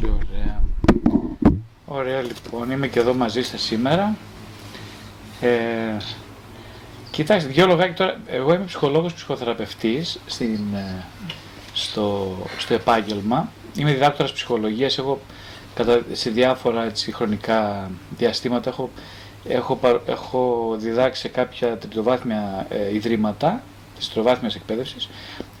Πολύ ωραία. Ωραία λοιπόν, είμαι και εδώ μαζί σας σήμερα. Ε, κοιτάξτε, δυο λογάκια τώρα. Εγώ είμαι ψυχολόγος, ψυχοθεραπευτής στην, ε, στο, στο επάγγελμα. Είμαι διδάκτορας ψυχολογίας. Έχω κατά, σε διάφορα έτσι, χρονικά διαστήματα έχω, έχω, έχω διδάξει σε κάποια τριτοβάθμια ε, ιδρύματα της τριτοβάθμιας εκπαίδευσης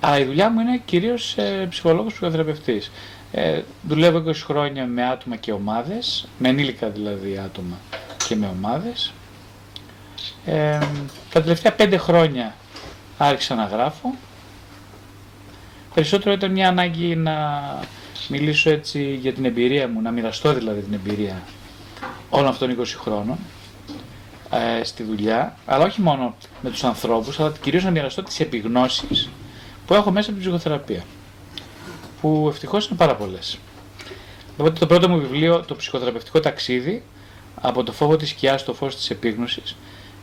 αλλά η δουλειά μου είναι κυρίως ε, ψυχολόγος ψυχοθεραπευτής. Ε, δουλεύω 20 χρόνια με άτομα και ομάδες, με ενήλικα δηλαδή άτομα και με ομάδες. Ε, τα τελευταία 5 χρόνια άρχισα να γράφω. Περισσότερο ήταν μια ανάγκη να μιλήσω έτσι για την εμπειρία μου, να μοιραστώ δηλαδή την εμπειρία όλων αυτών των 20 χρόνων ε, στη δουλειά, αλλά όχι μόνο με τους ανθρώπους, αλλά κυρίως να μοιραστώ τις επιγνώσεις που έχω μέσα από την ψυχοθεραπεία. Που ευτυχώς είναι πάρα πολλές. Οπότε το πρώτο μου βιβλίο, το ψυχοθεραπευτικό ταξίδι, από το φόβο της σκιά στο φως της επίγνωσης,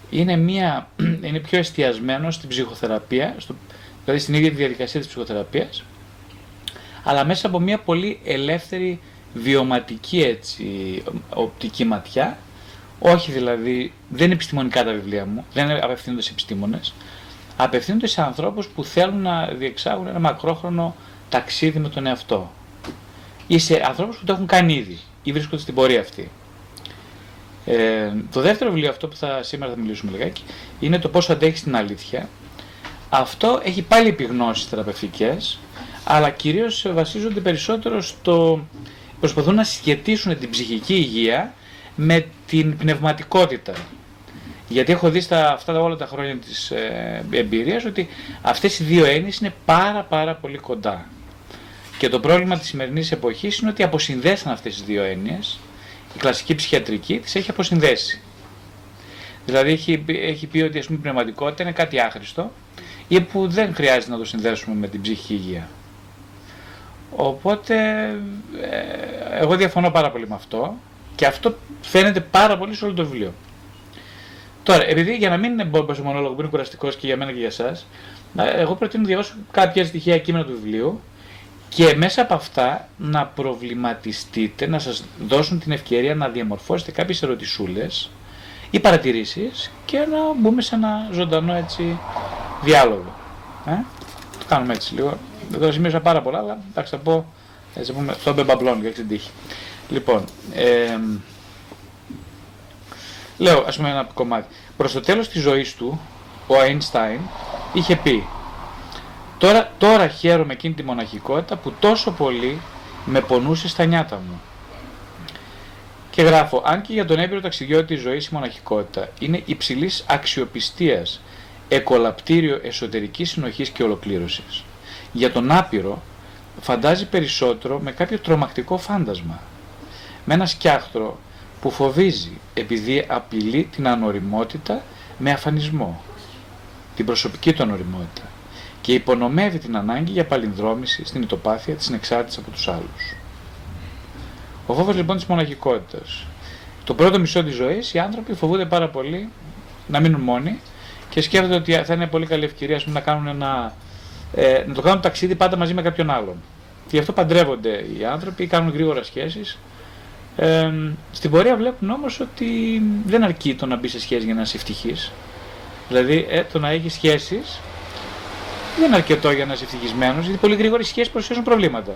είναι, μια, είναι πιο εστιασμένο στην ψυχοθεραπεία, στο, δηλαδή στην ίδια τη διαδικασία της ψυχοθεραπείας, αλλά μέσα από μια πολύ ελεύθερη βιωματική έτσι, οπτική ματιά, όχι δηλαδή, δεν είναι επιστημονικά τα βιβλία μου, δεν απευθύνονται σε επιστήμονες, απευθύνονται σε ανθρώπους που θέλουν να διεξάγουν ένα μακρόχρονο ταξίδι με τον εαυτό. Ή σε ανθρώπους που το έχουν κάνει ήδη ή βρίσκονται στην πορεία αυτή. Ε, το δεύτερο βιβλίο αυτό που θα, σήμερα θα μιλήσουμε λιγάκι είναι το πόσο αντέχεις την αλήθεια. Αυτό έχει πάλι επιγνώσεις θεραπευτικές αλλά κυρίως βασίζονται περισσότερο στο προσπαθούν να σχετίσουν την ψυχική υγεία με την πνευματικότητα. Γιατί έχω δει στα αυτά όλα τα χρόνια της ε, εμπειρίας ότι αυτές οι δύο έννοιες είναι πάρα πάρα πολύ κοντά. Και το πρόβλημα της σημερινής εποχής είναι ότι αποσυνδέσαν αυτές τις δύο έννοιες, η κλασική ψυχιατρική τις έχει αποσυνδέσει. Δηλαδή έχει, έχει πει ότι ας πούμε, η πνευματικότητα είναι κάτι άχρηστο ή που δεν χρειάζεται να το συνδέσουμε με την ψυχική υγεία. Οπότε ε, εγώ διαφωνώ πάρα πολύ με αυτό και αυτό φαίνεται πάρα πολύ σε όλο το βιβλίο. Τώρα, επειδή για να μην είναι μπόμπα ο μονόλογο που είναι κουραστικός και για μένα και για εσά, εγώ προτείνω να διαβάσω κάποια στοιχεία κείμενα του βιβλίου και μέσα από αυτά να προβληματιστείτε, να σας δώσουν την ευκαιρία να διαμορφώσετε κάποιες ερωτησούλες ή παρατηρήσεις και να μπούμε σε ένα ζωντανό έτσι διάλογο. Ε; Το κάνουμε έτσι λίγο. Εδώ σημείωσα πάρα πολλά, αλλά εντάξει θα πω έτσι πούμε, στον μπεμπαμπλόν για την τύχη. Λοιπόν, ε, Λέω, ας πούμε ένα κομμάτι. Προς το τέλος της ζωής του, ο Einstein είχε πει τώρα, τώρα χαίρομαι εκείνη τη μοναχικότητα που τόσο πολύ με πονούσε στα νιάτα μου. Και γράφω, αν και για τον έμπειρο ταξιδιώτη της ζωής η μοναχικότητα είναι υψηλής αξιοπιστίας, εκολαπτήριο εσωτερικής συνοχής και ολοκλήρωσης. Για τον άπειρο φαντάζει περισσότερο με κάποιο τρομακτικό φάντασμα. Με ένα σκιάχτρο που φοβίζει επειδή απειλεί την ανοριμότητα με αφανισμό, την προσωπική του ανοριμότητα και υπονομεύει την ανάγκη για παλινδρόμηση στην ητοπάθεια της εξάρτησης από τους άλλους. Ο φόβος λοιπόν της μοναχικότητας. Το πρώτο μισό της ζωής οι άνθρωποι φοβούνται πάρα πολύ να μείνουν μόνοι και σκέφτονται ότι θα είναι πολύ καλή ευκαιρία πούμε, να, κάνουν ένα, ε, να το κάνουν ταξίδι πάντα μαζί με κάποιον άλλον. Και γι' αυτό παντρεύονται οι άνθρωποι, κάνουν γρήγορα σχέσεις ε, στην πορεία βλέπουν όμως ότι δεν αρκεί το να μπει σε σχέση για να είσαι ευτυχής. Δηλαδή ε, το να έχεις σχέσεις δεν είναι αρκετό για να είσαι ευτυχισμένος, γιατί πολύ γρήγορα οι σχέσεις προσφέρουν προβλήματα.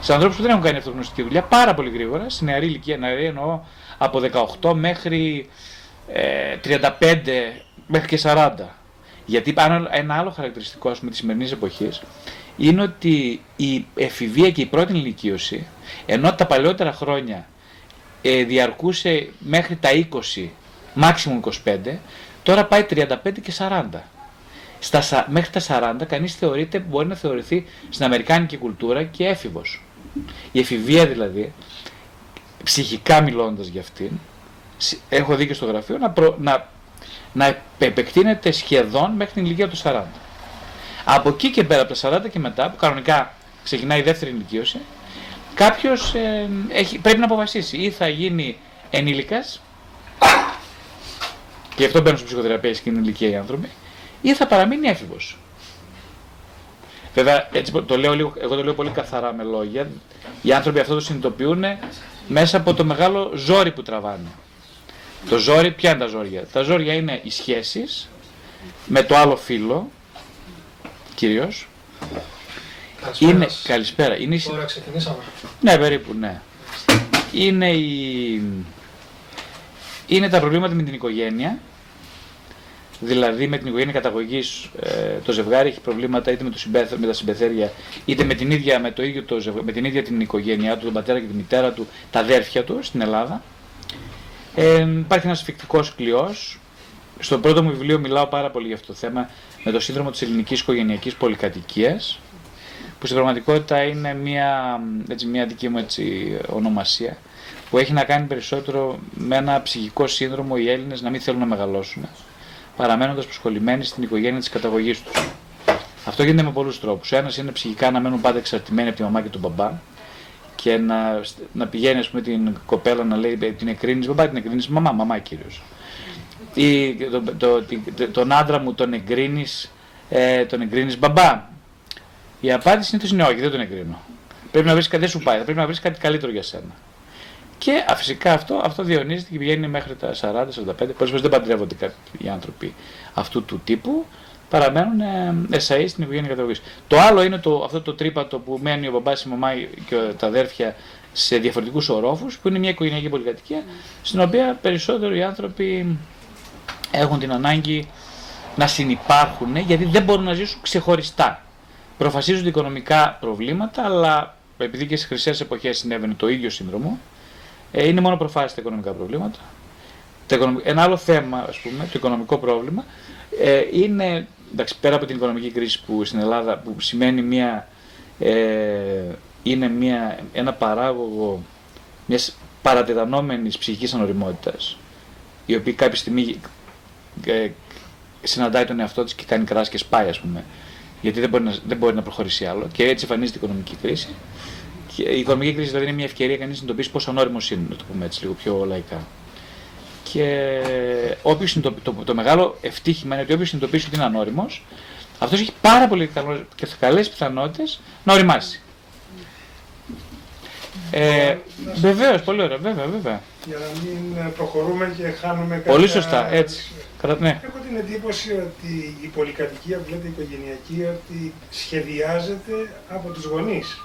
Σε ανθρώπους που δεν έχουν κάνει αυτογνωστική δουλειά, πάρα πολύ γρήγορα, στην νεαρή ηλικία, νεαρή εννοώ από 18 μέχρι ε, 35 μέχρι και 40. Γιατί ένα άλλο χαρακτηριστικό ας πούμε, της σημερινής εποχής είναι ότι η εφηβεία και η πρώτη ηλικίωση, ενώ τα παλαιότερα χρόνια ε, διαρκούσε μέχρι τα 20, maximum 25, τώρα πάει 35 και 40. Στα, μέχρι τα 40 κανείς θεωρείται, μπορεί να θεωρηθεί στην Αμερικάνικη κουλτούρα και έφηβος. Η εφηβεία δηλαδή, ψυχικά μιλώντας για αυτήν, έχω δει και στο γραφείο, να, να, να επεκτείνεται σχεδόν μέχρι την ηλικία του 40. Από εκεί και πέρα, από τα 40 και μετά, που κανονικά ξεκινάει η δεύτερη ηλικίωση, Κάποιος ε, πρέπει να αποφασίσει ή θα γίνει ενήλικας και αυτό μπαίνουν στην ψυχοθεραπεία και είναι ηλικία οι άνθρωποι ή θα παραμείνει έφηβος. Βέβαια, έτσι το λέω λίγο, εγώ το λέω πολύ καθαρά με λόγια. Οι άνθρωποι αυτό το συνειδητοποιούν μέσα από το μεγάλο ζόρι που τραβάνε. Το ζόρι, ποια είναι τα ζόρια; Τα ζόρια είναι οι σχέσεις με το άλλο φίλο, κυρίως. Είναι, καλησπέρα. Είναι, Τώρα ξεκινήσαμε. ναι, περίπου, ναι. Είναι, η, είναι τα προβλήματα με την οικογένεια. Δηλαδή με την οικογένεια καταγωγής ε, το ζευγάρι έχει προβλήματα είτε με, το συμπέθ, με τα συμπεθέρια είτε με την ίδια, με το ίδιο το ζευγάρι, με την ίδια την οικογένειά του, τον πατέρα και τη μητέρα του, τα αδέρφια του στην Ελλάδα. Ε, υπάρχει ένας φυκτικό κλειός. Στο πρώτο μου βιβλίο μιλάω πάρα πολύ για αυτό το θέμα με το σύνδρομο της ελληνικής οικογενειακής πολυκατοικίας που στην πραγματικότητα είναι μια, έτσι, μια δική μου έτσι, ονομασία που έχει να κάνει περισσότερο με ένα ψυχικό σύνδρομο οι Έλληνες να μην θέλουν να μεγαλώσουν παραμένοντας προσχολημένοι στην οικογένεια της καταγωγής τους. Αυτό γίνεται με πολλούς τρόπους. Ο ένας είναι ψυχικά να μένουν πάντα εξαρτημένοι από τη μαμά και τον μπαμπά και να, να πηγαίνει ας πούμε, την κοπέλα να λέει την εκρίνεις μπαμπά, την εκρίνεις μαμά, μαμά κυρίως. Ή το, το, το, τον άντρα μου τον εγκρίνεις, ε, τον εγκρίνεις μπαμπά, η απάντηση συνήθως είναι όχι, δεν τον εγκρίνω. Πρέπει να βρεις κάτι, δεν σου πάει, πρέπει να βρεις κάτι καλύτερο για σένα. Και φυσικά αυτό, αυτό διονύζεται και πηγαίνει μέχρι τα 40-45. Πολλές φορές δεν παντρεύονται κάποιοι άνθρωποι αυτού του τύπου. Παραμένουν ε, εσαεί στην οικογένεια καταγωγής. Το άλλο είναι το, αυτό το τρύπατο που μένει ο μπαμπάς, η μαμά και τα αδέρφια σε διαφορετικούς ορόφους, που είναι μια οικογενειακή πολυκατοικία, στην οποία περισσότερο οι άνθρωποι έχουν την ανάγκη να συνεπάρχουν γιατί δεν μπορούν να ζήσουν ξεχωριστά προφασίζονται οικονομικά προβλήματα, αλλά επειδή και στις χρυσές εποχές συνέβαινε το ίδιο σύνδρομο, ε, είναι μόνο προφάσεις τα οικονομικά προβλήματα. Ένα άλλο θέμα, ας πούμε, το οικονομικό πρόβλημα, ε, είναι, εντάξει, πέρα από την οικονομική κρίση που στην Ελλάδα, που σημαίνει μια, ε, είναι μια, ένα παράγωγο μιας παρατετανόμενης ψυχικής ανοριμότητας, η οποία κάποια στιγμή ε, συναντάει τον εαυτό της και κάνει κράση και σπάει, ας πούμε, γιατί δεν μπορεί, να, δεν μπορεί να προχωρήσει άλλο και έτσι εμφανίζεται η οικονομική κρίση. Και η οικονομική κρίση δηλαδή είναι μια ευκαιρία κανείς να συνειδητοποιήσει πόσο ανώριμο είναι, να το πούμε έτσι λίγο πιο λαϊκά. Και όποιος το, το, μεγάλο ευτύχημα είναι ότι όποιος συνειδητοποιήσει ότι είναι ανώριμος, αυτός έχει πάρα πολύ και καλές πιθανότητες να οριμάσει. Ε, Βεβαίως, πολύ ωραία, βέβαια, βέβαια. Για να μην προχωρούμε και χάνουμε κάποια... Πολύ σωστά, έτσι. Ναι. Έχω την εντύπωση ότι η πολυκατοικία, που λέτε οικογενειακή, ότι σχεδιάζεται από τους γονείς.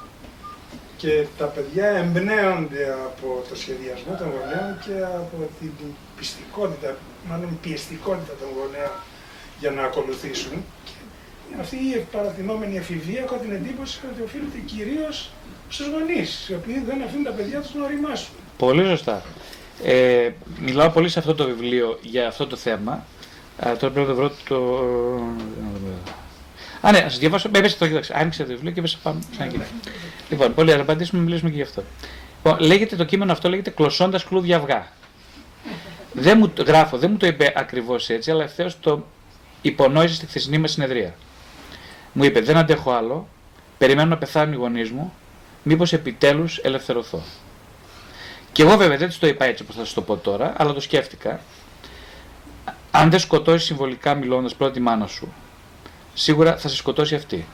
Και τα παιδιά εμπνέονται από το σχεδιασμό των γονέων και από την πιστικότητα, μάλλον πιεστικότητα των γονέων για να ακολουθήσουν. Και αυτή η παρατηνόμενη εφηβεία έχω την εντύπωση ότι οφείλεται κυρίως στους γονείς, οι οποίοι δεν αφήνουν τα παιδιά τους να οριμάσουν. Πολύ σωστά. Ε, μιλάω πολύ σε αυτό το βιβλίο για αυτό το θέμα. Α, τώρα πρέπει να το βρω το. Α, ναι, να σα διαβάσω. Έπεσε το κοιτάξτε. Άνοιξε το βιβλίο και έπεσε πάνω. Ξανά Λοιπόν, πολύ ωραία. Απαντήσουμε, μιλήσουμε και γι' αυτό. Λοιπόν, λέγεται το κείμενο αυτό λέγεται Κλωσώντας κλούδια αυγά. Δεν μου, γράφω, δεν μου το είπε ακριβώς έτσι, αλλά ευθέως το υπονόησε στη χθεσινή μας συνεδρία. Μου είπε: Δεν αντέχω άλλο. Περιμένω να πεθάνουν οι γονείς μου. Μήπως επιτέλους ελευθερωθώ. Και εγώ βέβαια δεν της το είπα έτσι όπως θα σας το πω τώρα, αλλά το σκέφτηκα. Αν δεν σκοτώσει συμβολικά μιλώντας πρώτη τη μάνα σου, σίγουρα θα σε σκοτώσει αυτή.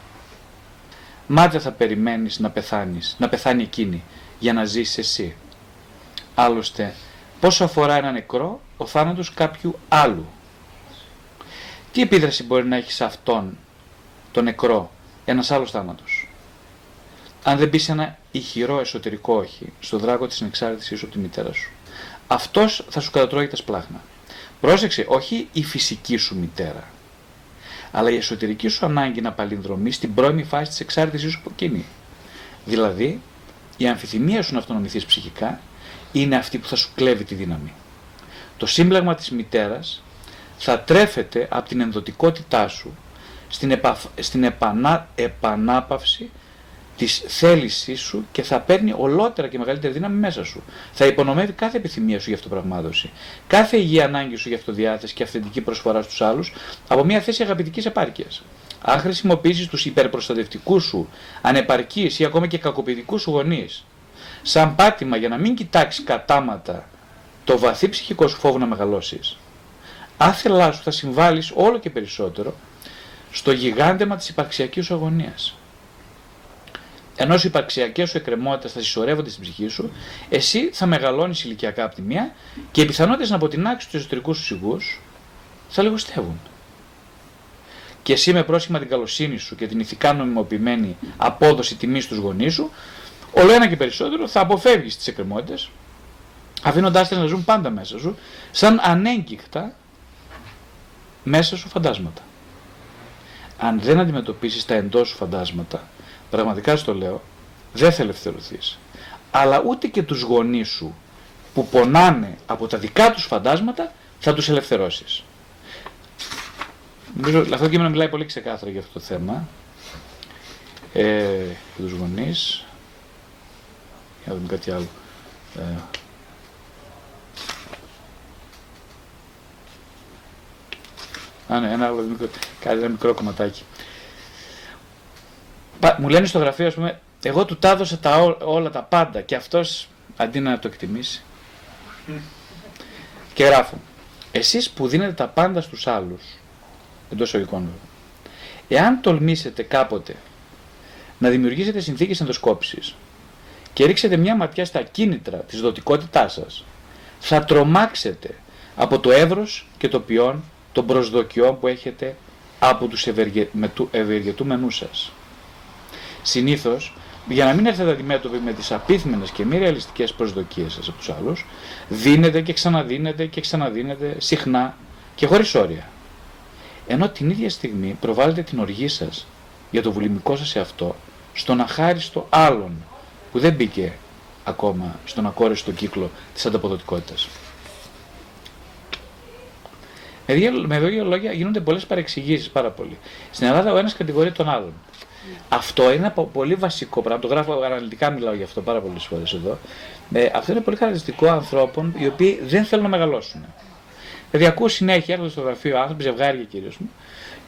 Μάτια θα περιμένεις να πεθάνεις, να πεθάνει εκείνη, για να ζήσεις εσύ. Άλλωστε, πόσο αφορά ένα νεκρό, ο θάνατος κάποιου άλλου. Τι επίδραση μπορεί να έχεις σε αυτόν, τον νεκρό, ένας άλλος θάνατος; Αν δεν μπει ένα ηχηρό εσωτερικό όχι στο δράκο της ανεξάρτησης σου από τη μητέρα σου. Αυτός θα σου κατατρώει τα σπλάχνα. Πρόσεξε, όχι η φυσική σου μητέρα, αλλά η εσωτερική σου ανάγκη να παλινδρομείς στην πρώιμη φάση της εξάρτησής σου από εκείνη. Δηλαδή, η αμφιθυμία σου να αυτονομηθείς ψυχικά είναι αυτή που θα σου κλέβει τη δύναμη. Το σύμπλαγμα της μητέρας θα τρέφεται από την ενδοτικότητά σου στην, επα... στην επανά... επανάπαυση της θέλησής σου και θα παίρνει ολότερα και μεγαλύτερη δύναμη μέσα σου. Θα υπονομεύει κάθε επιθυμία σου για αυτοπραγμάτωση, κάθε υγιή ανάγκη σου για αυτοδιάθεση και αυθεντική προσφορά στους άλλους από μια θέση αγαπητικής επάρκειας. Αν χρησιμοποιήσεις τους υπερπροστατευτικούς σου, ανεπαρκείς ή ακόμα και κακοποιητικούς σου γονείς, σαν πάτημα για να μην κοιτάξεις κατάματα το βαθύ ψυχικό σου φόβο να μεγαλώσεις, άθελά σου θα συμβάλλεις όλο και περισσότερο στο γιγάντεμα της υπαρξιακής σου αγωνίας. Ενώ οι υπαρξιακές σου εκκρεμότητε θα συσσωρεύονται στην ψυχή σου, εσύ θα μεγαλώνεις ηλικιακά από τη μία και οι πιθανότητες να αποτινάξεις τους εσωτερικούς σου σιγούς θα λιγοστεύουν. Και εσύ με πρόσχημα την καλοσύνη σου και την ηθικά νομιμοποιημένη απόδοση τιμής στους γονείς σου, όλο ένα και περισσότερο θα αποφεύγεις τις εκκρεμότητες, αφήνοντάς τις να ζουν πάντα μέσα σου, σαν ανέγκυχτα μέσα σου φαντάσματα. Αν δεν αντιμετωπίσεις τα εντός σου φαντάσματα, πραγματικά στο λέω, δεν θα ελευθερωθείς. Αλλά ούτε και τους γονείς σου που πονάνε από τα δικά τους φαντάσματα θα τους ελευθερώσεις. Νομίζω αυτό το κείμενο μιλάει πολύ ξεκάθαρα για αυτό το θέμα. Ε, για τους γονείς. Για να δούμε κάτι άλλο. Ε, Α, ναι, ένα άλλο μικρό, κάτι, ένα μικρό κομματάκι. Μου λένε στο γραφείο, ας πούμε, εγώ του τα έδωσα τα, όλα τα πάντα και αυτός αντί να το εκτιμήσει. Και γράφω, εσείς που δίνετε τα πάντα στους άλλους, εντός οικών εάν τολμήσετε κάποτε να δημιουργήσετε συνθήκες ενδοσκόπησης και ρίξετε μια ματιά στα κίνητρα της δοτικότητάς σας, θα τρομάξετε από το εύρος και το ποιόν των προσδοκιών που έχετε από τους ευεργετούμενούς σας. Συνήθως, για να μην έρθετε αντιμέτωποι με τις απίθμενες και μη ρεαλιστικές προσδοκίες σας από τους άλλους, δίνετε και ξαναδίνετε και ξαναδίνετε συχνά και χωρίς όρια. Ενώ την ίδια στιγμή προβάλλετε την οργή σας για το βουλημικό σας εαυτό στον αχάριστο άλλον που δεν μπήκε ακόμα στον ακόριστο κύκλο της ανταποδοτικότητας. Με δύο λόγια γίνονται πολλές παρεξηγήσεις πάρα πολύ. Στην Ελλάδα ο ένας κατηγορεί τον άλλον. Αυτό είναι ένα πολύ βασικό πράγμα. Το γράφω αναλυτικά, μιλάω γι' αυτό πάρα πολλές φορές εδώ. Ε, αυτό είναι πολύ χαρακτηριστικό ανθρώπων οι οποίοι δεν θέλουν να μεγαλώσουν. Δηλαδή, ακούω συνέχεια, έρχονται στο γραφείο άνθρωποι, ζευγάρια κυρίως μου,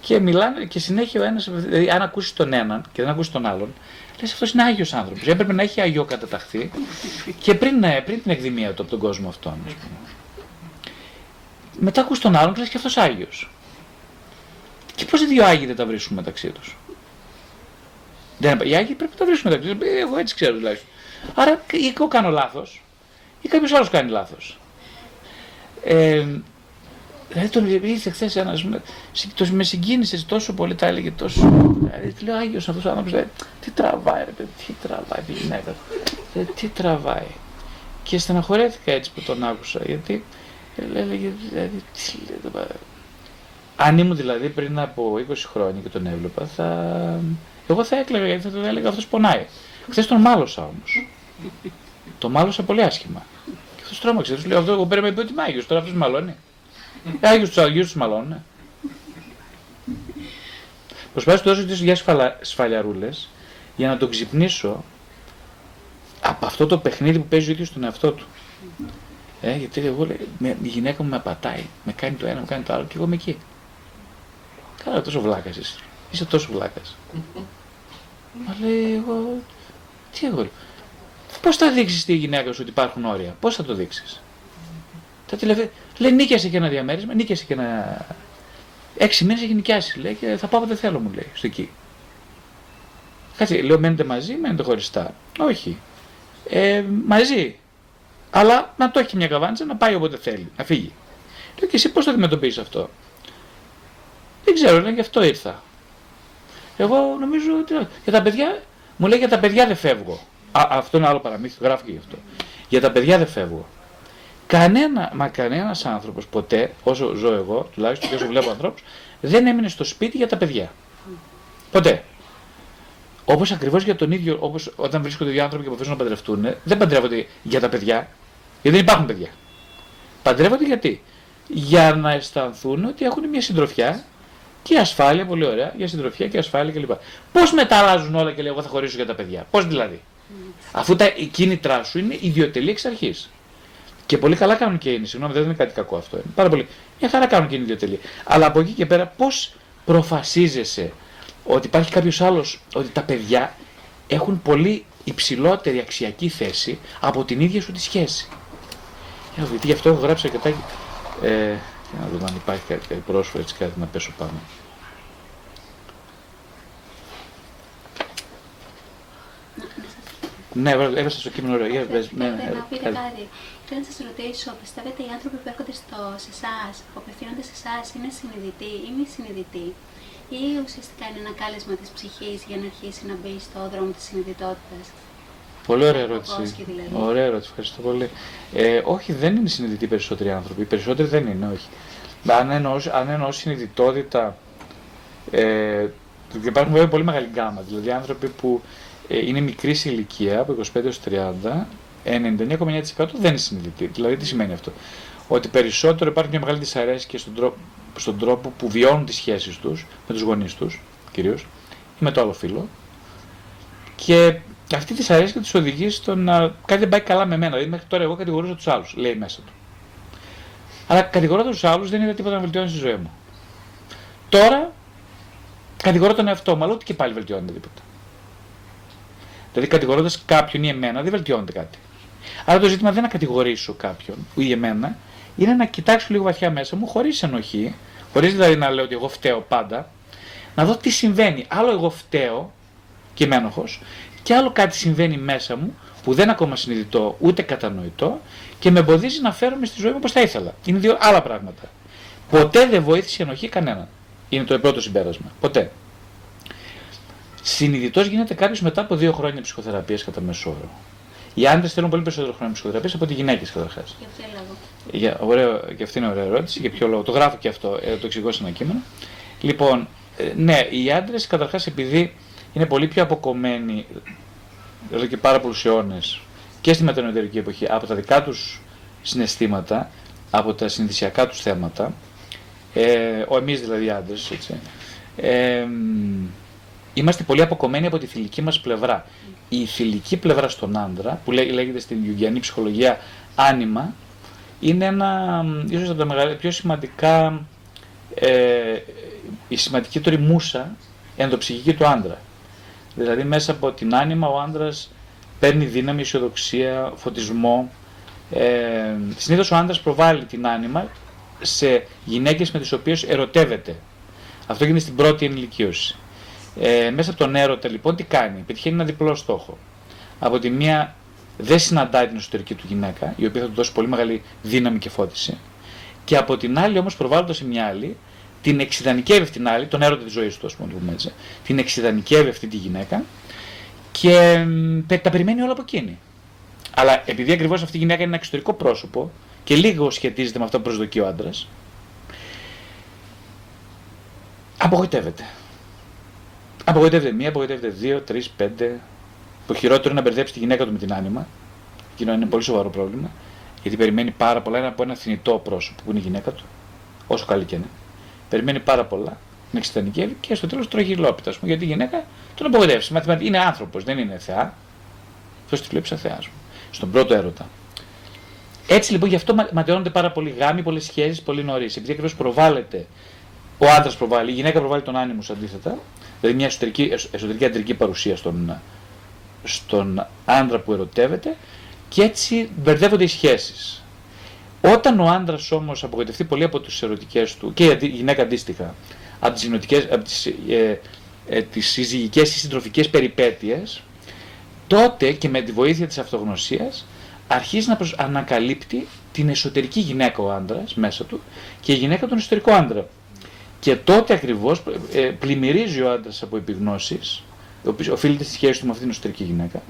και μιλάνε και συνέχεια ο ένας, δηλαδή, αν ακούσεις τον έναν και δεν ακούσεις τον άλλον, λες αυτός είναι άγιος άνθρωπος. Έπρεπε να έχει αγιό καταταχθεί και πριν, ε, πριν την εκδημία του από τον κόσμο αυτόν. Μετά ακούς τον άλλον και λες και αυτός Άγιος. Και πώς οι δύο Άγιοι δεν τα βρίσκουν μεταξύ τους. Δεν, οι Άγιοι πρέπει να τα βρίσκουν μεταξύ τους. Ε, εγώ έτσι ξέρω τουλάχιστον. Άρα ή εγώ κάνω λάθος ή κάποιος άλλος κάνει λάθος. Ε, Δηλαδή τον ήρθε χθες ένας, με συγκίνησες τόσο πολύ, τα έλεγε τόσο. Δηλαδή, λέω Άγιος αυτός ο άνθρωπος, τι τραβάει, ρε παιδί, τι τραβάει τη γυναίκα του. τι τραβάει. Και στεναχωρέθηκα έτσι που τον άκουσα, γιατί Έλεγε, δηλαδή, τι λέει, αν ήμουν δηλαδή πριν από 20 χρόνια και τον έβλεπα, θα... εγώ θα έκλαιγα γιατί θα τον έλεγα αυτός πονάει. Χθες τον μάλωσα όμως. τον μάλωσα πολύ άσχημα. Και αυτός τρόμαξε. Τους λέω αυτό, εγώ πέρα με ότι είμαι Άγιος, τώρα αυτός μαλώνει. Ε, Άγιος τους Αγίους τους μαλώνουν. Ναι. Προσπάθησα να δώσω τις σφαλιαρούλες για να τον ξυπνήσω από αυτό το παιχνίδι που παίζει ο ίδιος στον εαυτό του. Ε, γιατί εγώ με, η γυναίκα μου με απατάει, με κάνει το ένα, με κάνει το άλλο και εγώ είμαι εκεί. Καλά, τόσο βλάκας είσαι. Είσαι τόσο βλάκας. Μα λέει εγώ, τι εγώ. Πώς θα δείξεις στη γυναίκα σου ότι υπάρχουν όρια, πώς θα το δείξεις; Τα τελευταία. Λέει νίκιασε και ένα διαμέρισμα, νίκιασε και ένα. Έξι μήνες έχει νοικιάσει, λέει, και θα πάω δεν θέλω, μου λέει, στο εκεί. Κάτσε, λέω, μένετε μαζί, μένετε χωριστά. Όχι. Ε, μαζί. Αλλά να το έχει μια καβάντσα, να πάει όποτε θέλει, να φύγει. Λέω και εσύ πώς το αντιμετωπίζεις αυτό; Δεν ξέρω, λέει, γι' αυτό ήρθα. Εγώ νομίζω ότι. Για τα παιδιά, μου λέει για τα παιδιά δεν φεύγω. Α, αυτό είναι άλλο παραμύθι, γράφει και γι' αυτό. Για τα παιδιά δεν φεύγω. Κανένα, μα κανένας άνθρωπος ποτέ, όσο ζω εγώ, τουλάχιστον και όσο βλέπω ανθρώπους, δεν έμεινε στο σπίτι για τα παιδιά. Ποτέ. Όπως ακριβώς για τον ίδιο, όπως όταν βρίσκονται δύο άνθρωποι και αποφασίζουν να παντρευτούν, δεν παντρεύονται για τα παιδιά, γιατί δεν υπάρχουν παιδιά. Παντρεύονται γιατί; Για να αισθανθούν ότι έχουν μια συντροφιά και ασφάλεια, πολύ ωραία, για συντροφιά και ασφάλεια κλπ. Πώς μετά αλλάζουν όλα και λέει: Εγώ θα χωρίσω για τα παιδιά. Πώς δηλαδή. Αφού τα κίνητρά σου είναι ιδιωτελή εξ αρχής. Και πολύ καλά κάνουν και είναι. Συγγνώμη, δεν είναι κάτι κακό αυτό. Είναι πάρα πολύ. Μια χαρά κάνουν και είναι ιδιωτελή. Αλλά από εκεί και πέρα, πώς προφασίζεσαι ότι υπάρχει κάποιος άλλος, ότι τα παιδιά έχουν πολύ υψηλότερη αξιακή θέση από την ίδια σου τη σχέση; Γιατί γι' αυτό έχω γράψει αρκετά. Ε, για να δούμε αν υπάρχει κάτι, κάτι πρόσφατο, έτσι κάτι να πέσω πάνω. Ναι, έβασα στο κείμενο ωραίο. Θέλετε Ναι, να πείτε ναι, κάτι. Θέλω να σας ρωτήσω, πιστεύετε οι άνθρωποι που έρχονται στο, σε εσάς, που απευθύνονται σε εσάς, είναι συνειδητοί ή μη συνειδητοί, ή ουσιαστικά είναι ένα κάλεσμα της ψυχής για να αρχίσει να μπει στο δρόμο της συνειδητότητας; Πολύ ωραία ερώτηση. Κόσκι, δηλαδή. Ωραία ερώτηση, ευχαριστώ πολύ. Ε, όχι, δεν είναι συνειδητοί οι περισσότεροι άνθρωποι. Οι περισσότεροι δεν είναι, όχι. Αν εννοώ, αν εννοώ συνειδητότητα, ε, υπάρχουν βέβαια πολύ μεγάλη γκάμα. Δηλαδή άνθρωποι που ε, είναι μικρής σε ηλικία, από 25 έως 30, 99,9% δεν είναι συνειδητοί. Δηλαδή τι σημαίνει αυτό; Ότι περισσότερο υπάρχει μια μεγάλη δυσαρέσκεια στον τρόπο, στον τρόπο που βιώνουν τις σχέσεις τους, με τους γονείς τους κυρίως, ή με το άλλο φίλο. Και αυτή η δυσαρέσκεια τους οδηγεί στο να κάτι δεν πάει καλά με μένα. Δηλαδή μέχρι τώρα εγώ κατηγορούσα τους άλλους, λέει μέσα του. Αλλά κατηγορώντα τους άλλους δεν είδα τίποτα να βελτιώνει στη ζωή μου. Τώρα κατηγορώ τον εαυτό μου, αλλά ούτε και πάλι βελτιώνεται τίποτα. Δηλαδή κατηγορώντας κάποιον ή εμένα δεν βελτιώνεται κάτι. Άρα το ζήτημα δεν είναι να κατηγορήσω κάποιον ή εμένα, είναι να κοιτάξω λίγο βαθιά μέσα μου χωρίς ενοχή, χωρίς δηλαδή να λέω ότι εγώ φταίω πάντα, να δω τι συμβαίνει. Άλλο εγώ φταίω και είμαι ένοχος, και άλλο κάτι συμβαίνει μέσα μου που δεν είναι ακόμα συνειδητό ούτε κατανοητό και με εμποδίζει να φέρομαι στη ζωή μου όπως θα ήθελα. Είναι δύο άλλα πράγματα. Ποτέ δεν βοήθησε η ενοχή κανέναν. Είναι το πρώτο συμπέρασμα. Ποτέ. Συνειδητός γίνεται κάποιος μετά από δύο χρόνια ψυχοθεραπείας κατά μέσο όρο. Οι άντρες θέλουν πολύ περισσότερο χρόνο ψυχοθεραπείας από ότι οι γυναίκες καταρχάς. Για ποιο λόγο; Για, ωραίο, και αυτή είναι ωραία ερώτηση. Για ποιο λόγο; Το γράφω και αυτό, ε, το εξηγώ σε ένα κείμενο. Λοιπόν, ε, ναι, οι άντρες καταρχάς επειδή είναι πολύ πιο αποκομμένοι εδώ και πάρα πολλούς αιώνες και στη μετανοητερική εποχή από τα δικά τους συναισθήματα, από τα συνδυσιακά τους θέματα, ε, ο εμείς δηλαδή οι άντρες, έτσι, ε, είμαστε πολύ αποκομμένοι από τη θηλυκή μας πλευρά. Η θηλυκή πλευρά στον άντρα, που λέγεται στην Ιουγιανή ψυχολογία άνιμα, είναι ένα, ίσως από τα μεγαλύτερα, πιο σημαντικά, ε, η σημαντική μουσα ενδοψυχική του άντρα. Δηλαδή μέσα από την άνιμα ο άντρας παίρνει δύναμη, αισιοδοξία, φωτισμό. Ε, συνήθως ο άντρας προβάλλει την άνιμα σε γυναίκες με τις οποίες ερωτεύεται. Αυτό γίνεται στην πρώτη ενηλικίωση. Ε, μέσα από τον έρωτα λοιπόν τι κάνει, πετυχαίνει ένα διπλό στόχο. Από τη μία δεν συναντάει την εσωτερική του γυναίκα, η οποία θα του δώσει πολύ μεγάλη δύναμη και φώτιση. Και από την άλλη όμως προβάλλοντας σε μια άλλη, την εξειδανικεύει αυτήν την άλλη, τον έρωτα της ζωής του, ας πούμε, έτσι. Την εξειδανικεύει αυτή τη γυναίκα και τα περιμένει όλα από εκείνη. Αλλά επειδή ακριβώς αυτή η γυναίκα είναι ένα εξωτερικό πρόσωπο και λίγο σχετίζεται με αυτό που προσδοκεί ο άντρας, απογοητεύεται. Απογοητεύεται μία, απογοητεύεται δύο, τρεις, πέντε. Το χειρότερο είναι να μπερδέψει τη γυναίκα του με την άνοιμα. Εκείνο είναι πολύ σοβαρό πρόβλημα. Γιατί περιμένει πάρα πολλά από ένα θνητό πρόσωπο που είναι η γυναίκα του, όσο καλή και είναι. Περιμένει πάρα πολλά, την εξητανικεύει και στο τέλος τρώει γυλόπιτα. Γιατί η γυναίκα τον απογοητεύσει. Είναι άνθρωπος, δεν είναι θεά. Αυτός τη βλέπει σαν θεάς Στον πρώτο έρωτα. Έτσι λοιπόν γι' αυτό ματαιώνονται πάρα πολύ γάμοι, πολλές σχέσεις πολύ νωρίς. Επειδή ακριβώς προβάλλεται, ο άντρας προβάλλει, η γυναίκα προβάλλει τον άνεμος αντίθετα, δηλαδή μια εσωτερική, εσωτερική αντρική παρουσία στον, στον άντρα που ερωτεύεται και έτσι μπερδεύονται οι σχέσεις. Όταν ο άντρας όμως απογοητευτεί πολύ από τις ερωτικές του και η γυναίκα αντίστοιχα από τις από τις, ε, ε, τις συζυγικές ή συντροφικές περιπέτειες, τότε και με τη βοήθεια της αυτογνωσίας αρχίζει να ανακαλύπτει την εσωτερική γυναίκα ο άντρας μέσα του και η γυναίκα τον εσωτερικό άντρα. Και τότε ακριβώς ε, πλημμυρίζει ο άντρας από επιγνώσεις, ο οποίος οφείλεται στη σχέση του με αυτήν την εσωτερική γυναίκα,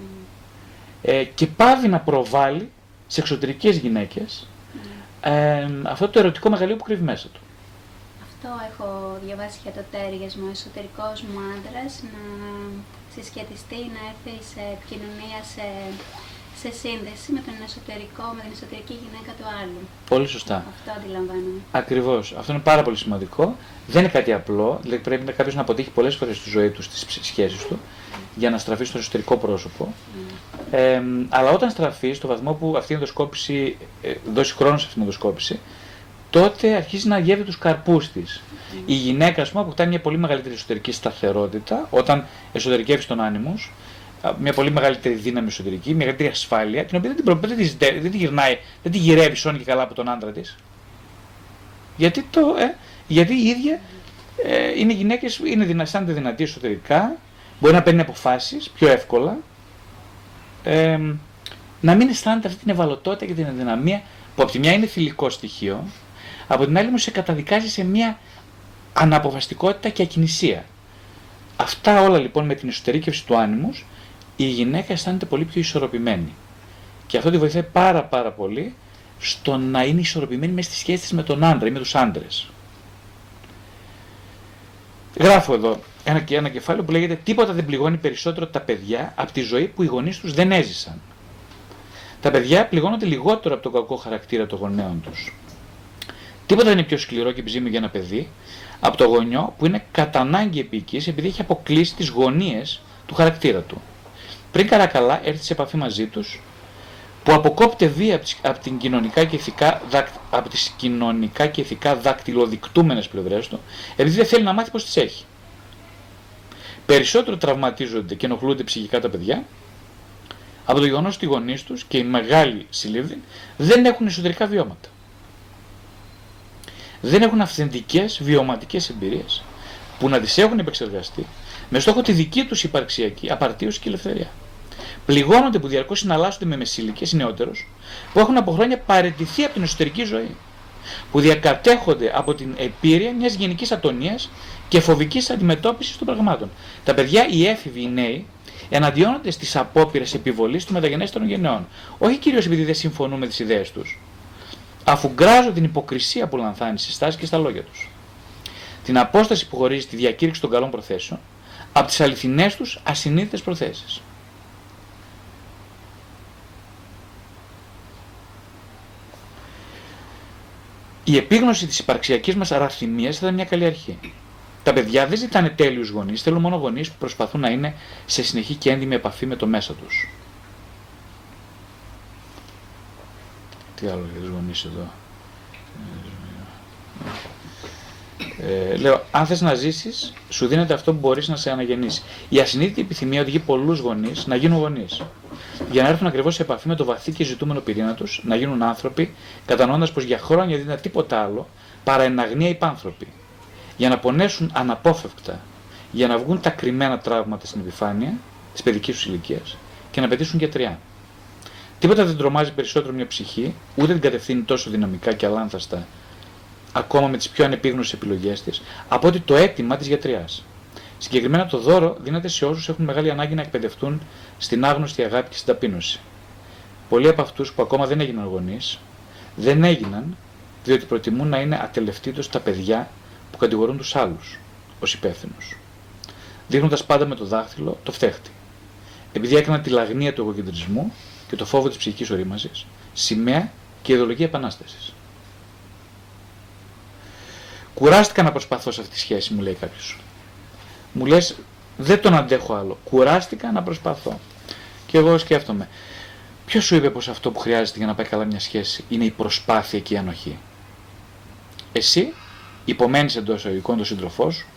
ε, και πάβει να προβάλλει σε εξωτερικές γυναίκες ε, αυτό το ερωτικό μεγαλείο που κρύβει μέσα του αυτό έχω διαβάσει για το τέριασμα, ο εσωτερικός μου άντρας να συσχετιστεί, να έρθει σε επικοινωνία, σε, σε σύνδεση με τον εσωτερικό, με την εσωτερική γυναίκα του άλλου. Πολύ σωστά. Αυτό αντιλαμβάνομαι. Ακριβώς. Αυτό είναι πάρα πολύ σημαντικό. Δεν είναι κάτι απλό. Δηλαδή πρέπει κάποιος να αποτύχει πολλές φορές στη ζωή του, στις σχέσεις του, για να στραφεί στο εσωτερικό πρόσωπο. Mm. Ε, αλλά όταν στραφεί, στο βαθμό που αυτή η ενδοσκόπηση, ε, δώσει χρόνο σε αυτήν την ενδοσκόπηση, τότε αρχίζει να γεύει τους καρπούς της. Η γυναίκα, ας πούμε, αποκτά μια πολύ μεγαλύτερη εσωτερική σταθερότητα όταν εσωτερικεύει τον άνεμος, μια πολύ μεγαλύτερη δύναμη εσωτερική, μια μεγαλύτερη ασφάλεια, την οποία δεν την, δεν της, δεν τη γυρνάει, δεν τη γυρεύει σώνει και καλά από τον άντρα της. Γιατί, το, ε, γιατί η ίδια ε, είναι γυναίκες, είναι αισθάνεται δυνατή εσωτερικά, μπορεί να παίρνει αποφάσεις πιο εύκολα, ε, να μην αισθάνεται αυτή την ευαλωτότητα και την αδυναμία που από τη μια είναι θηλυκό στοιχείο, από την άλλη μου σε καταδικάζει σε μια αναποφαστικότητα και ακινησία. Αυτά όλα λοιπόν με την εσωτερήκευση του άνιμους, η γυναίκα αισθάνεται πολύ πιο ισορροπημένη. Και αυτό τη βοηθάει πάρα πάρα πολύ στο να είναι ισορροπημένη μες στη σχέση της με τον άντρα ή με τους άντρες. Γράφω εδώ ένα, ένα κεφάλαιο που λέγεται «Τίποτα δεν πληγώνει περισσότερο τα παιδιά από τη ζωή που οι γονείς τους δεν έζησαν». Τα παιδιά πληγώνονται λιγότερο από τον κακό χαρακτήρα των γονέων τους. Τίποτα δεν είναι πιο σκληρό και επιζήμιο για ένα παιδί από το γονιό που είναι κατά ανάγκη επίκης επειδή έχει αποκλείσει τις γωνίες του χαρακτήρα του. Πριν καλά έρθει σε επαφή μαζί τους, που αποκόπτε βία από, την κοινωνικά και ηθικά, από τις κοινωνικά και ηθικά δακτυλοδεικτούμενες πλευρές του, επειδή δεν θέλει να μάθει πώς τις έχει. Περισσότερο τραυματίζονται και ενοχλούνται ψυχικά τα παιδιά, από το γεγονός ότι οι γονείς τους και οι μεγάλοι συλλήβδοι δεν έχουν εσωτερικά βιώματα. Δεν έχουν αυθεντικές βιωματικές εμπειρίες που να τις έχουν επεξεργαστεί με στόχο τη δική τους υπαρξιακή απαρτίωση και ελευθερία. Πληγώνονται που διαρκώς συναλλάσσονται με μεσήλικε νεότερους που έχουν από χρόνια παραιτηθεί από την εσωτερική ζωή. Που διακατέχονται από την επίρρεια μιας γενικής ατονίας και φοβικής αντιμετώπισης των πραγμάτων. Τα παιδιά, οι έφηβοι, οι νέοι, εναντιώνονται στις απόπειρες επιβολής του μεταγενέστερων γενναιών. Όχι κυρίως επειδή δεν συμφωνούν με τις ιδέες τους, αφού γκράζουν την υποκρισία που λανθάνει στις στάσεις και στα λόγια τους. Την απόσταση που χωρίζει τη διακήρυξη των καλών προθέσεων από τις αληθινές τους ασυνείδητε προθέσεις. Η επίγνωση της υπαρξιακής μας αραθυμίας θα ήταν μια καλή αρχή. Τα παιδιά δεν ζητάνε τέλειους γονείς, θέλουν μόνο γονείς που προσπαθούν να είναι σε συνεχή και έντιμη επαφή με το μέσα τους. Τι άλλο για τους γονείς εδώ; Ε, λέω, αν θες να ζήσεις, σου δίνεται αυτό που μπορείς να σε αναγεννήσει. Η ασυνείδητη επιθυμία οδηγεί πολλούς γονείς να γίνουν γονείς. Για να έρθουν ακριβώς σε επαφή με το βαθύ και ζητούμενο πυρήνα τους, να γίνουν άνθρωποι, κατανοώντας πως για χρόνια δεν είναι τίποτα άλλο παρά εναγνία υπάνθρωποι για να πονέσουν αναπόφευκτα, για να βγουν τα κρυμμένα τραύματα στην επιφάνεια της παιδικής τους ηλικίας και να πετύσουν γιατριά. Τίποτα δεν τρομάζει περισσότερο μια ψυχή, ούτε την κατευθύνει τόσο δυναμικά και αλάνθαστα, ακόμα με τις πιο ανεπίγνωσες επιλογές της, από ότι το αίτημα της γιατριάς. Συγκεκριμένα το δώρο δίνεται σε όσους έχουν μεγάλη ανάγκη να εκπαιδευτούν στην άγνωστη αγάπη και στην ταπείνωση. Πολλοί από αυτούς που ακόμα δεν έγιναν γονείς, δεν έγιναν διότι προτιμούν να είναι ατελευτήτως τα παιδιά που κατηγορούν τους άλλους ως υπεύθυνους, δείχνοντας πάντα με το δάχτυλο το φταίχτη. Επειδή έκαναν τη λαγνία του εγωκεντρισμού και το φόβο της ψυχικής ορίμασης, σημαία και ιδεολογία επανάστασης. Κουράστηκα να προσπαθώ σε αυτή τη σχέση, μου λέει κάποιος. Μου λες, δεν τον αντέχω άλλο. Κουράστηκα να προσπαθώ. Και εγώ σκέφτομαι, ποιος σου είπε πως αυτό που χρειάζεται για να πάει καλά μια σχέση είναι η προσπάθεια και η ανοχή; Εσύ υπομένεις εντός εισαγωγικών τον σύντροφό σου,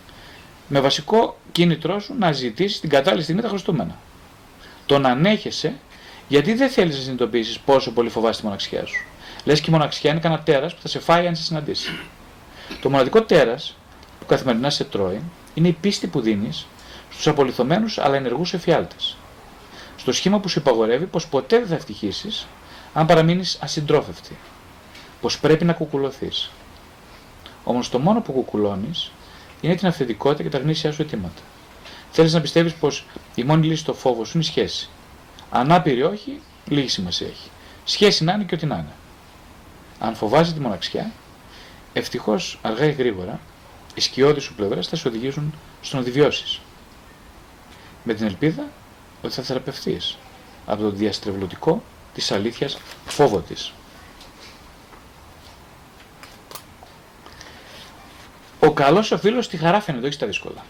με βασικό κίνητρό σου να ζητήσεις την κατάλληλη στιγμή τα χρωστούμενα. Το να ανέχεσαι γιατί δεν θέλεις να συνειδητοποιήσεις πόσο πολύ φοβάσαι τη μοναξιά σου; Λες και η μοναξιά είναι κανένα τέρας που θα σε φάει αν σε συναντήσει. Το μοναδικό τέρας που καθημερινά σε τρώει είναι η πίστη που δίνεις στους απολυθωμένους αλλά ενεργούς εφιάλτες. Στο σχήμα που σου υπαγορεύει πως ποτέ δεν θα ευτυχήσει αν παραμείνεις ασυντρόφευτη. Πως πρέπει να κουκουλωθείς. Όμως το μόνο που κουκουλώνεις είναι την αυθεντικότητα και τα γνήσια σου αιτήματα. Θέλεις να πιστεύεις πως η μόνη λύση στο φόβο σου είναι η σχέση. Ανάπηρη όχι, λίγη σημασία έχει. Σχέση να είναι και ό,τι να είναι. Αν φοβάζει τη μοναξιά, ευτυχώς αργά ή γρήγορα οι σκιώδεις σου πλευρές θα σε οδηγήσουν στο να τη Με την ελπίδα ότι θα θεραπευτείς από το διαστρεβλωτικό της αλήθειας φόβο της. Ο καλός ο φίλος στη χαρά φαίνεται, όχι στα δύσκολα.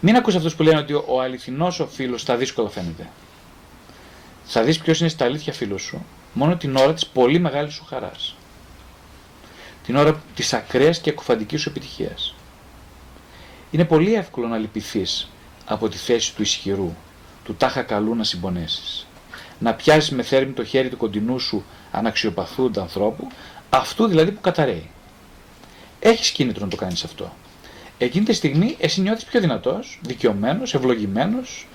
Μην ακούς αυτούς που λένε ότι ο αληθινός ο φίλος στα δύσκολα φαίνεται. Θα δεις ποιος είναι στα αλήθεια φίλος σου μόνο την ώρα της πολύ μεγάλης σου χαράς. Την ώρα της ακραίας και ακουφαντική σου επιτυχίας. Είναι πολύ εύκολο να λυπηθείς από τη θέση του ισχυρού, του τάχα καλού να συμπονέσεις. Να πιάσεις με θέρμη το χέρι του κοντινού σου αναξιοπαθούντα ανθρώπου, αυτού δηλαδή που καταραίει. Έχεις κίνητρο να το κάνεις αυτό. Εκείνη τη στιγμή εσύ νιώθεις πιο δυνατός, δικαιωμένος, ευλογημένος,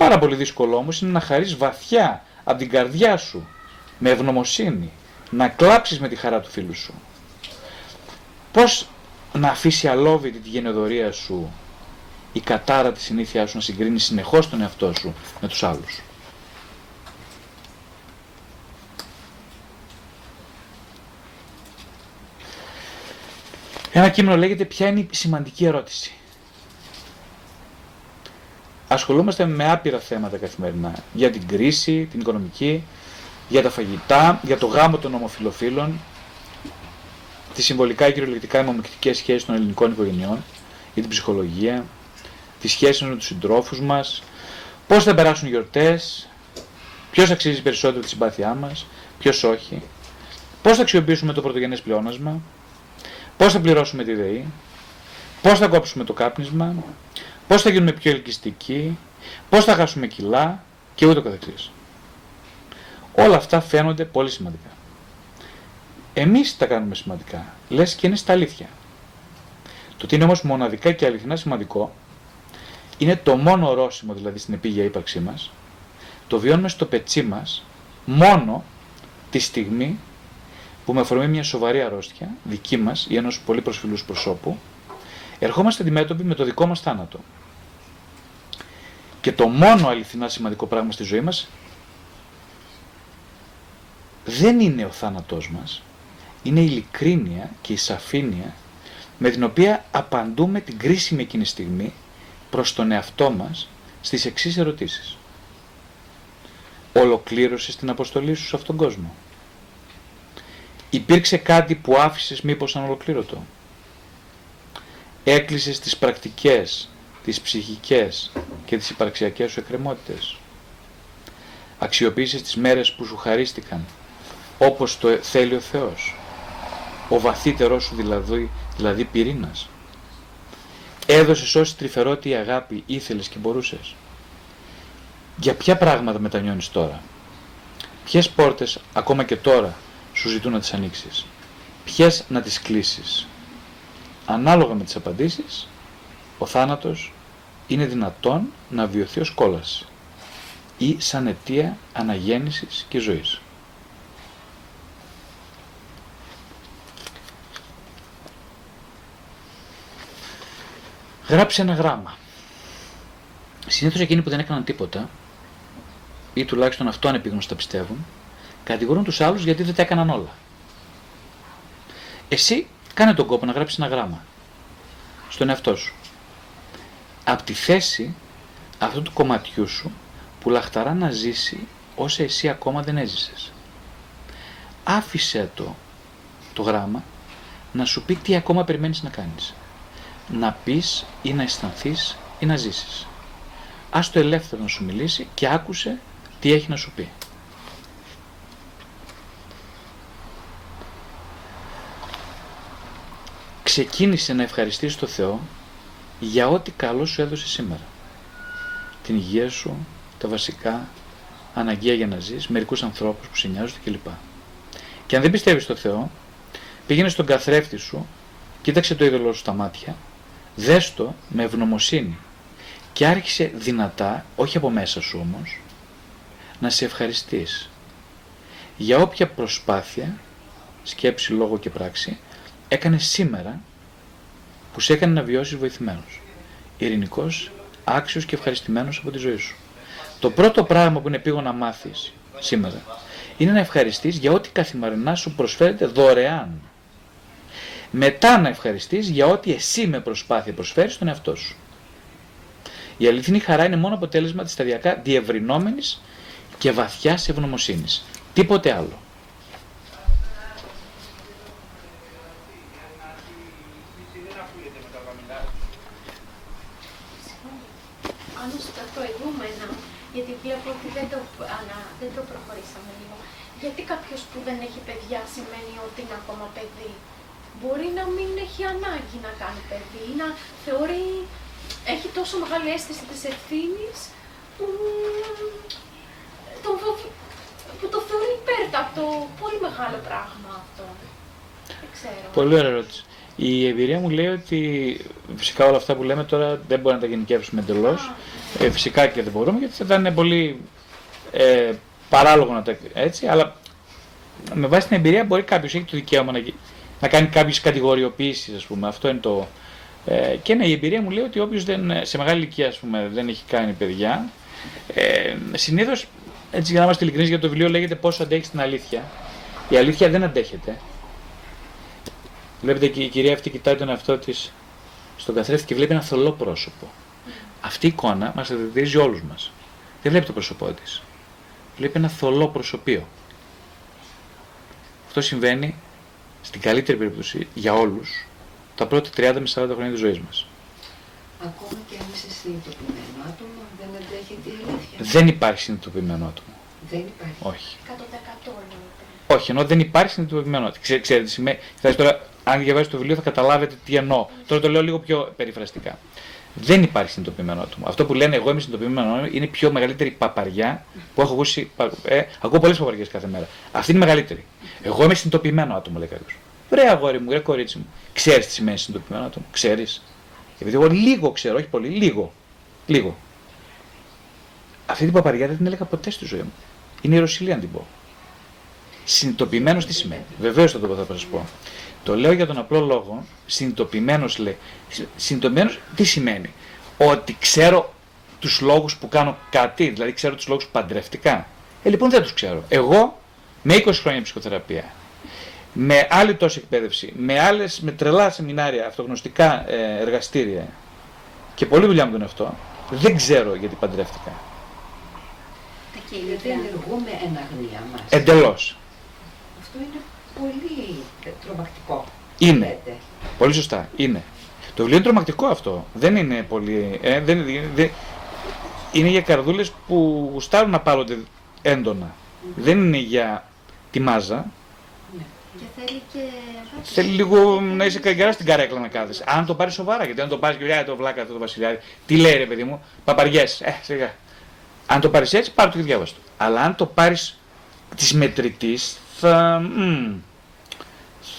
Πάρα πολύ δύσκολο όμως είναι να χαρείς βαθιά από την καρδιά σου, με ευγνωμοσύνη, να κλάψεις με τη χαρά του φίλου σου. Πώς να αφήσει αλόβητη τη γενεδορία σου η κατάρα της συνήθεια σου να συγκρίνεις συνεχώς τον εαυτό σου με τους άλλους. Ένα κείμενο λέγεται ποια είναι η σημαντική ερώτηση. Ασχολούμαστε με άπειρα θέματα καθημερινά. Για την κρίση, την οικονομική, για τα φαγητά, για το γάμο των ομοφιλοφίλων, τι συμβολικά και κυριολεκτικά αιμομυκτικές σχέσεις των ελληνικών οικογενειών, για την ψυχολογία, τι σχέσει με τους συντρόφους μας, πώς θα περάσουν οι γιορτές, ποιος αξίζει περισσότερο τη συμπάθειά μας, ποιος όχι, πώς θα αξιοποιήσουμε το πρωτογενές πλεόνασμα, πώς θα πληρώσουμε τη ΔΕΗ, πώς θα κόψουμε το κάπνισμα, πώς θα γίνουμε πιο ελκυστικοί, πώς θα χάσουμε κιλά και ούτω καθεξής. Όλα αυτά φαίνονται πολύ σημαντικά. Εμείς τα κάνουμε σημαντικά, λες και είναι στα αλήθεια. Το τι είναι όμως μοναδικά και αληθινά σημαντικό είναι το μόνο ορόσημο δηλαδή στην επίγεια ύπαρξή μας, το βιώνουμε στο πετσί μας μόνο τη στιγμή που με αφορμή μια σοβαρή αρρώστια, δική μας ή ενός πολύ προσφυλούς προσώπου, ερχόμαστε αντιμέτωποι με το δικό μας θάνατο. Και το μόνο αληθινά σημαντικό πράγμα στη ζωή μας δεν είναι ο θάνατός μας, είναι η ειλικρίνεια και η σαφήνεια με την οποία απαντούμε την κρίσιμη εκείνη στιγμή προς τον εαυτό μας στις εξής ερωτήσεις. Ολοκλήρωσες την αποστολή σου σε αυτόν τον κόσμο. Υπήρξε κάτι που άφησες μήπως ανολοκλήρωτο. Έκλεισες τις πρακτικές, τις ψυχικές και τις υπαρξιακές σου εκκρεμότητες. Αξιοποίησες τις μέρες που σου χαρίστηκαν, όπως το θέλει ο Θεός. Ο βαθύτερός σου δηλαδή, δηλαδή πυρήνας. Έδωσες όση τρυφερότη αγάπη ήθελες και μπορούσες. Για ποια πράγματα μετανιώνεις τώρα; Ποιες πόρτες ακόμα και τώρα σου ζητούν να τις ανοίξεις; Ποιες να τις κλείσεις; Ανάλογα με τις απαντήσεις, ο θάνατος είναι δυνατόν να βιωθεί ως κόλαση ή σαν αιτία αναγέννησης και ζωής. γράψει ένα γράμμα. Συνήθως εκείνοι που δεν έκαναν τίποτα, ή τουλάχιστον αυτό ανεπίγνωστα πιστεύουν, κατηγορούν τους άλλους γιατί δεν τα έκαναν όλα. Εσύ κάνε τον κόπο να γράψεις ένα γράμμα στον εαυτό σου. Από τη θέση αυτού του κομματιού σου που λαχταρά να ζήσει όσα εσύ ακόμα δεν έζησες. Άφησε το, το γράμμα να σου πει τι ακόμα περιμένεις να κάνεις να πεις ή να αισθανθείς ή να ζήσεις. Ας το ελεύθερο να σου μιλήσει και άκουσε τι έχει να σου πει. Ξεκίνησε να ευχαριστείς το Θεό για ό,τι καλό σου έδωσε σήμερα. Την υγεία σου, τα βασικά, αναγκαία για να ζεις, μερικούς ανθρώπους που σε νοιάζονται κλπ. Και αν δεν πιστεύεις στο Θεό, πήγαινε στον καθρέφτη σου, κοίταξε το είδωλό σου στα μάτια Δέστο με ευγνωμοσύνη και άρχισε δυνατά, όχι από μέσα σου όμως, να σε ευχαριστείς για όποια προσπάθεια, σκέψη, λόγο και πράξη, έκανε σήμερα που σε έκανε να βιώσεις βοηθημένος, ειρηνικός, άξιος και ευχαριστημένος από τη ζωή σου. Το πρώτο πράγμα που είναι πήγω να μάθεις σήμερα είναι να ευχαριστείς για ό,τι καθημερινά σου προσφέρεται δωρεάν μετά να ευχαριστείς για ό,τι εσύ με προσπάθεια προσφέρεις στον εαυτό σου. Η αληθινή χαρά είναι μόνο αποτέλεσμα της σταδιακά διευρυνόμενης και βαθιάς ευγνωμοσύνης. Τίποτε άλλο. Πάνω στα προηγούμενα, γιατί βλέπω ότι δεν το, ανα, δεν το προχωρήσαμε λίγο. Γιατί κάποιος που δεν έχει παιδιά σημαίνει ότι είναι ακόμα παιδί μπορεί να μην έχει ανάγκη να κάνει παιδί, να θεωρεί, έχει τόσο μεγάλη αίσθηση της ευθύνης που, το, που το θεωρεί υπέρτατο, πολύ μεγάλο πράγμα αυτό. Δεν ξέρω. Πολύ ωραία ερώτηση. Η εμπειρία μου λέει ότι φυσικά όλα αυτά που λέμε τώρα δεν μπορεί να τα γενικεύσουμε εντελώς. Ε, φυσικά και δεν μπορούμε γιατί θα είναι πολύ ε, παράλογο να τα έτσι, αλλά με βάση την εμπειρία μπορεί κάποιος έχει το δικαίωμα να, να κάνει κάποιες κατηγοριοποιήσει, ας πούμε. Αυτό είναι το. Ε, και ναι, η εμπειρία μου λέει ότι όποιος σε μεγάλη ηλικία ας πούμε, δεν έχει κάνει παιδιά, ε, συνήθως, έτσι για να είμαστε ειλικρινείς, για το βιβλίο λέγεται Πόσο αντέχεις την αλήθεια. Η αλήθεια δεν αντέχεται. Βλέπετε και η κυρία αυτή κοιτάει τον εαυτό της στον καθρέφτη και βλέπει ένα θολό πρόσωπο. Αυτή η εικόνα μας χαρακτηρίζει όλους μας. Δεν βλέπει το πρόσωπό της. Βλέπει ένα θολό προσωπείο. Αυτό συμβαίνει στην καλύτερη περίπτωση για όλους τα πρώτα 30 με 40 χρόνια της ζωής μας. Ακόμα και αν είσαι συνειδητοποιημένο άτομο, δεν αντέχει τη αλήθεια. Δεν υπάρχει συνειδητοποιημένο άτομο. Δεν υπάρχει. Όχι. 100% Όχι, ενώ δεν υπάρχει συνειδητοποιημένο άτομο. Ξέρετε, ξέρετε σημαίνει. Θα τώρα, αν διαβάσετε το βιβλίο, θα καταλάβετε τι εννοώ. Τώρα το λέω λίγο πιο περιφραστικά. Δεν υπάρχει συνειδητοποιημένο άτομο. Αυτό που λένε εγώ είμαι συνειδητοποιημένο άτομο είναι η πιο μεγαλύτερη παπαριά που έχω ακούσει. Ε, ακούω πολλές παπαριές κάθε μέρα. Αυτή είναι η μεγαλύτερη. Εγώ είμαι συνειδητοποιημένο άτομο, λέει κάποιος. Ρε αγόρι μου, ρε κορίτσι μου. Ξέρεις τι σημαίνει συνειδητοποιημένο άτομο; Ξέρεις. Επειδή εγώ λίγο ξέρω, όχι πολύ, λίγο. Λίγο. Αυτή την παπαριά δεν την έλεγα ποτέ στη ζωή μου. Είναι η Ρωσιλία, αν την πω. Συνειδητοποιημένος τι σημαίνει. Βεβαίως θα το θα σας πω. Το λέω για τον απλό λόγο, συνειδητοποιημένος λέει. Συνειδητοποιημένος τι σημαίνει; Ότι ξέρω τους λόγους που κάνω κάτι, δηλαδή ξέρω τους λόγους παντρευτικά. Ε, λοιπόν δεν τους ξέρω. Εγώ με 20 χρόνια ψυχοθεραπεία, με άλλη τόση εκπαίδευση, με, άλλες, με τρελά σεμινάρια, αυτογνωστικά ε, εργαστήρια και πολλή δουλειά με τον αυτό, δεν ξέρω γιατί παντρεύτηκα. Γιατί ενεργούμε εν αγνία μας. Εντελώς. Αυτό είναι πολύ τρομακτικό. Είναι. Λέτε. Πολύ σωστά. Είναι. Το βιβλίο είναι τρομακτικό αυτό. Δεν είναι πολύ. Ε, δεν, δεν, είναι για καρδούλες που γουστάρουν να πάρονται έντονα. Δεν είναι για τη μάζα. Και θέλει και Θέλει λίγο να είσαι καγκερά στην καρέκλα να κάθεσαι. Αν το πάρεις σοβαρά, γιατί αν το πάρεις και λέει το βλάκα αυτό το Βασιλιάδη, τι λέει ρε παιδί μου, παπαριές. Ε, σιγά. Αν το πάρεις έτσι, πάρει το και διάβαστο. Αλλά αν το πάρεις της μετρητής, θα. Μ,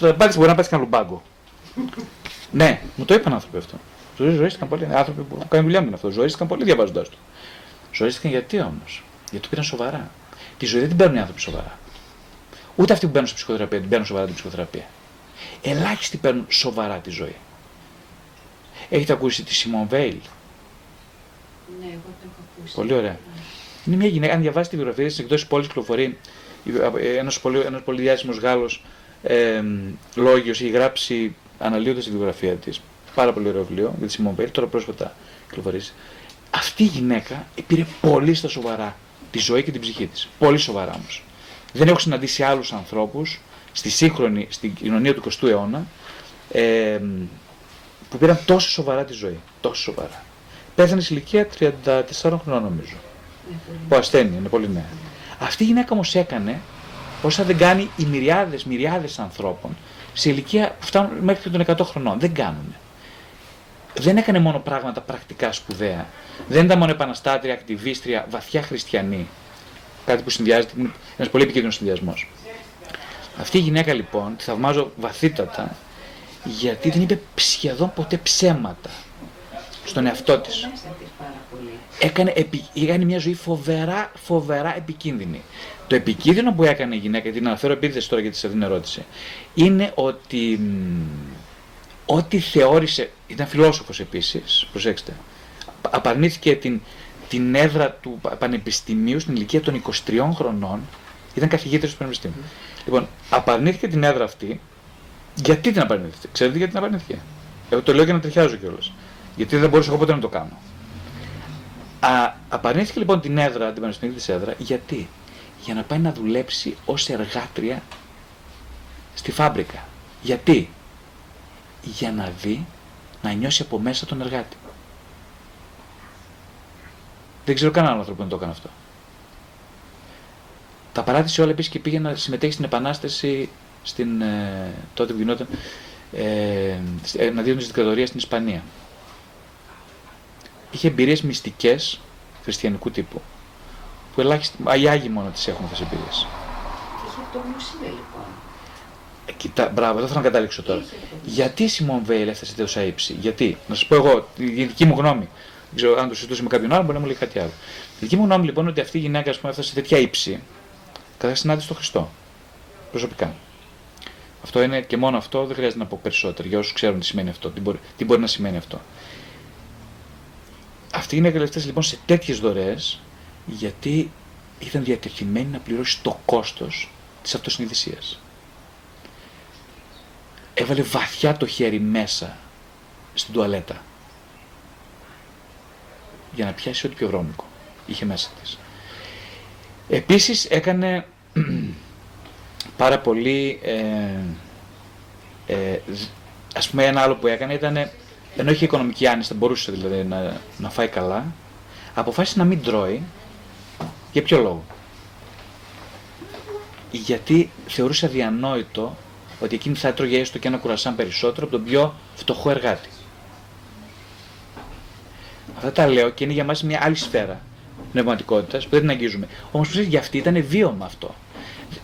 θα πάρει μπορεί να πάρει κανένα λουμπάγκο. ναι, μου το είπαν άνθρωποι αυτό. Ζωή, ζωήστηκαν πολύ. Άνθρωποι που κάνουν δουλειά με αυτό. Ζωήστηκαν πολύ διαβάζοντάς το. Ζωήστηκαν γιατί όμως; Γιατί το πήραν σοβαρά. Τη ζωή δεν την παίρνουν οι άνθρωποι σοβαρά. Ούτε αυτοί που μπαίνουν στη ψυχοθεραπεία την παίρνουν σοβαρά την ψυχοθεραπεία. Ελάχιστοι παίρνουν σοβαρά τη ζωή. Έχετε ακούσει τη Σιμών Βέιλ; Ναι, εγώ το έχω ακούσει. Πολύ ωραία. Είναι μια γυναίκα, αν διαβάσετε τη βιογραφία της εκτός της πόλης κυκλοφορεί ένας πολύ, ένας πολύ διάσημο Γάλλος ε, λόγιο έχει γράψει αναλύοντα τη βιογραφία της. Πάρα πολύ ωραίο βιβλίο για της Σιμών Βέιλ, τώρα πρόσφατα κυκλοφορήσει. Αυτή η γυναίκα πήρε πολύ στα σοβαρά τη ζωή και την ψυχή της. Πολύ σοβαρά όμως. Δεν έχω συναντήσει άλλους ανθρώπους στη σύγχρονη, στην κοινωνία του 20ου αιώνα, ε, που πήραν τόσο σοβαρά τη ζωή. Τόσο σοβαρά. Πέθανε σε ηλικία 34 χρονών νομίζω. Που ασθένει, είναι πολύ νέα. Αυτή η γυναίκα όμως έκανε όσα δεν κάνει οι μυριάδες μυριάδες ανθρώπων σε ηλικία που φτάνουν μέχρι των 100 χρονών. Δεν κάνουν. Δεν έκανε μόνο πράγματα πρακτικά σπουδαία. Δεν ήταν μόνο επαναστάτρια, ακτιβίστρια, βαθιά χριστιανή. Κάτι που συνδυάζεται, ένας πολύ επικίνδυνος συνδυασμός. Αυτή η γυναίκα λοιπόν τη θαυμάζω βαθύτατα γιατί δεν είπε σχεδόν ποτέ ψέματα στον εαυτό της. Έκανε, επι, έκανε μια ζωή φοβερά, φοβερά επικίνδυνη. Το επικίνδυνο που έκανε η γυναίκα, την αναφέρω επίθεση τώρα γιατί σε την ερώτηση, είναι ότι ό,τι θεώρησε, ήταν φιλόσοφος επίσης, προσέξτε, απαρνήθηκε την, την έδρα του πανεπιστημίου στην ηλικία των 23 χρονών, ήταν καθηγήτρια του πανεπιστημίου. Λοιπόν, απαρνήθηκε την έδρα αυτή. Γιατί την απαρνήθηκε, Ξέρετε γιατί την απαρνήθηκε; Εγώ το λέω για να τριχιάζω κιόλας. Γιατί δεν μπορούσα εγώ ποτέ να το κάνω. Α, απαρνήθηκε λοιπόν την έδρα, την πανεπιστημιακή της έδρα, γιατί; Για να πάει να δουλέψει ως εργάτρια στη φάμπρικα. Γιατί; Για να δει, να νιώσει από μέσα τον εργάτη. Δεν ξέρω κανέναν άνθρωπο που να το έκανε αυτό. Τα παράτησε όλα επίσης και πήγε να συμμετέχει στην Επανάσταση στην, ε, τότε που γινόταν ε, εναντίον της δικτατορίας στην Ισπανία. Είχε εμπειρίες μυστικές χριστιανικού τύπου. Που ελάχιστοι, οι Άγιοι μόνο τις έχουν αυτές τις εμπειρίες. Είχε τόνους είναι λοιπόν. Ε, Κοιτά, μπράβο, δεν θέλω να καταλήξω τώρα. Γιατί η Σιμών Βέιλ έφτασε τόσα ύψη, Γιατί, να σας πω εγώ, η δική μου γνώμη. Δεν ξέρω αν το συζητούσε με κάποιον άλλο, μπορεί να μου λέει κάτι άλλο. Η δική μου γνώμη λοιπόν είναι ότι αυτή η γυναίκα ας πούμε, έφτασε σε τέτοια ύψη κατά συνάντηση στον Χριστό. Προσωπικά. Αυτό είναι και μόνο αυτό, δεν χρειάζεται να πω περισσότερο για όσους ξέρουν τι σημαίνει αυτό, τι μπορεί, τι μπορεί να σημαίνει αυτό. Αυτή η γυναίκα έφτασε λοιπόν σε τέτοιες δωρεές γιατί ήταν διατεθειμένη να πληρώσει το κόστος της αυτοσυνειδησίας. Έβαλε βαθιά το χέρι μέσα στην τουαλέτα για να πιάσει ό,τι πιο βρώμικο είχε μέσα της. Επίσης έκανε πάρα πολύ, ε, ε, ας πούμε ένα άλλο που έκανε ήταν, ενώ είχε οικονομική άνεση, μπορούσε δηλαδή να, να φάει καλά, αποφάσισε να μην τρώει. Για ποιο λόγο; Γιατί θεωρούσε αδιανόητο ότι εκείνη θα έτρωγε έστω και ένα κουρασάν περισσότερο από τον πιο φτωχό εργάτη. Αυτά τα λέω και είναι για μας μια άλλη σφαίρα πνευματικότητας που δεν την αγγίζουμε. Όμως για αυτή ήταν βίωμα αυτό.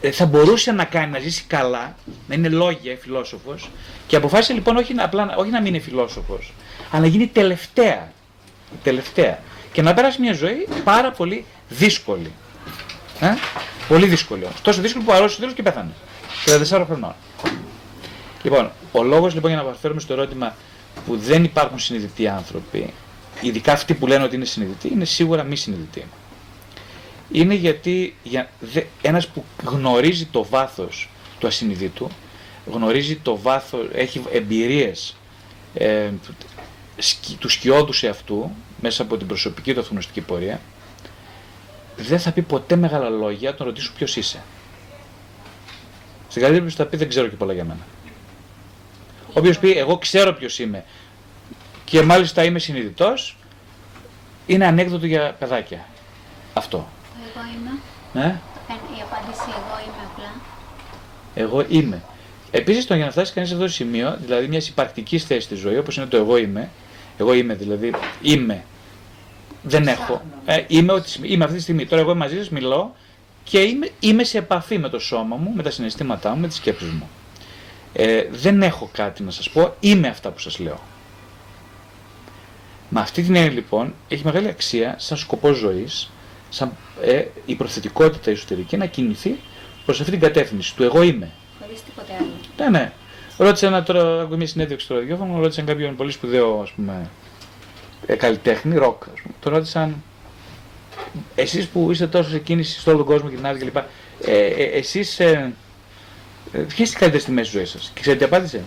Ε, θα μπορούσε να κάνει να ζήσει καλά, να είναι λόγια φιλόσοφος και αποφάσισε λοιπόν όχι να, απλά, όχι να μην είναι φιλόσοφος, αλλά να γίνει τελευταία. Τελευταία. Και να πέρασε μια ζωή πάρα πολύ δύσκολη. Ε; Πολύ δύσκολη όμως. Τόσο δύσκολη που αρρώστησε τέλο και πέθανε. 34 χρονών. Λοιπόν, ο λόγος λοιπόν για να παραφέρουμε στο ερώτημα που δεν υπάρχουν συνειδητοί άνθρωποι ειδικά αυτοί που λένε ότι είναι συνειδητοί, είναι σίγουρα μη συνειδητοί. Είναι γιατί για, ένας που γνωρίζει το βάθος του ασυνειδήτου, γνωρίζει το βάθος, έχει εμπειρίες ε, του σκιώδου σε αυτού, μέσα από την προσωπική του αυτογνωστική πορεία, δεν θα πει ποτέ μεγάλα λόγια, τον ρωτήσω ποιος είσαι. Στην καλύτερη περίπτωση θα πει δεν ξέρω και πολλά για μένα. Όποιο πει εγώ ξέρω ποιος είμαι, και μάλιστα είμαι συνειδητός, είναι ανέκδοτο για παιδάκια. Αυτό. Εγώ είμαι. Ναι. Η απάντηση εγώ είμαι απλά. Εγώ είμαι. Επίσης, το για να φτάσεις κανείς σε αυτό το σημείο, δηλαδή μιας υπαρκτικής θέσης στη ζωή, όπως είναι το εγώ είμαι, εγώ είμαι δηλαδή, είμαι, δεν έχω, ε, είμαι, ότι, είμαι αυτή τη στιγμή. Τώρα, εγώ μαζί σας μιλώ και είμαι, είμαι σε επαφή με το σώμα μου, με τα συναισθήματά μου, με τις σκέψεις μου. Ε, δεν έχω κάτι να σας πω, είμαι αυτά που σας λέω. Με αυτή την έννοια λοιπόν έχει μεγάλη αξία σαν σκοπός ζωής, σαν ε, η προθετικότητα εσωτερική να κινηθεί προς αυτή την κατεύθυνση του εγώ είμαι. Χωρίς τίποτε άλλο. Ναι, ναι. Ρώτησα ένα τώρα, ακούω μια συνέντευξη στο ραδιόφωνο, ρώτησαν κάποιον πολύ σπουδαίο ας πούμε, ε, καλλιτέχνη, ροκ. Ας πούμε. Τον ρώτησαν, εσείς που είστε τόσο σε κίνηση σε όλο τον κόσμο και την άλλη κλπ. Ε, ε, εσείς, ε, ε, ποιες είναι οι καλύτερε στιγμέ της ζωής σας. Και ξέρετε τι απάντησε;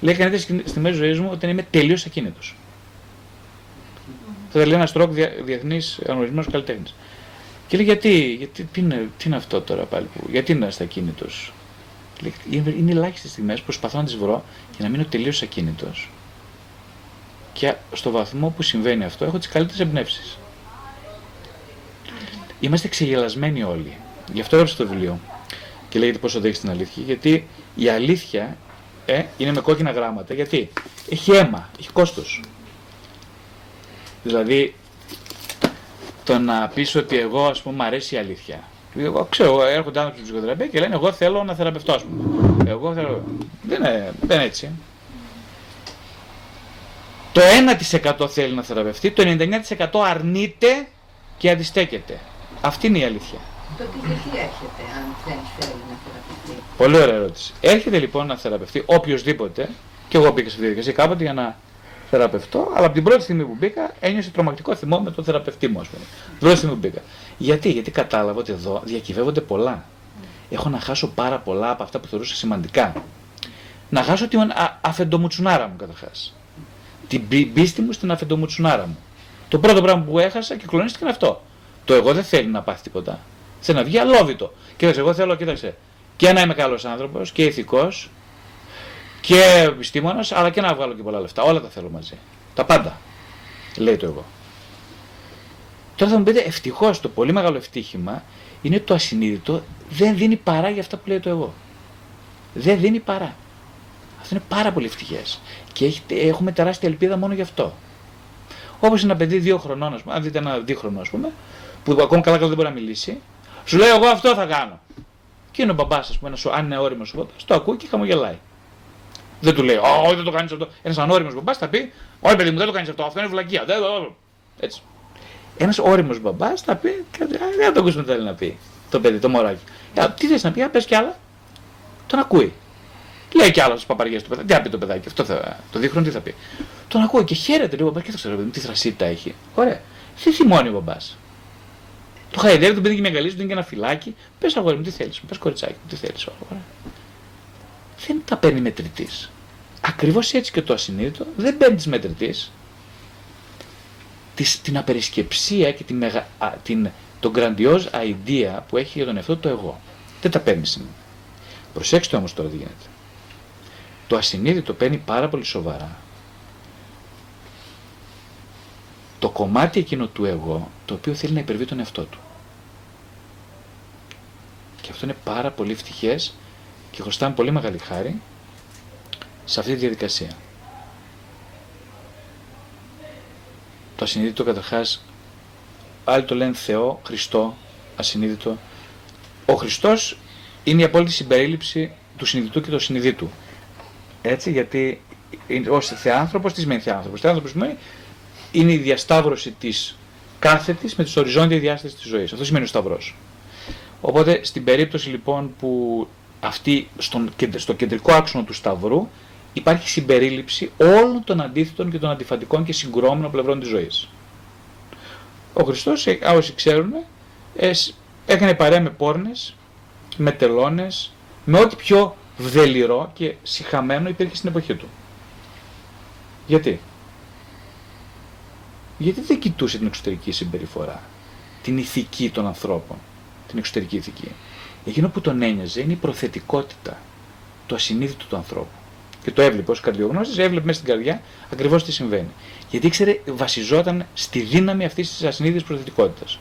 Λέει κανένα στη μέση ζωής μου όταν είμαι τελείως ακίνητος. Θα λέει ένας τρόπο διεθνής αναγνωρισμένο καλλιτέχνης. Και λέει γιατί, γιατί τι, είναι, τι είναι αυτό τώρα πάλι, που, γιατί είναι στα ακίνητο. Είναι, είναι ελάχιστες στιγμές που προσπαθώ να τις βρω και να μείνω τελείως ακίνητος. Και στο βαθμό που συμβαίνει αυτό έχω τις καλύτερες εμπνεύσεις. Είμαστε ξεγελασμένοι όλοι. Γι' αυτό έγραψα το βιβλίο. Και λέγεται πόσο δέχεις την αλήθεια. Γιατί η αλήθεια ε, είναι με κόκκινα γράμματα. Γιατί; Έχει αίμα, έχει κόστος. Δηλαδή, το να πεις ότι εγώ, ας πούμε, μου αρέσει η αλήθεια. Εγώ ξέρω, έρχονται άνθρωποι στην ψυχοθεραπεία και λένε εγώ θέλω να θεραπευτώ, ας πούμε. Εγώ θέλω... Δεν είναι, δεν είναι έτσι. Το 1% θέλει να θεραπευτεί, το 99% αρνείται και αντιστέκεται. Αυτή είναι η αλήθεια. Τότε γιατί έρχεται, αν δεν θέλει να θεραπευτεί; Πολύ ωραία ερώτηση. Έρχεται λοιπόν να θεραπευτεί οποιοδήποτε, και εγώ μπήκα σε αυτή τη διαδικασία κάποτε για να θεραπευτώ, αλλά από την πρώτη στιγμή που μπήκα ένιωσε τρομακτικό θυμό με τον θεραπευτή μου, ας πούμε. Την πρώτη στιγμή που μπήκα. Γιατί, γιατί κατάλαβα ότι εδώ διακυβεύονται πολλά. Έχω να χάσω πάρα πολλά από αυτά που θεωρούσα σημαντικά. Να χάσω την αφεντομουτσουνάρα μου καταρχάς. Την πίστη μου στην αφεντομουτσουνάρα μου. Το πρώτο πράγμα που έχασα και κλονίστηκε είναι αυτό. Το εγώ δεν θέλει να πάθει τίποτα. Θέλει να βγει αλόβητο. Κοίταξε, εγώ θέλω, κοίταξε, και να είμαι καλός άνθρωπος και ηθικός και επιστήμονας, αλλά και να βγάλω και πολλά λεφτά. Όλα τα θέλω μαζί. Τα πάντα. Λέει το εγώ. Τώρα θα μου πείτε, ευτυχώς το πολύ μεγάλο ευτύχημα είναι το ασυνείδητο δεν δίνει παρά για αυτά που λέει το εγώ. Δεν δίνει παρά. Αυτό είναι πάρα πολύ ευτυχές. Και έχουμε τεράστια ελπίδα μόνο γι' αυτό. Όπως ένα παιδί δύο χρονών, ας πούμε, αν δείτε ένα δίχρονο, ας πούμε, που ακόμα καλά καλά δεν μπορεί να μιλήσει, σου λέει εγώ αυτό θα κάνω. Και είναι ο μπαμπάς, ας πούμε, ένας, αν είναι όριμος ο μπαμπάς, το ακούει και χαμογελάει. Δεν του λέει, Όχι, δεν το κάνεις αυτό. Ένας ανώριμος μπαμπάς θα πει, Όχι, παιδί μου, δεν το κάνεις αυτό. Αυτό είναι βλακεία. Δεν, έτσι. Ένας όριμος μπαμπάς θα πει, Δεν το ακούσουμε τι θέλει να πει το παιδί, το μωράκι. Τι θες να πει, πες κι άλλα. Τον ακούει. Λέει κι άλλος στις παπαριές του παιδάκι. Τι θα πει το παιδάκι, αυτό θα, το δείχνουν τι θα πει. Τον ακούει και χαίρεται λίγο μπαμπάς και δεν ξέρω τι θρασίτητα έχει. Ωραία. Τι θυμώνει ο μπαμπάς. Το χαϊδεύει, τον παιδί και με αγκαλίζει, του δίνει και ένα φυλάκι. Πες αγόρι μου, τι θέλεις, πες κοριτσάκι μου, τι θέλεις. Δεν τα παίρνει μετρητής. Ακριβώς έτσι και το ασυνείδητο δεν παίρνει μετρητής. Την απερισκεψία και την, μεγα, την, τον grandiose idea που έχει για τον εαυτό το εγώ. Δεν τα παίρνει συνήθω. Προσέξτε όμως τώρα τι γίνεται. Το ασυνείδητο παίρνει πάρα πολύ σοβαρά το κομμάτι εκείνο του εγώ το οποίο θέλει να υπερβεί τον εαυτό του. Και αυτό είναι πάρα πολύ ευτυχές και χρωστάμε πολύ μεγάλη χάρη σε αυτή τη διαδικασία. Το ασυνείδητο καταρχάς, άλλοι το λένε Θεό, Χριστό, ασυνείδητο. Ο Χριστός είναι η απόλυτη συμπερίληψη του συνειδητού και του συνειδήτου. Έτσι, γιατί ως θεάνθρωπος, τι σημαίνει θεάνθρωπος; Θεάνθρωπος σημαίνει είναι η διασταύρωση της κάθετης με τη οριζόντια διάσταση της ζωής. Αυτό σημαίνει ο Σταυρός. Οπότε στην περίπτωση λοιπόν που αυτή στον, στο κεντρικό άξονα του Σταυρού υπάρχει συμπερίληψη όλων των αντίθετων και των αντιφατικών και συγκρόμενων πλευρών της ζωής. Ο Χριστός, ε, όσοι ξέρουν, έκανε παρέα με πόρνες, με τελώνες, με ό,τι πιο βδελιρό και συχαμένο υπήρχε στην εποχή του. Γιατί; Γιατί δεν κοιτούσε την εξωτερική συμπεριφορά, την ηθική των ανθρώπων, την εξωτερική ηθική; Εκείνο που τον ένοιαζε είναι η προθετικότητα, το ασυνείδητο του ανθρώπου. Και το έβλεπε ως καρδιογνώστης, έβλεπε μέσα στην καρδιά ακριβώς τι συμβαίνει. Γιατί ήξερε, βασιζόταν στη δύναμη αυτής της ασυνείδητης προθετικότητας.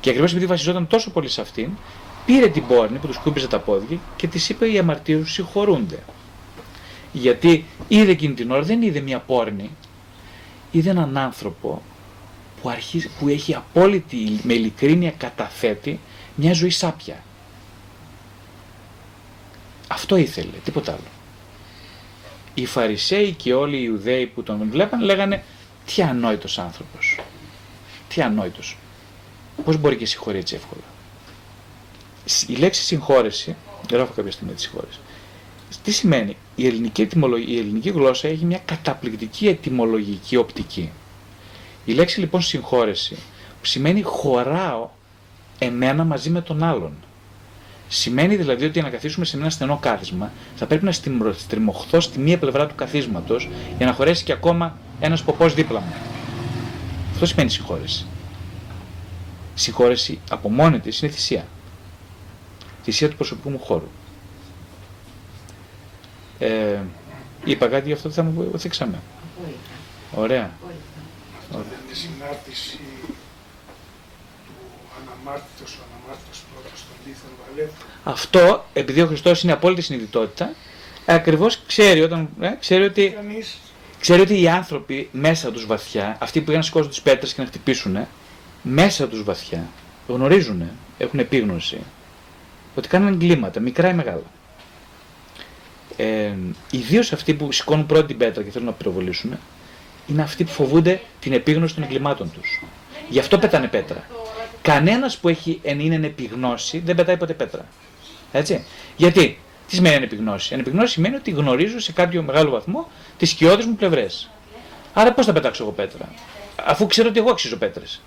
Και ακριβώς επειδή βασιζόταν τόσο πολύ σε αυτήν, πήρε την πόρνη που του κούμπιζε τα πόδια και της είπε: Οι αμαρτίε συγχωρούνται. Γιατί είδε εκείνη την ώρα, δεν είδε μια πόρνη, είδε έναν άνθρωπο που, αρχίζει, που έχει απόλυτη με ειλικρίνεια καταθέτει μια ζωή σάπια. Αυτό ήθελε, τίποτα άλλο. Οι Φαρισαίοι και όλοι οι Ιουδαίοι που τον βλέπαν λέγανε τι ανόητος άνθρωπος. Τι ανόητος. Πώς μπορεί και συγχωρείς έτσι εύκολα. Η λέξη συγχώρεση, γράφω κάποια στιγμή τη συγχώρεση, τι σημαίνει; Η ελληνική, η ελληνική γλώσσα έχει μια καταπληκτική ετυμολογική οπτική. Η λέξη λοιπόν συγχώρεση που σημαίνει χωράω εμένα μαζί με τον άλλον. Σημαίνει δηλαδή ότι για να καθίσουμε σε ένα στενό κάθισμα θα πρέπει να στριμωχθώ στη μία πλευρά του καθίσματος για να χωρέσει και ακόμα ένας ποπός δίπλα μου. Αυτό σημαίνει συγχώρεση. Συγχώρεση από μόνη της είναι θυσία. Θυσία του προσωπικού μου χώρου. Ε, είπα κάτι γι' αυτό θα μου βοηθήσαμε. Ωραία τη συνάρτηση του αναμάρτητος, ο αναμάρτητος πρώτος των λίθων βαλέτων. Αυτό, επειδή ο Χριστός είναι απόλυτη συνειδητότητα, ακριβώς ξέρει, όταν, ε, ξέρει ότι... Ξέρει ότι οι άνθρωποι μέσα τους βαθιά, αυτοί που πήγαν να σηκώσουν τις πέτρες και να χτυπήσουν, μέσα τους βαθιά, γνωρίζουν, έχουν επίγνωση, ότι κάνουν εγκλήματα, μικρά ή μεγάλα. Ε, Ιδίως αυτοί που σηκώνουν πρώτη την πέτρα και θέλουν να πυροβολήσουν, είναι αυτοί που φοβούνται την επίγνωση των εγκλημάτων τους. Γι' αυτό πετάνε πέτρα. Κανένας που έχει, εν είναι επιγνώση δεν πετάει ποτέ πέτρα. Έτσι. Γιατί, τι σημαίνει ανεπιγνώση. Ανεπιγνώση σημαίνει ότι γνωρίζω σε κάποιο μεγάλο βαθμό τις σκιώδεις μου πλευρές. Άρα πώς θα πετάξω εγώ πέτρα, αφού ξέρω ότι εγώ αξίζω πέτρες.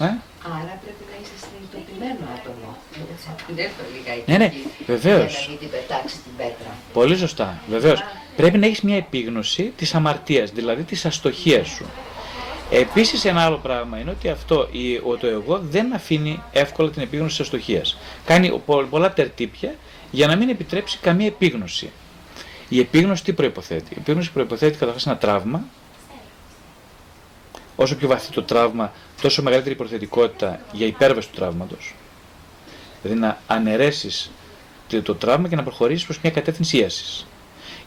Ε; Άρα πρέπει να είσαι συνειδητοποιημένο άτομο. Δεν ναι, ναι, βεβαίω. Να μην την πετάξει την πέτρα. Πολύ σωστά, βεβαίως πρέπει να έχεις μια επίγνωση της αμαρτίας, δηλαδή της αστοχίας σου. Επίσης ένα άλλο πράγμα είναι ότι αυτό το εγώ δεν αφήνει εύκολα την επίγνωση της αστοχίας. Κάνει πολλά τερτύπια για να μην επιτρέψει καμία επίγνωση. Η επίγνωση τι προϋποθέτει; Η επίγνωση προϋποθέτει καταρχάς ένα τραύμα. Όσο πιο βαθύ το τραύμα, τόσο μεγαλύτερη προθετικότητα για υπέρβαση του τραύματος. Δηλαδή να αναιρέσεις το τραύμα και να προχωρήσεις προς μια κατεύθυνση ίασης.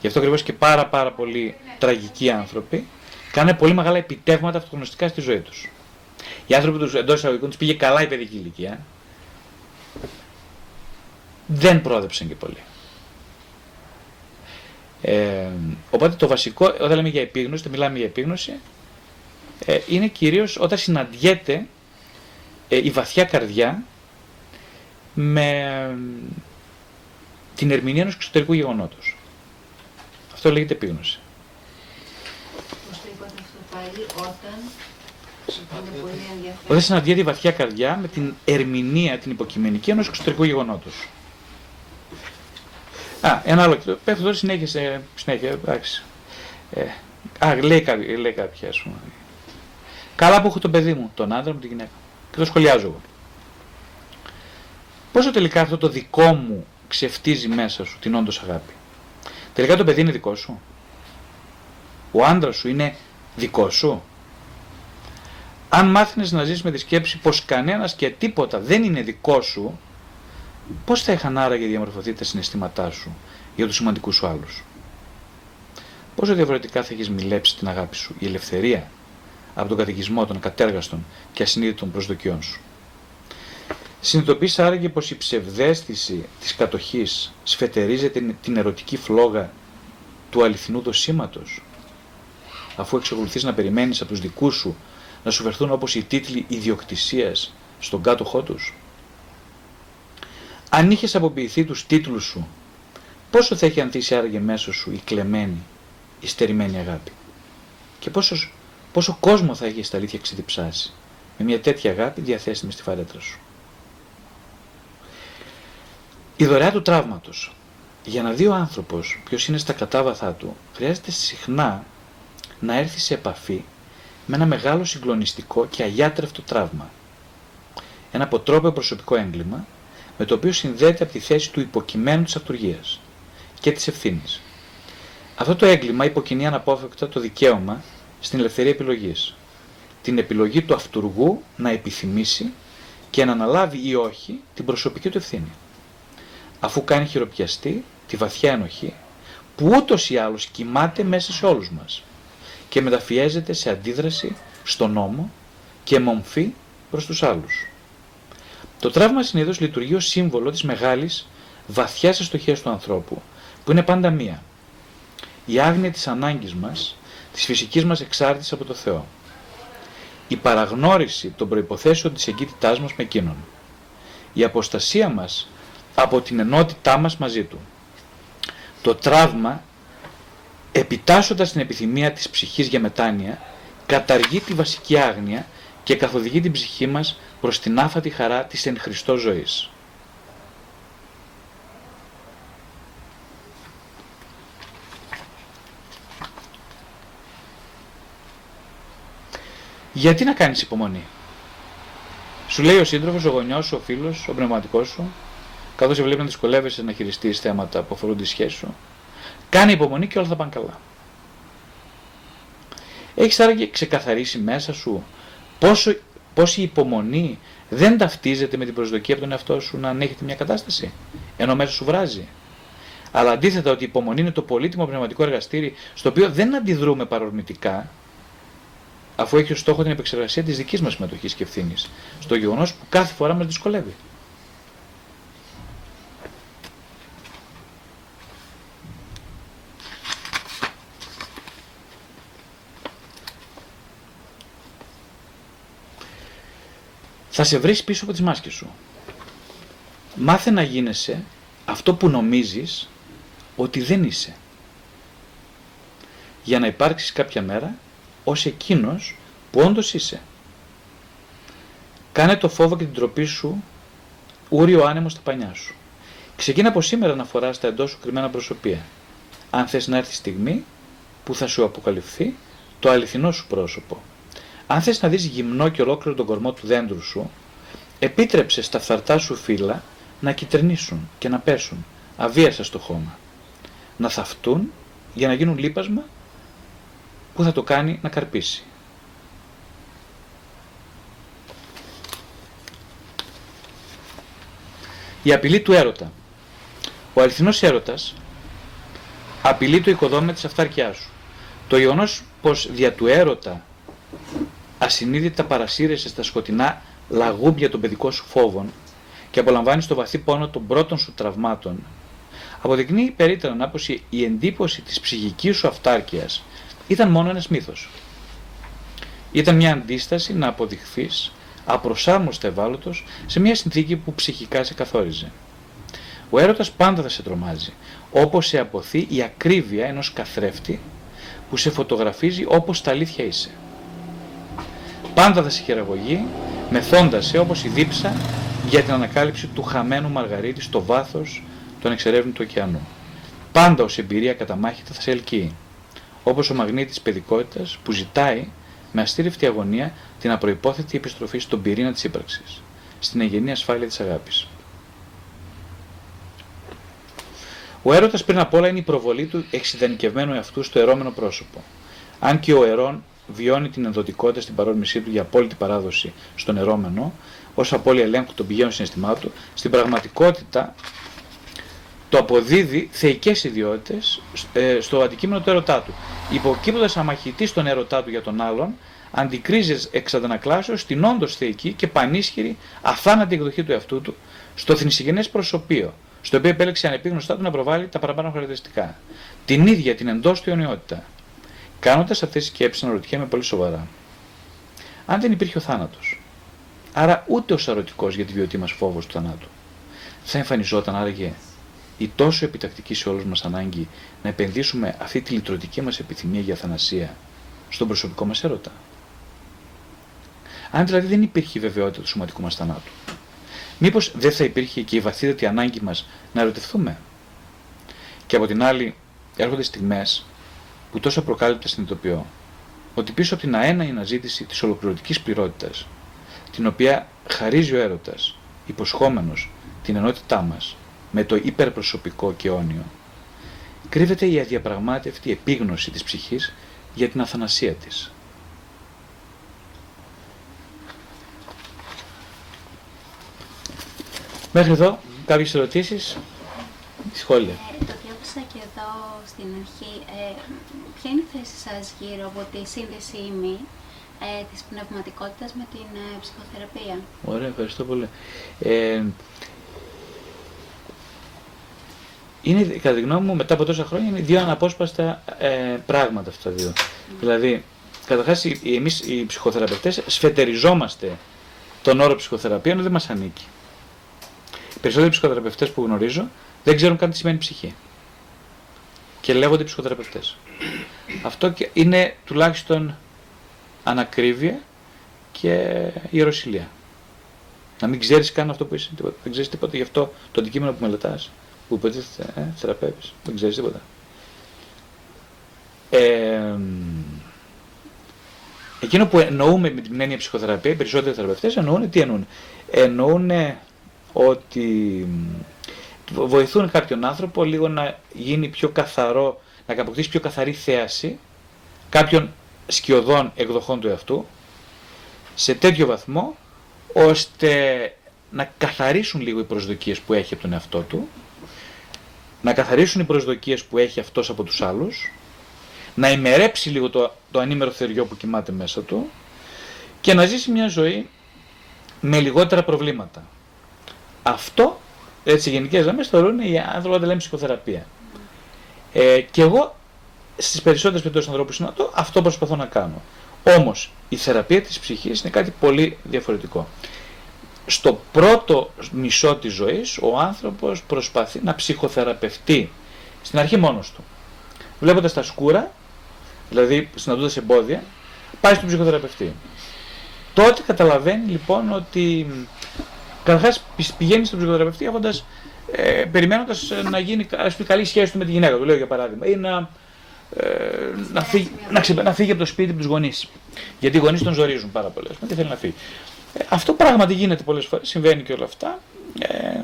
Γι' αυτό ακριβώς και πάρα πάρα πολλοί τραγικοί άνθρωποι κάνουν πολύ μεγάλα επιτεύγματα αυτογνωστικά στη ζωή τους. Οι άνθρωποι τους εντός εισαγωγικών τους πήγε καλά η παιδική ηλικία. δεν πρόδεψαν και πολύ. Ε, οπότε το βασικό, όταν λέμε για επίγνωση, όταν μιλάμε για επίγνωση, ε, είναι κυρίως όταν συναντιέται ε, η βαθιά καρδιά με την ερμηνεία ενός εξωτερικού γεγονότος. Αυτό λέγεται επίγνωση. Πώς το είπατε αυτό πάλι, όταν είναι πολύ ενδιαφέρον. Όταν συναντιέται η βαθιά καρδιά με την ερμηνεία, την υποκειμενική ενός εξωτερικού γεγονότος. Α, ένα άλλο. Πέφτω τώρα συνέχεια, συνέχεια, εντάξει. Ε, α, λέει, κάποιο, λέει κάποια, ας πούμε. Καλά που έχω τον παιδί μου, τον άντρα μου, τη γυναίκα. Και το σχολιάζω εγώ. Πόσο τελικά αυτό το δικό μου ξεφτίζει μέσα σου την όντως αγάπη; Τελικά το παιδί είναι δικό σου; Ο άντρας σου είναι δικό σου. Αν μάθαινες να ζεις με τη σκέψη πως κανένας και τίποτα δεν είναι δικό σου, πώς θα είχαν άραγε διαμορφωθεί τα συναισθήματά σου για τους σημαντικούς σου άλλους; Πόσο διαφορετικά θα έχεις μιλέψει την αγάπη σου, η ελευθερία, από τον καταιγισμό των κατέργαστων και ασυνείδητων προσδοκιών σου; Συνειδητοποιείς άραγε πως η ψευδέστηση της κατοχής σφετερίζεται την ερωτική φλόγα του αληθινού δοσίματος, αφού εξακολουθείς να περιμένεις από τους δικούς σου να σου φερθούν όπως οι τίτλοι ιδιοκτησίας στον κάτοχό τους. Αν είχες αποποιηθεί τους τίτλους σου, πόσο θα έχει ανθίσει άραγε μέσω σου η κλεμμένη, η στερημένη αγάπη; Και πόσο, πόσο κόσμο θα έχεις στα αλήθεια ξεδιψάσει με μια τέτοια αγάπη διαθέσιμη στη φαρέτρα σου; Η δωρεά του τραύματος. Για να δει ο άνθρωπος ποιος είναι στα κατάβαθά του, χρειάζεται συχνά να έρθει σε επαφή με ένα μεγάλο συγκλονιστικό και αγιάτρευτο τραύμα. Ένα αποτρόπαιο προσωπικό έγκλημα με το οποίο συνδέεται από τη θέση του υποκειμένου της αυτουργίας και της ευθύνης. Αυτό το έγκλημα υποκινεί αναπόφευκτα το δικαίωμα στην ελευθερία επιλογής. Την επιλογή του αυτούργου να επιθυμήσει και να αναλάβει ή όχι την προσωπική του ευθύνη. Αφού κάνει χειροπιαστή τη βαθιά ενοχή που ούτως ή άλλως κοιμάται μέσα σε όλους μας και μεταφιέζεται σε αντίδραση στον νόμο και μομφή προς τους άλλους. Το τραύμα συνήθως λειτουργεί ως σύμβολο της μεγάλης βαθιάς αστοχίας του ανθρώπου, που είναι πάντα μία. Η άγνοια της ανάγκης μας, της φυσικής μας εξάρτησης από το Θεό. Η παραγνώριση των προϋποθέσεων της εγκύτητάς μας με Εκείνον. Η αποστασία μας από την ενότητά μας μαζί Του. Το τραύμα, επιτάσσοντας την επιθυμία της ψυχής για μετάνοια, καταργεί τη βασική άγνοια και καθοδηγεί την ψυχή μας προς την άφατη χαρά της εν Χριστώ ζωής. Γιατί να κάνεις υπομονή; Σου λέει ο σύντροφος, ο γονιός σου, ο φίλος, ο πνευματικός σου, καθώς σε βλέπεις να δυσκολεύεσαι να χειριστείς θέματα που αφορούν τη σχέση σου, κάνε υπομονή και όλα θα πάνε καλά. Έχεις άραγε ξεκαθαρίσει μέσα σου πόσο Πώς η υπομονή δεν ταυτίζεται με την προσδοκία από τον εαυτό σου να ανέχεται μια κατάσταση, ενώ μέσα σου βράζει. Αλλά αντίθετα ότι η υπομονή είναι το πολύτιμο πνευματικό εργαστήρι στο οποίο δεν αντιδρούμε παρορμητικά, αφού έχει ως στόχο την επεξεργασία της δικής μας συμμετοχής και ευθύνης, στο γεγονός που κάθε φορά μας δυσκολεύει. Θα σε βρεις πίσω από τις μάσκες σου. Μάθε να γίνεσαι αυτό που νομίζεις ότι δεν είσαι. Για να υπάρξεις κάποια μέρα ως εκείνος που όντως είσαι. Κάνε το φόβο και την τροπή σου ούριο άνεμο στα πανιά σου. Ξεκίνα από σήμερα να φοράς τα εντός σου κρυμμένα προσωπία. Αν θες να έρθει η στιγμή που θα σου αποκαλυφθεί το αληθινό σου πρόσωπο. Αν θες να δεις γυμνό και ολόκληρο τον κορμό του δέντρου σου, επίτρεψε στα φθαρτά σου φύλλα να κυτρινήσουν και να πέσουν αβίασα στο χώμα. Να θαυτούν για να γίνουν λίπασμα που θα το κάνει να καρπίσει. Η απειλή του έρωτα. Ο αληθινός έρωτας απειλεί το οικοδόμημα της αυτάρκειάς σου. Το γεγονός πως δια του έρωτα ασυνείδητα παρασύρεσαι στα σκοτεινά λαγούμπια των παιδικών σου φόβων και απολαμβάνεις το βαθύ πόνο των πρώτων σου τραυμάτων, αποδεικνύει περίτρανα πως η- η εντύπωση της ψυχικής σου αυτάρκειας ήταν μόνο ένας μύθος. Ήταν μια αντίσταση να αποδειχθείς απροσάρμοστα ευάλωτος σε μια συνθήκη που ψυχικά σε καθόριζε. Ο έρωτας πάντα θα σε τρομάζει, όπως σε αποθεί η ακρίβεια ενός καθρέφτη που σε φωτογραφίζει όπως τα αλήθεια είσαι. Πάντα θα σε χειραγωγεί, μεθώντας σε όπως η δίψα για την ανακάλυψη του χαμένου Μαργαρίτη στο βάθος του ανεξερεύνητου ωκεανού. Πάντα ως εμπειρία καταμάχητα θα σε ελκύει, όπως ο μαγνήτης παιδικότητας που ζητάει με αστήρευτη αγωνία την απροϋπόθετη επιστροφή στον πυρήνα της ύπαρξης, στην εγγενή ασφάλεια της αγάπης. Ο έρωτας πριν απ' όλα είναι η προβολή του εξειδανικευμένου εαυτού στο ερώμενο πρόσωπο. Αν και ο ερών βιώνει την ενδοτικότητα στην παρόρμησή του για απόλυτη παράδοση στον ερώμενο, ω απώλεια ελέγχου των πηγαίων συναισθημάτων, στην πραγματικότητα το αποδίδει θεϊκές ιδιότητες ε, στο αντικείμενο του ερωτά του. Υποκείπτοντας αμαχητή στον ερωτά του για τον άλλον, αντικρίζεις εξ αντανακλάσεως την όντως θεϊκή και πανίσχυρη αθάνατη εκδοχή του εαυτού του στο θνησιγενές προσωπείο, στο οποίο επέλεξε ανεπίγνωστά του να προβάλλει τα παραπάνω χαρακτηριστικά. Την ίδια την εντός του αιωνιότητα. Κάνοντας αυτές τις σκέψεις αναρωτιέμαι πολύ σοβαρά. Αν δεν υπήρχε ο θάνατος, άρα ούτε ο σαρωτικός για τη βιωτή μας φόβος του θανάτου, θα εμφανιζόταν άραγε η τόσο επιτακτική σε όλους μας ανάγκη να επενδύσουμε αυτή τη λυτρωτική μας επιθυμία για θανασία στον προσωπικό μας έρωτα; Αν δηλαδή δεν υπήρχε η βεβαιότητα του σωματικού μας θανάτου, μήπως δεν θα υπήρχε και η βαθύτατη ανάγκη μας να ερωτευτούμε; Και από την άλλη έρχονται στιγμές που τόσο προκάλυπτα συνειδητοποιώ ότι πίσω από την αέναη αναζήτηση της ολοκληρωτικής πληρότητας, την οποία χαρίζει ο έρωτας, υποσχόμενος την ενότητά μας με το υπερπροσωπικό και όνιο, κρύβεται η αδιαπραγμάτευτη επίγνωση της ψυχής για την αθανασία της. Μέχρι εδώ, κάποιες ερωτήσεις, σχόλια. Ε, το διάβασα και εδώ στην αρχή. Ε, ποια είναι η θέση σας γύρω από τη σύνδεση ημί ε, της πνευματικότητας με την ε, ψυχοθεραπεία; Ωραία, ευχαριστώ πολύ. Ε, είναι, κατά τη γνώμη μου, μετά από τόσα χρόνια, είναι δύο αναπόσπαστα ε, πράγματα αυτά τα δύο. Δηλαδή, καταρχάς, οι- οι- εμείς οι ψυχοθεραπευτές σφετεριζόμαστε τον όρο ψυχοθεραπεία, ενώ δεν μας ανήκει. Οι περισσότεροι ψυχοθεραπευτές που γνωρίζω δεν ξέρουν καν τι σημαίνει ψυχή. Και λέγονται ψυχοθεραπευτές. Αυτό και είναι τουλάχιστον ανακρίβεια και ιεροσιλία. Να μην ξέρεις καν αυτό που είσαι, τίποτα. δεν ξέρεις τίποτα γι' αυτό το αντικείμενο που μελετάς, που υποτίθεται ε, θεραπεύεις, δεν ξέρεις τίποτα. Ε, εκείνο που εννοούμε με την έννοια ψυχοθεραπεία, οι περισσότεροι θεραπευτές εννοούν τι εννοούν; Εννοούν ότι βοηθούν κάποιον άνθρωπο λίγο να γίνει πιο καθαρό, να αποκτήσει πιο καθαρή θέαση κάποιων σκιωδών εκδοχών του εαυτού σε τέτοιο βαθμό ώστε να καθαρίσουν λίγο οι προσδοκίες που έχει από τον εαυτό του, να καθαρίσουν οι προσδοκίες που έχει αυτός από τους άλλους, να ημερέψει λίγο το, το ανήμερο θεριό που κοιμάται μέσα του και να ζήσει μια ζωή με λιγότερα προβλήματα. Αυτό, έτσι γενικές γραμμές, θεωρούν οι άνθρωποι όταν λέμε ψυχοθεραπεία. Ε, και εγώ στις περισσότερες περιπτώσεις ανθρώπους συναντώ αυτό προσπαθώ να κάνω. Όμως η θεραπεία της ψυχής είναι κάτι πολύ διαφορετικό. Στο πρώτο μισό της ζωής ο άνθρωπος προσπαθεί να ψυχοθεραπευτεί στην αρχή μόνος του. Βλέποντας τα σκούρα, δηλαδή συναντώντας εμπόδια, πάει στον ψυχοθεραπευτή. Τότε καταλαβαίνει λοιπόν ότι καταρχάς πηγαίνεις στον ψυχοθεραπευτή έχοντας ε, περιμένοντας ε, να γίνει ας πούμε, καλή σχέση του με τη γυναίκα του, λέω για παράδειγμα, ή να, ε, να, φύγει, να, ξε- να φύγει από το σπίτι από τους γονείς. Γιατί οι γονείς τον ζορίζουν πάρα πολύ. Δεν θέλει να φύγει. Ε, αυτό πράγματι γίνεται πολλές φορές, συμβαίνει και όλα αυτά. Ε,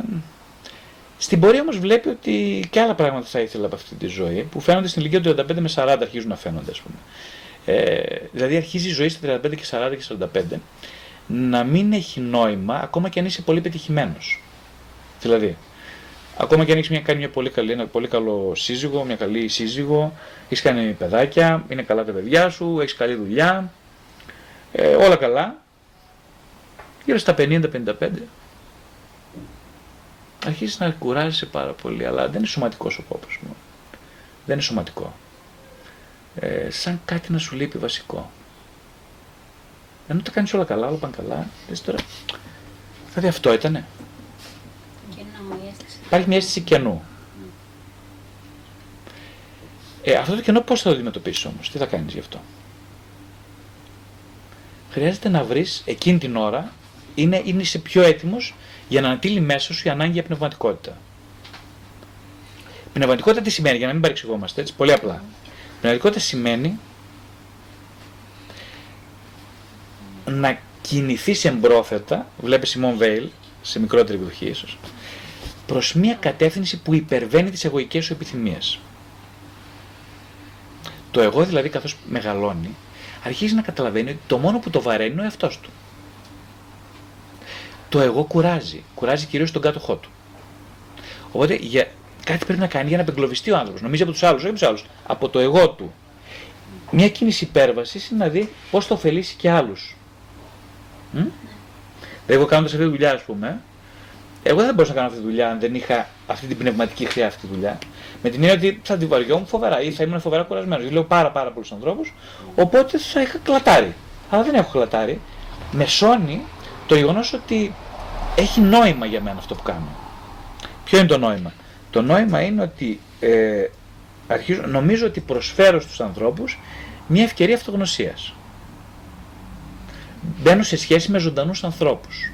στην πορεία όμως βλέπει ότι και άλλα πράγματα θα ήθελε από αυτή τη ζωή που φαίνονται στην ηλικία του 35 με 40 αρχίζουν να φαίνονται, ας πούμε. Ε, δηλαδή αρχίζει η ζωή στα 35 και 40 και 45 να μην έχει νόημα ακόμα και αν είσαι πολύ πετυχημένος. Δηλαδή, Ακόμα και αν έχεις μια, κάνει μια πολύ καλή, ένα πολύ καλό σύζυγο, μια καλή σύζυγο, έχεις κάνει παιδάκια, είναι καλά τα παιδιά σου, έχεις καλή δουλειά, ε, όλα καλά. Γύρω στα 50-55 αρχίζεις να κουράζεσαι πάρα πολύ, αλλά δεν είναι σωματικός ο κόπος μου. Δεν είναι σωματικό. Ε, σαν κάτι να σου λείπει βασικό. Ενώ τα κάνεις όλα καλά, όλα πάνε καλά, λες τώρα, δηλαδή αυτό ήτανε. Κενό, η αίσθηση. Υπάρχει μια αίσθηση κενού. Ε, αυτό το κενό πώς θα το αντιμετωπίσεις όμως, τι θα κάνεις γι' αυτό; Χρειάζεται να βρεις εκείνη την ώρα, είναι, είναι είσαι πιο έτοιμος για να ανατείλει μέσα σου η ανάγκη για πνευματικότητα. Πνευματικότητα τι σημαίνει, για να μην παρεξηγόμαστε έτσι, πολύ απλά. Πνευματικότητα σημαίνει να κινηθείς εμπρόθετα, βλέπεις Σιμών Βέιλ, σε μικρότερη εκδοχή ίσως, προς μια κατεύθυνση που υπερβαίνει τις εγωικές σου επιθυμίες. Το εγώ δηλαδή καθώς μεγαλώνει, αρχίζει να καταλαβαίνει ότι το μόνο που το βαραίνει είναι ο εαυτός του. Το εγώ κουράζει, κουράζει κυρίως τον κάτοχό του. Οπότε για, κάτι πρέπει να κάνει για να απεγκλωβιστεί ο άνθρωπος. Νομίζει από τους άλλους, όχι από τους άλλους, από το εγώ του. Μια κίνηση υπέρβασης είναι να δει πώς θα ωφελήσει και άλλους. Μ; Δηλαδή, εγώ κάνοντα αυτή τη δουλειά, ας πούμε, εγώ δεν μπορούσα να κάνω αυτή τη δουλειά αν δεν είχα αυτή την πνευματική χρειά αυτή τη δουλειά. Με την έννοια ότι θα την βαριόμουν φοβερά ή θα ήμουν φοβερά κουρασμένος. Γιατί λέω πάρα, πάρα πολλούς ανθρώπους, οπότε θα είχα κλατάρει. Αλλά δεν έχω κλατάρει. Με σώνει το γεγονός ότι έχει νόημα για μένα αυτό που κάνω. Ποιο είναι το νόημα; Το νόημα είναι ότι ε, αρχίζω, νομίζω ότι προσφέρω στους ανθρώπους μια ευκαιρία αυτογνωσίας. Μπαίνω σε σχέση με ζωντανούς ανθρώπους.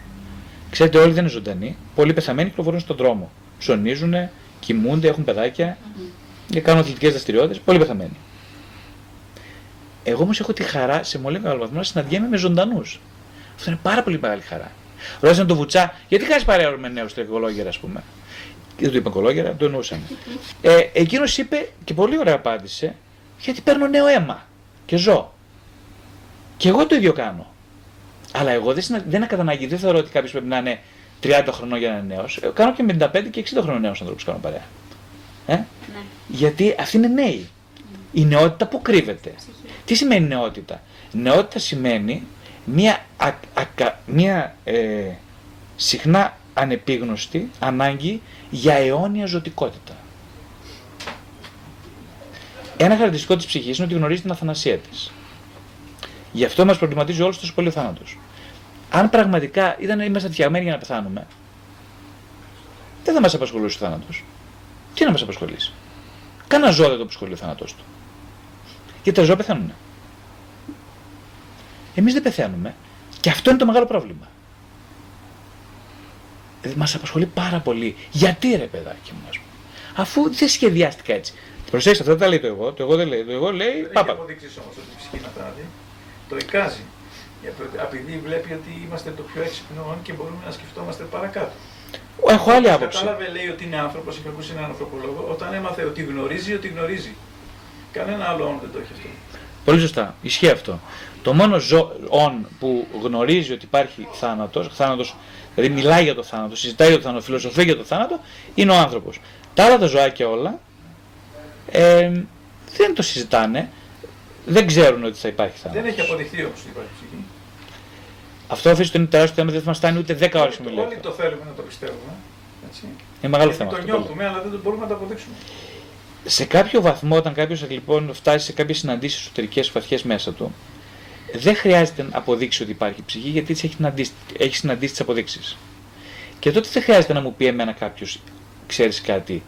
Ξέρετε, όλοι δεν είναι ζωντανοί. Πολλοί πεθαμένοι κυκλοφορούν στον δρόμο. Ψωνίζουν, κοιμούνται, έχουν παιδάκια και κάνουν αθλητικές δραστηριότητες. Πολύ πεθαμένοι. Εγώ όμως έχω τη χαρά σε πολύ μεγάλο βαθμό να συναντιέμαι με ζωντανούς. Αυτό είναι πάρα πολύ μεγάλη χαρά. Ρώτησαν τον Βουτσά, γιατί κάνεις παρέα με νέους τρεκολόγερα, ας πούμε; Και δεν του είπα κολόγερα, το εννοούσαμε. Ε, Εκείνος είπε και πολύ ωραία απάντησε, γιατί παίρνω νέο αίμα και ζω. Και εγώ το ίδιο κάνω. Αλλά εγώ δεν, συνα... δεν κατανάγκη, δεν θεωρώ ότι κάποιος πρέπει να είναι 30 χρονών για να είναι νέος. Κάνω και 55 και 60 χρονών νέους ανθρώπους κάνω παρέα. Ε; Ναι. Γιατί αυτοί είναι νέοι. Η νεότητα που κρύβεται. Τι σημαίνει νεότητα; Νεότητα σημαίνει μια, α, ακα- μια ε, συχνά ανεπίγνωστη ανάγκη για αιώνια ζωτικότητα. Ένα χαρακτηριστικό της ψυχής είναι ότι γνωρίζει την αθανασία της. Γι' αυτό μας προβληματίζει όλους τόσο πολύ ο θάνατος. Αν πραγματικά ήταν, είμαστε φτιαγμένοι για να πεθάνουμε, δεν θα μας απασχολούσε ο θάνατος. Τι να μας απασχολήσει; Κάνα ζώο δεν το απασχολεί ο θάνατος του. Γιατί τα ζώα πεθαίνουν. Εμείς δεν πεθαίνουμε και αυτό είναι το μεγάλο πρόβλημα. Δηλαδή, μας απασχολεί πάρα πολύ. Γιατί ρε παιδάκι μου, ας πούμε. Αφού δεν σχεδιάστηκα έτσι. Προσέξτε, αυτά δεν τα λέει το εγώ. Το εγώ δεν λέει. Το εγώ λέει Δεν έχει πάπα. αποδείξεις όμως ότι η ψυχή να τα δει. Το εικάζει. Επειδή βλέπει ότι είμαστε το πιο έξυπνο και μπορούμε να σκεφτόμαστε παρακάτω. Έχω άλλη άποψη. Κατάλαβε, λέει ότι είναι άνθρωπος, έχει ακούσει έναν ανθρωπολόγο, όταν έμαθε ότι γνωρίζει ότι γνωρίζει. Κανένα άλλο όν δεν το έχει αυτό. Πολύ σωστά. Ισχύει αυτό. Το μόνο ζώον που γνωρίζει ότι υπάρχει θάνατος, θάνατος, δηλαδή μιλάει για το θάνατο, συζητάει για το θάνατο, φιλοσοφεί για το θάνατο, είναι ο άνθρωπος. Τα άλλα τα ζωάκια όλα ε, δεν το συζητάνε, δεν ξέρουν ότι θα υπάρχει θάνατος. Δεν έχει αποδειχθεί όμω ότι υπάρχει ψυχή. Αυτό αφήσει το είναι τεράστιο θέμα, δεν θα μας φτάνει ούτε 10 ώρες Όλοι, μιλάει. όλοι το θέλουμε να το πιστεύουμε. Έτσι. Είναι μεγάλο Γιατί θέμα το αυτό. πολύ. νιώθουμε, αλλά δεν το μπορούμε να το αποδείξουμε. σε κάποιο βαθμό, όταν κάποιος λοιπόν φτάσει σε κάποιες συναντήσεις εσωτερικές βαθιέ μέσα του, δεν χρειάζεται να αποδείξει ότι υπάρχει ψυχή, γιατί τις έχει συναντήσει, έχει συναντήσει τις αποδείξεις. Και τότε δεν χρειάζεται να μου πει εμένα κάποιος, ξέρεις κάτι,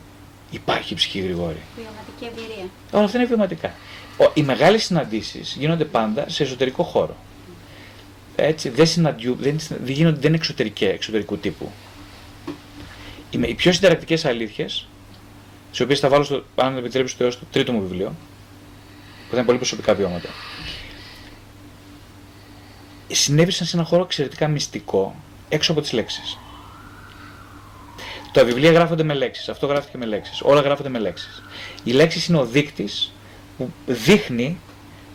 υπάρχει ψυχή Γρηγόρη. Βιωματική εμπειρία. Όλα αυτά είναι βιωματικά. Ο- Οι μεγάλες συναντήσεις γίνονται πάντα σε εσωτερικό χώρο. Έτσι, δεν, συναντιού, δεν, συνα- δεν, γίνονται, δεν είναι εξωτερικέ, εξωτερικού τύπου. Οι, με- οι πιο συνταρακτικές αλήθειες, τις οποίες θα βάλω, στο, αν επιτρέψει το έως το τρίτο μου βιβλίο, που θα είναι πολύ προσωπικά βιώματα, συνέβησαν σε ένα χώρο εξαιρετικά μυστικό, έξω από τις λέξεις. Τα βιβλία γράφονται με λέξεις. Αυτό γράφτηκε με λέξεις. Όλα γράφονται με λέξεις. Οι λέξεις είναι ο δείκτης που δείχνει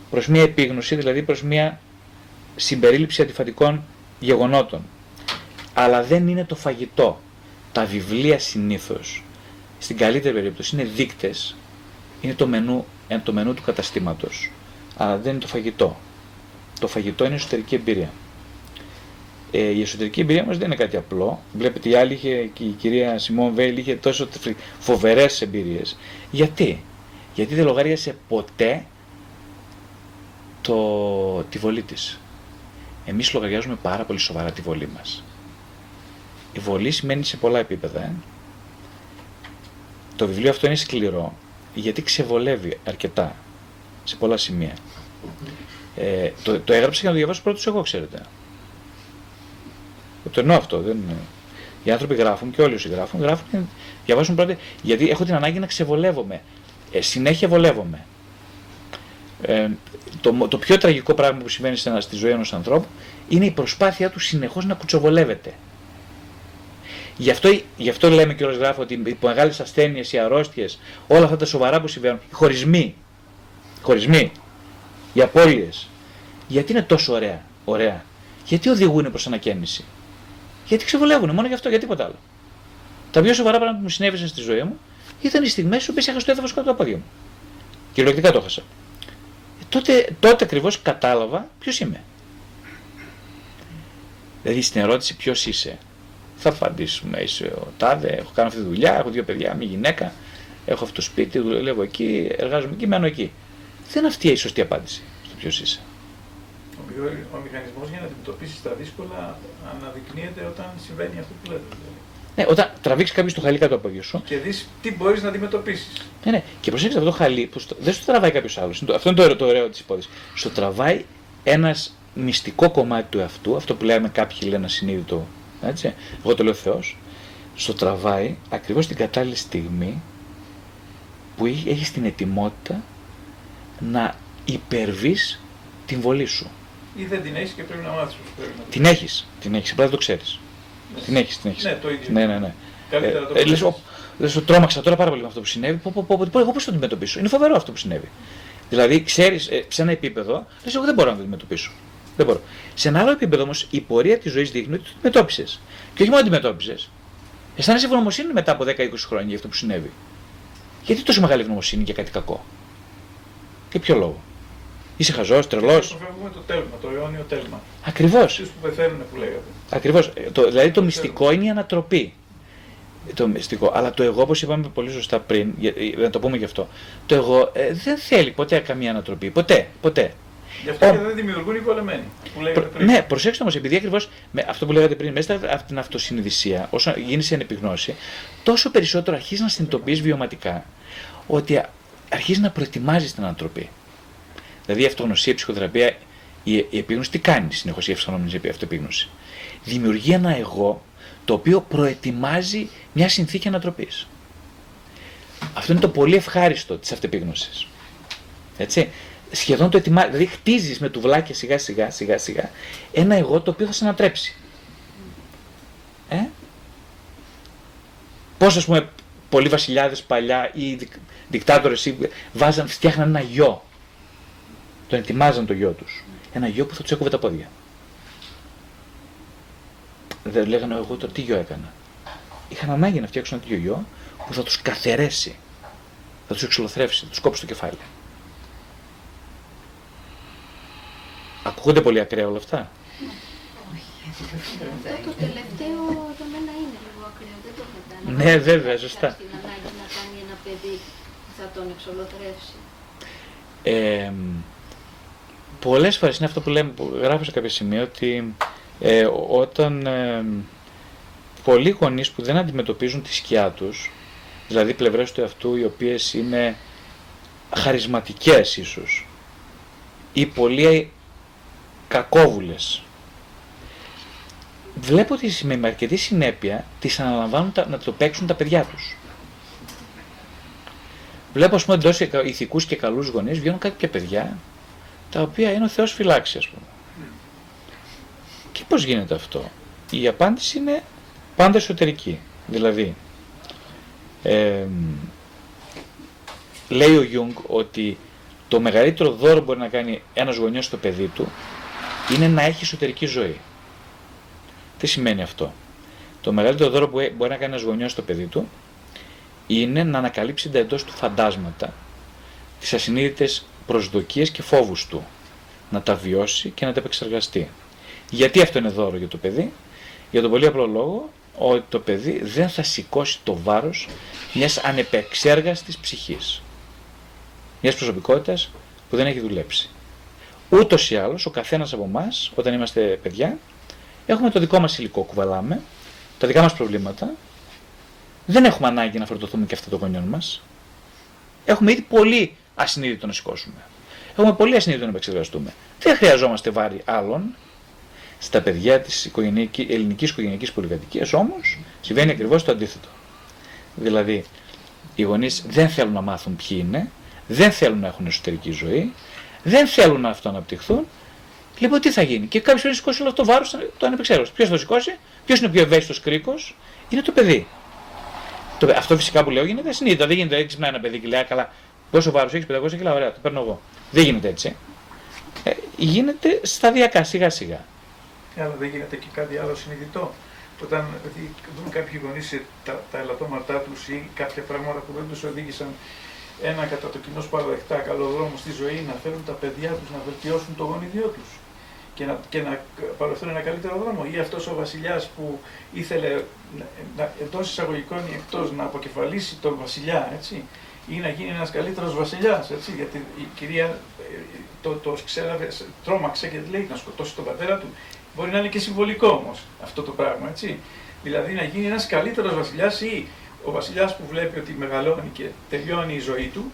προς μια επίγνωση, δηλαδή προς μια συμπερίληψη αντιφατικών γεγονότων. Αλλά δεν είναι το φαγητό. Τα βιβλία συνήθως, στην καλύτερη περίπτωση, είναι δείκτες. Είναι το μενού, είναι το μενού του καταστήματος. Αλλά δεν είναι το φαγητό. Το φαγητό είναι εσωτερική εμπειρία. Ε, η εσωτερική εμπειρία μας δεν είναι κάτι απλό. Βλέπετε η άλλη είχε, και η κυρία Σιμών Βέιλ είχε τόσο φοβερές εμπειρίες. Γιατί; Γιατί δεν λογάριασε ποτέ το, τη βολή της. Εμείς λογαριάζουμε πάρα πολύ σοβαρά τη βολή μας. Η βολή σημαίνει σε πολλά επίπεδα. Ε. Το βιβλίο αυτό είναι σκληρό γιατί ξεβολεύει αρκετά σε πολλά σημεία. Ε, το, το έγραψα για να το διαβάσω πρώτος εγώ, ξέρετε. Το εννοώ αυτό. Δεν... Οι άνθρωποι γράφουν και όλοι όσοι γράφουν, γράφουν διαβάσουν πρώτα γιατί έχω την ανάγκη να ξεβολεύομαι. Ε, συνέχεια βολεύομαι. Ε, το, το πιο τραγικό πράγμα που συμβαίνει στη ζωή ενός ανθρώπου είναι η προσπάθεια του συνεχώς να κουτσοβολεύεται. Γι' αυτό, γι αυτό λέμε και όλες γράφω ότι οι μεγάλες ασθένειες, οι αρρώστιες, όλα αυτά τα σοβαρά που συμβαίνουν, οι χωρισμοί, οι χωρισμοί, οι απώλειες, γιατί είναι τόσο ωραία, ωραία; Γιατί οδηγούν προς ανακαίνιση; Γιατί ξεβολεύουν, μόνο γι' αυτό, για τίποτα άλλο. Τα πιο σοβαρά πράγματα που μου συνέβησαν στη ζωή μου ήταν οι στιγμές που έχασα το έδαφος κάτω από τα πόδια μου. Κυριολεκτικά το έχασα. Ε, τότε τότε ακριβώς κατάλαβα ποιος είμαι. Δηλαδή στην ερώτηση ποιος είσαι, θα απαντήσουμε. Είσαι ο τάδε, έχω κάνει αυτή τη δουλειά, έχω δύο παιδιά, μια γυναίκα, έχω αυτό το σπίτι, δουλεύω εκεί, εργάζομαι εκεί, μένω εκεί. Δεν είναι αυτή η σωστή απάντηση στο ποιος είσαι. Ο, ο μηχανισμός για να αντιμετωπίσεις τα δύσκολα αναδεικνύεται όταν συμβαίνει αυτό που λέτε. Δηλαδή. Ναι, όταν τραβήξεις κάποιο το χαλί κάτω από το σου. Και δεις τι μπορείς να αντιμετωπίσεις. Ναι, ναι. Και προσέξτε αυτό το χαλί, που στο, δεν σου τραβάει κάποιος άλλος. Αυτό είναι το ωραίο, το ωραίο της υπόθεσης. Στο τραβάει ένας μυστικό κομμάτι του εαυτού, αυτό που λέμε κάποιοι λένε ασυνείδητο έτσι, εγώ το λέω Θεός, στο τραβάει ακριβώς την κατάλληλη στιγμή που έχεις την ετοιμότητα να υπερβείς την βολή σου. Ή δεν την έχεις και πρέπει να μάθεις πώς πρέπει να την έχεις, την έχεις, απλά δεν το ξέρεις. Ναι. Την έχεις, την έχεις. Ναι, το ίδιο. Ναι, ναι, ναι. Καλύτερα το ε, λες, λες, το τρόμαξα τώρα πάρα πολύ με αυτό που συνέβη. Πω, πω, πω, πω, εγώ πώς το αντιμετωπίσω; Είναι φοβερό αυτό που συνέβη. Δηλαδή, ξέρεις, ε, σε ένα επίπεδο, λες, εγώ δεν μπορώ να το αντιμετωπίσω. Δεν μπορώ. Σε ένα άλλο επίπεδο όμως η πορεία της ζωής δείχνει ότι το αντιμετώπισες. Και όχι μόνο αντιμετώπισες. Αισθάνεσαι ευγνωμοσύνη μετά από 10-20 χρόνια για αυτό που συνέβη. Γιατί τόσο μεγάλη ευγνωμοσύνη για κάτι κακό; Και ποιο λόγο; Είσαι χαζός, τρελός. Αποφεύγουμε το τέλμα, το αιώνιο τέλμα. Ακριβώς. Αυτού που πεθαίνουν που λέγατε. Ακριβώς. Ε, δηλαδή το, μυστικό είναι η ανατροπή. Το μυστικό. Αλλά το εγώ, όπως είπαμε πολύ σωστά πριν, ε, να το πούμε γι' αυτό, το εγώ ε, δεν θέλει ποτέ καμία ανατροπή. Ποτέ. ποτέ. Γι' αυτό και δεν δημιουργούν οι πολεμένοι. Που πριν. Ναι, προσέξτε όμως, επειδή ακριβώς αυτό που λέγατε πριν, μέσα από την αυτοσυνειδησία, όσο γίνει σε ανεπιγνώση, τόσο περισσότερο αρχίζεις να συνειδητοποιείς βιωματικά ότι αρχίζεις να προετοιμάζεις την ανθρωπή. Δηλαδή η αυτογνωσία, η ψυχοθεραπεία, η, η επίγνωση τι κάνει συνεχώς η αυτογνωσία, η αυτοεπίγνωση; Δημιουργεί ένα εγώ το οποίο προετοιμάζει μια συνθήκη ανατροπής. Αυτό είναι το πολύ ευχάριστο της αυτοεπίγνωσης. Έτσι σχεδόν το ετοιμάζει. Δηλαδή χτίζεις με τουβλάκια σιγά σιγά σιγά σιγά ένα εγώ το οποίο θα σε ανατρέψει. Ε; Πώς ας πούμε πολλοί βασιλιάδες παλιά ή δικτάτορες βάζαν, φτιάχναν ένα γιο. Τον ετοιμάζαν το γιο τους. Ένα γιο που θα τους έκοβε τα πόδια. Δεν λέγανε εγώ τώρα τι γιο έκανα. Είχαν ανάγκη να φτιάξουν ένα τέτοιο γιο που θα τους καθαιρέσει. Θα τους εξολοθρεύσει, θα τους κόψει το κεφάλι. Ακούγονται πολύ ακραία όλα αυτά; Αυτό το τελευταίο για μένα είναι λίγο ακραίο, δεν το κατάλαβα. Ναι, βέβαια, σωστά. Στην ανάγκη να κάνει ένα παιδί που θα τον εξολοθρεύσει. Ε, πολλές φορές είναι αυτό που, λέμε, που γράφω σε κάποια σημεία ότι ε, όταν ε, πολλοί γονείς που δεν αντιμετωπίζουν τη σκιά τους, δηλαδή πλευρές του εαυτού οι οποίες είναι χαρισματικές ίσως ή πολύ κακόβουλες. Βλέπω ότι με αρκετή συνέπεια τις αναλαμβάνουν να το παίξουν τα παιδιά τους. Βλέπω ας πούμε εντός ηθικούς και καλούς γονείς βγαίνουν κάποια παιδιά τα οποία είναι ο Θεός φυλάξει ας πούμε. Και πώς γίνεται αυτό; Η απάντηση είναι πάντα εσωτερική. Δηλαδή, ε, λέει ο Γιούγκ ότι το μεγαλύτερο δώρο μπορεί να κάνει ένας γονιός στο παιδί του είναι να έχει εσωτερική ζωή. Τι σημαίνει αυτό; Το μεγαλύτερο δώρο που μπορεί να κάνει ένας γονιός στο παιδί του είναι να ανακαλύψει τα εντός του φαντάσματα, τις ασυνείδητες προσδοκίες και φόβους του. Να τα βιώσει και να τα επεξεργαστεί. Γιατί αυτό είναι δώρο για το παιδί, για τον πολύ απλό λόγο ότι το παιδί δεν θα σηκώσει το βάρος μιας ανεπεξέργαστης ψυχής. Μιας προσωπικότητας που δεν έχει δουλέψει. Ούτως ή άλλως, ο καθένας από εμάς, όταν είμαστε παιδιά, έχουμε το δικό μας υλικό, κουβαλάμε, τα δικά μας προβλήματα, δεν έχουμε ανάγκη να φορτωθούμε και αυτά των γονιών μας. Έχουμε ήδη πολύ ασυνείδητο να σηκώσουμε. Έχουμε πολύ ασυνείδητο να επεξεργαστούμε. Δεν χρειαζόμαστε βάρη άλλων. Στα παιδιά της ελληνικής οικογενειακής πολυκατοικίας όμως συμβαίνει ακριβώς το αντίθετο. Δηλαδή, οι γονείς δεν θέλουν να μάθουν ποιοι είναι, δεν θέλουν να έχουν εσωτερική ζωή, δεν θέλουν να αυτοαναπτυχθούν. Λοιπόν, τι θα γίνει; Και κάποιος θα σηκώσει όλο το βάρος το ανεπεξέργαστο. Ποιος θα το σηκώσει, ποιος είναι ο πιο ευαίσθητος κρίκος, είναι το παιδί. Το, αυτό φυσικά που λέω γίνεται συνήθως. Δεν γίνεται έξυπνα ένα παιδί και λέει, καλά, πόσο βάρος έχεις, 500 κιλά, ωραία, το παίρνω εγώ. Δεν γίνεται έτσι. Ε, γίνεται σταδιακά, σιγά σιγά. Αλλά δεν γίνεται και κάτι άλλο συνειδητό. Όταν δουν κάποιοι γονείς τα, τα ελαττώματά τους ή κάποια πράγματα που δεν τους οδήγησαν ένα κατά το κοινό παραδεκτά καλό δρόμο στη ζωή, να φέρουν τα παιδιά τους να βελτιώσουν το γονιδιό τους και να, και να παρευθούν ένα καλύτερο δρόμο. Ή αυτός ο βασιλιάς που ήθελε εντός εισαγωγικών ή εκτός να αποκεφαλίσει τον βασιλιά, έτσι, ή να γίνει ένας καλύτερος βασιλιάς. Γιατί η κυρία ε, το, το ξέραβε, τρόμαξε και λέει να σκοτώσει τον πατέρα του. Μπορεί να είναι και συμβολικό όμως αυτό το πράγμα. Έτσι. Δηλαδή να γίνει ένας καλύτερος βασιλιάς ή ο βασιλιάς που βλέπει ότι μεγαλώνει και τελειώνει η ζωή του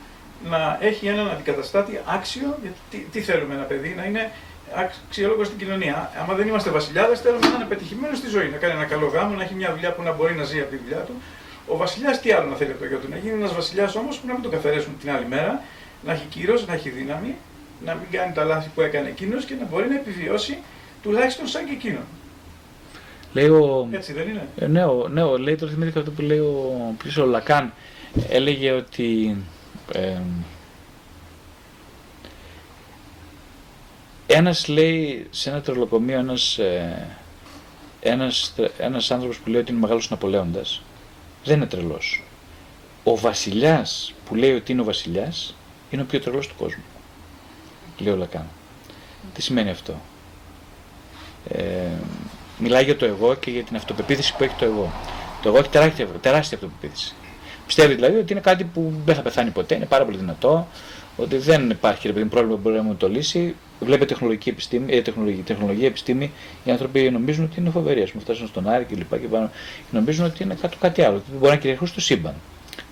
να έχει έναν αντικαταστάτη άξιο. Γιατί τι, τι θέλουμε ένα παιδί, να είναι αξιόλογος στην κοινωνία. Άμα δεν είμαστε βασιλιάδες, θέλουμε να είναι πετυχημένο στη ζωή, να κάνει ένα καλό γάμο, να έχει μια δουλειά που να μπορεί να ζει από τη δουλειά του. Ο βασιλιάς τι άλλο να θέλει από το γιο του, να γίνει ένας βασιλιάς όμως που να μην τον καθαρέσουν την άλλη μέρα, να έχει κύρος, να έχει δύναμη, να μην κάνει τα λάθη που έκανε εκείνος και να μπορεί να επιβιώσει τουλάχιστον σαν και εκείνον. Λέει ο... Έτσι δεν είναι; Ε, ναι, ο, ναι, ο, λέει τώρα θυμήθηκα αυτό που λέει ο, ο Λακάν. Έλεγε ότι ε, ένας λέει σε ένα τρολοκομείο ένας, ε, ένας, ένας άνθρωπος που λέει ότι είναι μεγάλος Ναπολέοντας δεν είναι τρελός. Ο βασιλιάς που λέει ότι είναι ο βασιλιάς είναι ο πιο τρελός του κόσμου. Λέει ο Λακάν. Τι σημαίνει αυτό; Ε, μιλάει για το εγώ και για την αυτοπεποίθηση που έχει το εγώ. Το εγώ έχει τεράστια, τεράστια αυτοπεποίθηση. Πιστεύει δηλαδή ότι είναι κάτι που δεν θα πεθάνει ποτέ, είναι πάρα πολύ δυνατό, ότι δεν υπάρχει ρε, πρόβλημα που μπορεί να μου το λύσει. Βλέπει τεχνολογική επιστήμη, ε, τεχνολογική, τεχνολογία επιστήμη, οι άνθρωποι νομίζουν ότι είναι φοβεροί. Α πούμε, φτάσαν στον Άρη και λοιπά και, πάνω, και νομίζουν ότι είναι κάτι, κάτι άλλο, ότι μπορεί να κυριαρχούν στο σύμπαν.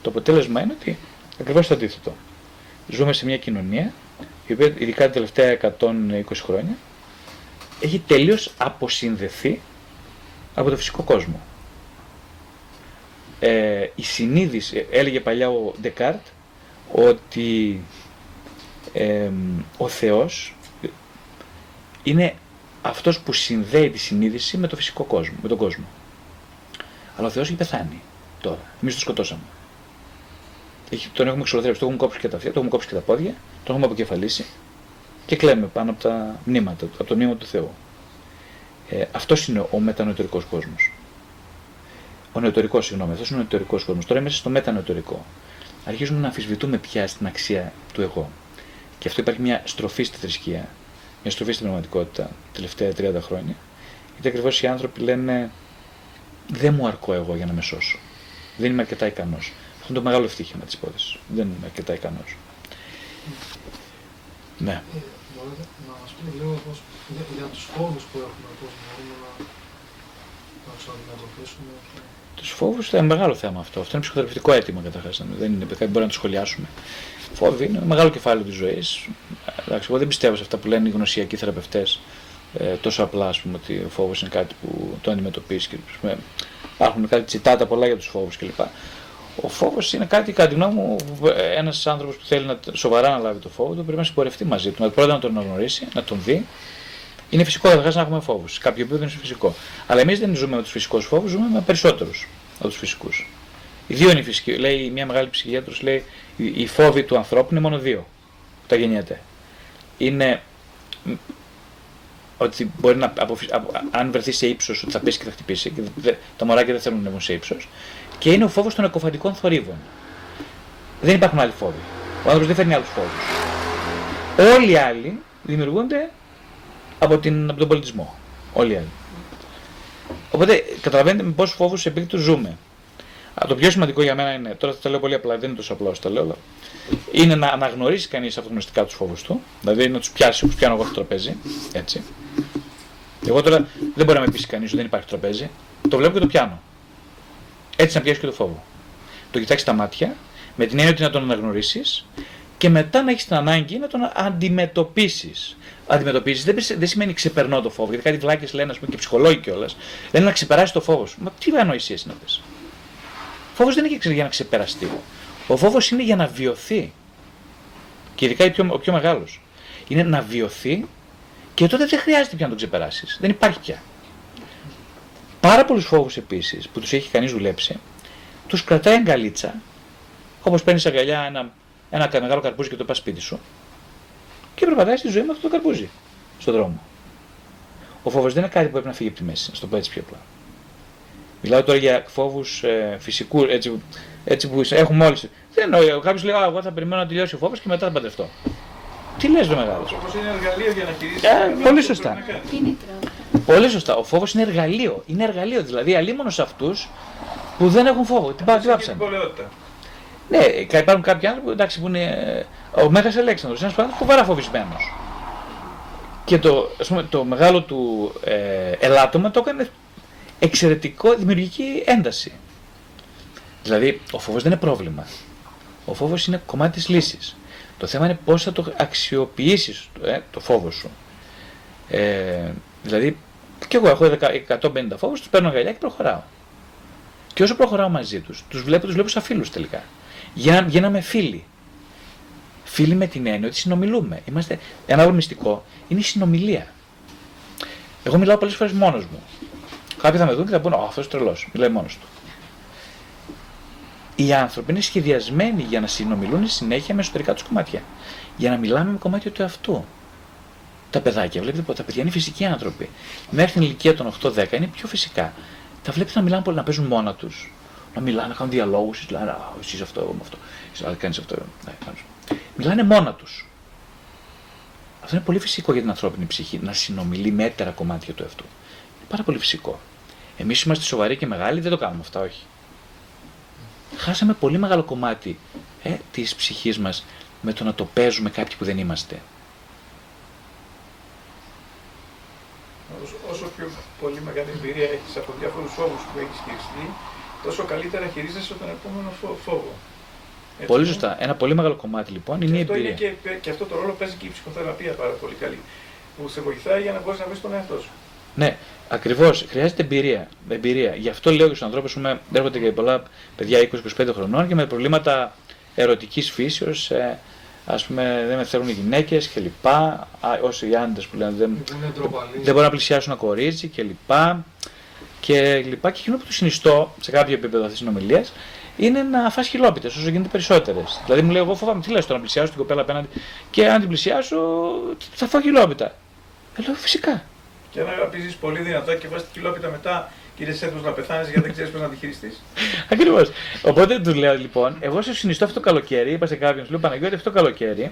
Το αποτέλεσμα είναι ότι ακριβώς το αντίθετο. Ζούμε σε μια κοινωνία, η οποία ειδικά τα τελευταία 120 χρόνια έχει τελείως αποσυνδεθεί από το φυσικό κόσμο. Ε, η συνείδηση, έλεγε παλιά ο Ντεκάρτ, ότι ο Θεός είναι αυτός που συνδέει τη συνείδηση με το φυσικό κόσμο, με τον κόσμο. Αλλά ο Θεός έχει πεθάνει τώρα. Εμείς τον σκοτώσαμε. Έχει, τον έχουμε εξολοθρέψει, τον έχουμε κόψει και τα αυτιά, τον έχουμε κόψει και τα πόδια, τον έχουμε αποκεφαλίσει και κλαίμε πάνω από τα μνήματα, από το μνήμα του Θεού. Ε, αυτός είναι ο μετανοητορικός κόσμος. Ο νεωτερικό, συγγνώμη, αυτός είναι ο νεωτερικό κόσμος. Τώρα είμαστε στο μετανοητορικό. Αρχίζουμε να αμφισβητούμε πια στην αξία του εγώ. Και αυτό υπάρχει μια στροφή στη θρησκεία, μια στροφή στην πραγματικότητα τα τελευταία 30 χρόνια. Γιατί ακριβώς οι άνθρωποι λένε δεν μου αρκώ εγώ για να με σώσω. Δεν είμαι αρκετά ικανός. Αυτό είναι το μεγάλο ευτύχημα της υπόθεσης. Δεν είμαι αρκετά ικανός. Ναι. Ε, μπορείτε να μας πείτε λίγο για, για τους φόβους που έχουμε, πώς μπορούμε να, να του αντιμετωπίσουμε. Τους φόβους είναι μεγάλο θέμα αυτό. Αυτό είναι ψυχοθεραπευτικό αίτημα καταρχάς. Δεν είναι κάτι που μπορούμε να το σχολιάσουμε. Φόβοι είναι ένα μεγάλο κεφάλαιο της ζωής. Εγώ δεν πιστεύω σε αυτά που λένε οι γνωσιακοί θεραπευτές ε, τόσο απλά, ας πούμε, ότι ο φόβος είναι κάτι που το αντιμετωπίσει. Και, πούμε, υπάρχουν κάτι τσιτάτα πολλά για τους φόβους κλπ. Ο φόβος είναι κάτι, κατά τη γνώμη μου, ένας άνθρωπος που θέλει να, σοβαρά να λάβει το φόβο του πρέπει να συμπορευτεί μαζί του. Να πρώτα να τον αναγνωρίσει, να τον δει. Είναι φυσικό καταρχάς να έχουμε φόβους. Κάποιο επίπεδο είναι φυσικό. Αλλά εμείς δεν ζούμε με τους φυσικούς φόβους, ζούμε με περισσότερους από τους φυσικούς. Οι δύο είναι φυσικοί. Λέει μια μεγάλη ψυχιάτρος, λέει οι φόβοι του ανθρώπου είναι μόνο δύο. Που τα γεννιέται. Είναι ότι μπορεί να αποφυ... αν βρεθεί σε ύψος ότι θα πέσει και θα χτυπήσει. Και τα μωράκια δεν θέλουν να βγουν σε ύψος. Και είναι ο φόβος των εκοφαντικών θορύβων. Δεν υπάρχουν άλλοι φόβοι. Ο άνθρωπος δεν φέρνει άλλους φόβους. Όλοι οι άλλοι δημιουργούνται από, την, από τον πολιτισμό. Όλοι οι άλλοι. Οπότε καταλαβαίνετε με πόσους φόβους επίκτου ζούμε. Α, Το πιο σημαντικό για μένα είναι, τώρα θα τα λέω πολύ απλά, δεν είναι τόσο απλό όσο τα λέω, αλλά είναι να αναγνωρίσει κανείς αυτογνωστικά τους φόβους του, δηλαδή να τους πιάσει όπως πιάνω εγώ στο τραπέζι. Έτσι. Εγώ τώρα δεν μπορεί να με πείσει κανείς ότι δεν υπάρχει τραπέζι. Το βλέπω και το πιάνω. Έτσι να πιάσει και το φόβο. Το κοιτάξεις τα μάτια, με την έννοια ότι να τον αναγνωρίσεις και μετά να έχεις την ανάγκη να τον αντιμετωπίσεις. Αντιμετωπίσει δεν, πες- δεν σημαίνει ξεπερνώ το φόβο, γιατί κάτι βλάκες λένε, ας πούμε, και ψυχολόγοι κιόλας, λένε να ξεπεράσει το φόβο σου. Μα τι ανοησίε είναι αυτέ. Φόβος δεν είναι για να ξεπεραστεί. Ο φόβος είναι για να βιωθεί. Και ειδικά ο πιο, ο πιο μεγάλος. Είναι να βιωθεί και τότε δεν χρειάζεται πια να τον ξεπεράσεις. Δεν υπάρχει πια. Πάρα πολλούς φόβους επίσης που τους έχει κανείς δουλέψει, τους κρατάει αγκαλίτσα, όπως παίρνεις αγκαλιά ένα, ένα κα- μεγάλο καρπούζι και το πας σπίτι σου, και περπατάει στη ζωή με αυτό το καρπούζι στον δρόμο. Ο φόβος δεν είναι κάτι που πρέπει να φύγει από τη μέση, να το πω έτσι πιο απλά. Μιλάω τώρα για φόβους ε, φυσικού, έτσι, έτσι που έχουμε όλοι. Δεν εννοώ, κάποιος λέει: «Α, Εγώ θα περιμένω να τελειώσει ο φόβος και μετά θα παντρευτώ. Τι λες, ρε μεγάλος; Όπως είναι εργαλείο για να χειρίζεται. Ε, πράγματα πολύ που σωστά. πρέπει να κάνεις. Κίνητρο. Πολύ σωστά. Ο φόβος είναι εργαλείο. Είναι εργαλείο. Δηλαδή, αλίμονος σε αυτούς που δεν έχουν φόβο. Τι πά- τι Και την βάψαν. πολαιότητα. Ναι, κα- υπάρχουν κάποιοι άνθρωποι εντάξει, που είναι. ε, Ο Μέγας Αλέξανδρος είναι ένας άνθρωπος φοβερά φοβισμένος. Και το, ας πούμε, το μεγάλο του ε, ελάττωμα το έκανε εξαιρετικό δημιουργική ένταση. Δηλαδή, ο φόβος δεν είναι πρόβλημα. Ο φόβος είναι κομμάτι της λύσης. Το θέμα είναι πώς θα το αξιοποιήσεις ε, το φόβο σου. Ε, δηλαδή, και εγώ έχω 10 150 φόβους, τους παίρνω αγκαλιά και προχωράω. Και όσο προχωράω μαζί τους, τους βλέπω, τους βλέπω σαν φίλους τελικά. Για, γίναμε φίλοι. Φίλοι με την έννοια ότι συνομιλούμε. Είμαστε, ένα άλλο μυστικό είναι η συνομιλία. Εγώ μιλάω πολλές φορές μόνος μου. Κάποιοι θα με δουν και θα πούνε: Ω, αυτός τρελός. Μιλάει μόνος του. Οι άνθρωποι είναι σχεδιασμένοι για να συνομιλούν συνέχεια με εσωτερικά τους κομμάτια. Για να μιλάμε με κομμάτια του εαυτού. Τα παιδάκια, βλέπετε, τα παιδιά είναι φυσικοί άνθρωποι. Μέχρι την ηλικία των 8-10 είναι πιο φυσικά. Τα βλέπετε να μιλάνε πολύ, να παίζουν μόνα τους. Να μιλάνε, να κάνουν διαλόγους. Λένε, Α, εσύ αυτό, εγώ με αυτό. Εσύ κάνεις αυτό. Ναι, κάνεις. Μιλάνε μόνα τους. Αυτό είναι πολύ φυσικό για την ανθρώπινη ψυχή, να συνομιλεί με έτερα κομμάτια του εαυτού. Είναι πάρα πολύ φυσικό. Εμείς είμαστε σοβαροί και μεγάλοι, δεν το κάνουμε αυτά, όχι. Χάσαμε πολύ μεγάλο κομμάτι ε, της ψυχής μας με το να το παίζουμε κάποιοι που δεν είμαστε. Όσο, όσο πιο πολύ μεγάλη εμπειρία έχεις από διάφορους φόβους που έχεις χειριστεί, τόσο καλύτερα χειρίζεσαι τον επόμενο φο- φόβο. Έτσι, Πολύ ναι. σωστά. Ένα πολύ μεγάλο κομμάτι λοιπόν είναι η αυτό είναι εμπειρία. και, και αυτό το ρόλο παίζει και η ψυχοθεραπεία πάρα πολύ καλή. Που σε βοηθάει για να μπορείς να βρεις τον εαυτό σου. Ναι, ακριβώς. Χρειάζεται εμπειρία. εμπειρία. Γι' αυτό λέω και στους ανθρώπους που έρχονται και πολλά παιδιά 20-25 χρονών και με προβλήματα ερωτικής φύσεως. Ε, Α πούμε, δεν με θέλουν οι γυναίκες κλπ. Α, Όσοι οι άντρες που λένε δεν, Που είναι ντροπαλή. δεν μπορούν να πλησιάσουν ένα κορίτσι κλπ. Και, λοιπά. και εκείνο που τους συνιστώ σε κάποιο επίπεδο αυτής της συνομιλίας είναι να φας χιλόπιτες όσο γίνεται περισσότερες. Δηλαδή μου λέει: Εγώ φοβάμαι, τι λες τώρα να πλησιάσω την κοπέλα απέναντι και αν την πλησιάσω θα φάω χιλόπιτα. Ε, λέω φυσικά. Και αν αγαπήσεις πολύ δυνατά και βάζεις τη κιλόπιτα μετά και είσαι έτοιμο να πεθάνεις γιατί δεν ξέρεις πώς να τη χειριστείς. Ακριβώς. Οπότε του λέω λοιπόν, εγώ σε συνιστώ αυτό το καλοκαίρι, είπα σε κάποιον, σου λέω Παναγιώτη αυτό το καλοκαίρι,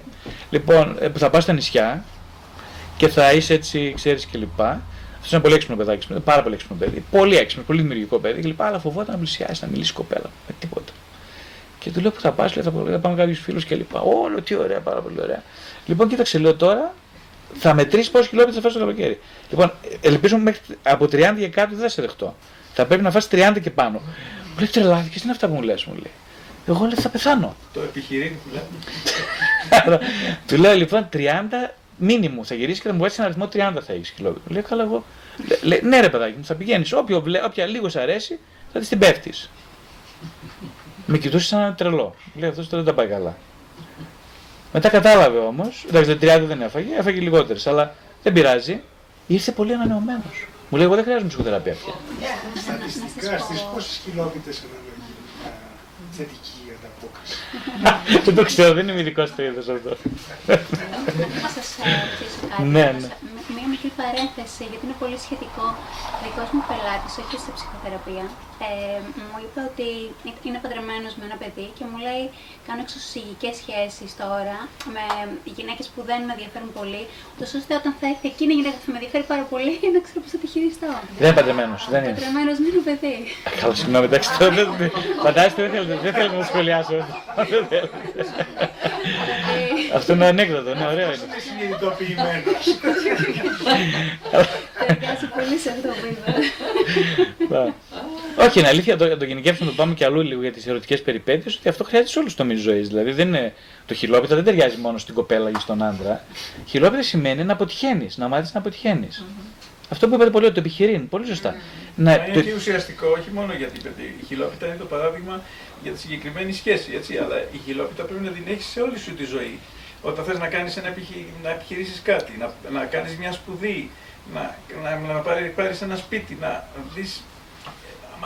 λοιπόν, ε, που θα πας στα νησιά και θα είσαι έτσι, ξέρεις κλπ. Αυτό είναι πολύ έξυπνο παιδάκι, είναι πάρα πολύ έξυπνο παιδί. Πολύ έξυπνο, πολύ δημιουργικό παιδί κλπ. Αλλά φοβόταν να πλησιάσει, να μιλήσει η κοπέλα με τίποτα. Και του λέω που θα πας, λέει θα, πάω- θα πάμε κάποιους φίλους κλπ. Όλο τι ωραία, πάρα πολύ ωραία. Λοιπόν, κοίταξε, λέω τώρα, θα μετρήσεις πόσες χιλιόμετρα θα φας το καλοκαίρι. Λοιπόν, ε, ελπίζω μέχρι από 30 και κάτω δεν θα σε δεχτώ. Θα πρέπει να φας 30 και πάνω. Μου λέει τρελάθηκες, τι είναι αυτά που μου λες, μου λέει. Εγώ λέω θα πεθάνω. Το επιχειρήν που λέμε. Άρα, του λέω λοιπόν 30 μήνυμου θα γυρίσεις και θα μου βάλει ένα αριθμό 30 θα έχεις κιλό. Λέει καλά εγώ. Λέ- λέει, ναι ρε παιδάκι μου, θα πηγαίνεις. Όποια λίγο σ' αρέσει θα της την πέφτεις. Με κοιτούσες σαν ένα τρελό. Λέει αυτός τώρα δεν τα πάει καλά. Μετά κατάλαβε όμως, εντάξει τα 30 δεν έφαγε, έφαγε λιγότερες, αλλά δεν πειράζει. Ήρθε πολύ ανανεωμένος. Μου λέει: Εγώ δεν χρειάζομαι ψυχοθεραπεία πια. Στατιστικά στις πόσες χιλόπιτες αναλογεί μια θετική ανταπόκριση. δεν το ξέρω, δεν είμαι ειδικός στο είδος αυτό. Να σας ε, ρωτήσω κάτι. Ναι, να ναι. σας- με μία μικρή παρένθεση, γιατί είναι πολύ σχετικό. Ο δικός μου πελάτης, όχι στη ψυχοθεραπεία, ε, μου είπε ότι είναι παντρεμένος με ένα παιδί και μου λέει: Κάνω εξωσυγικές σχέσεις τώρα με γυναίκες που δεν με ενδιαφέρουν πολύ, ούτως ώστε όταν θα έρθει εκείνη η γυναίκα που θα με ενδιαφέρει πάρα πολύ να ξέρω πώς θα τη χειριστώ. Δεν είναι παντρεμένος, δεν είναι. Παντρεμένος με ένα παιδί. Καλά, συγγνώμη, εντάξει, το δεν- φαντάζεστε, δεν θέλετε, δεν θέλετε να σχολιάσω. Δεν θέλετε. Αυτό είναι ανέκδοτο, ναι, ωραίο είναι. Είναι συνειδητοποιημένος. Ταιριάζει πολύ σε αυτό που είπα. Ναι. Όχι, είναι αλήθεια, το, το γενικεύσουμε το πάμε και αλλού λίγο για τις ερωτικές περιπέτειες, ότι αυτό χρειάζεται σε όλους τους τομείς ζωής. Δηλαδή, δεν είναι, το χιλόπιτα δεν ταιριάζει μόνο στην κοπέλα ή στον άντρα. Χιλόπιτα σημαίνει να αποτυχαίνεις, να μάθεις να αποτυχαίνεις. Αυτό που είπατε πολύ, ότι το επιχειρήν, πολύ σωστά. Να, είναι το- και ουσιαστικό, όχι μόνο για την παιδί. Η χιλόπιτα είναι το παράδειγμα για τη συγκεκριμένη σχέση, έτσι, αλλά η χιλόπιτα πρέπει να την έχεις σε όλη σου τη ζωή. Όταν θες να κάνεις ένα επιχει... να επιχειρήσεις κάτι, να, να κάνεις μια σπουδή, να, να, να πάρει, πάρεις ένα σπίτι, να δεις με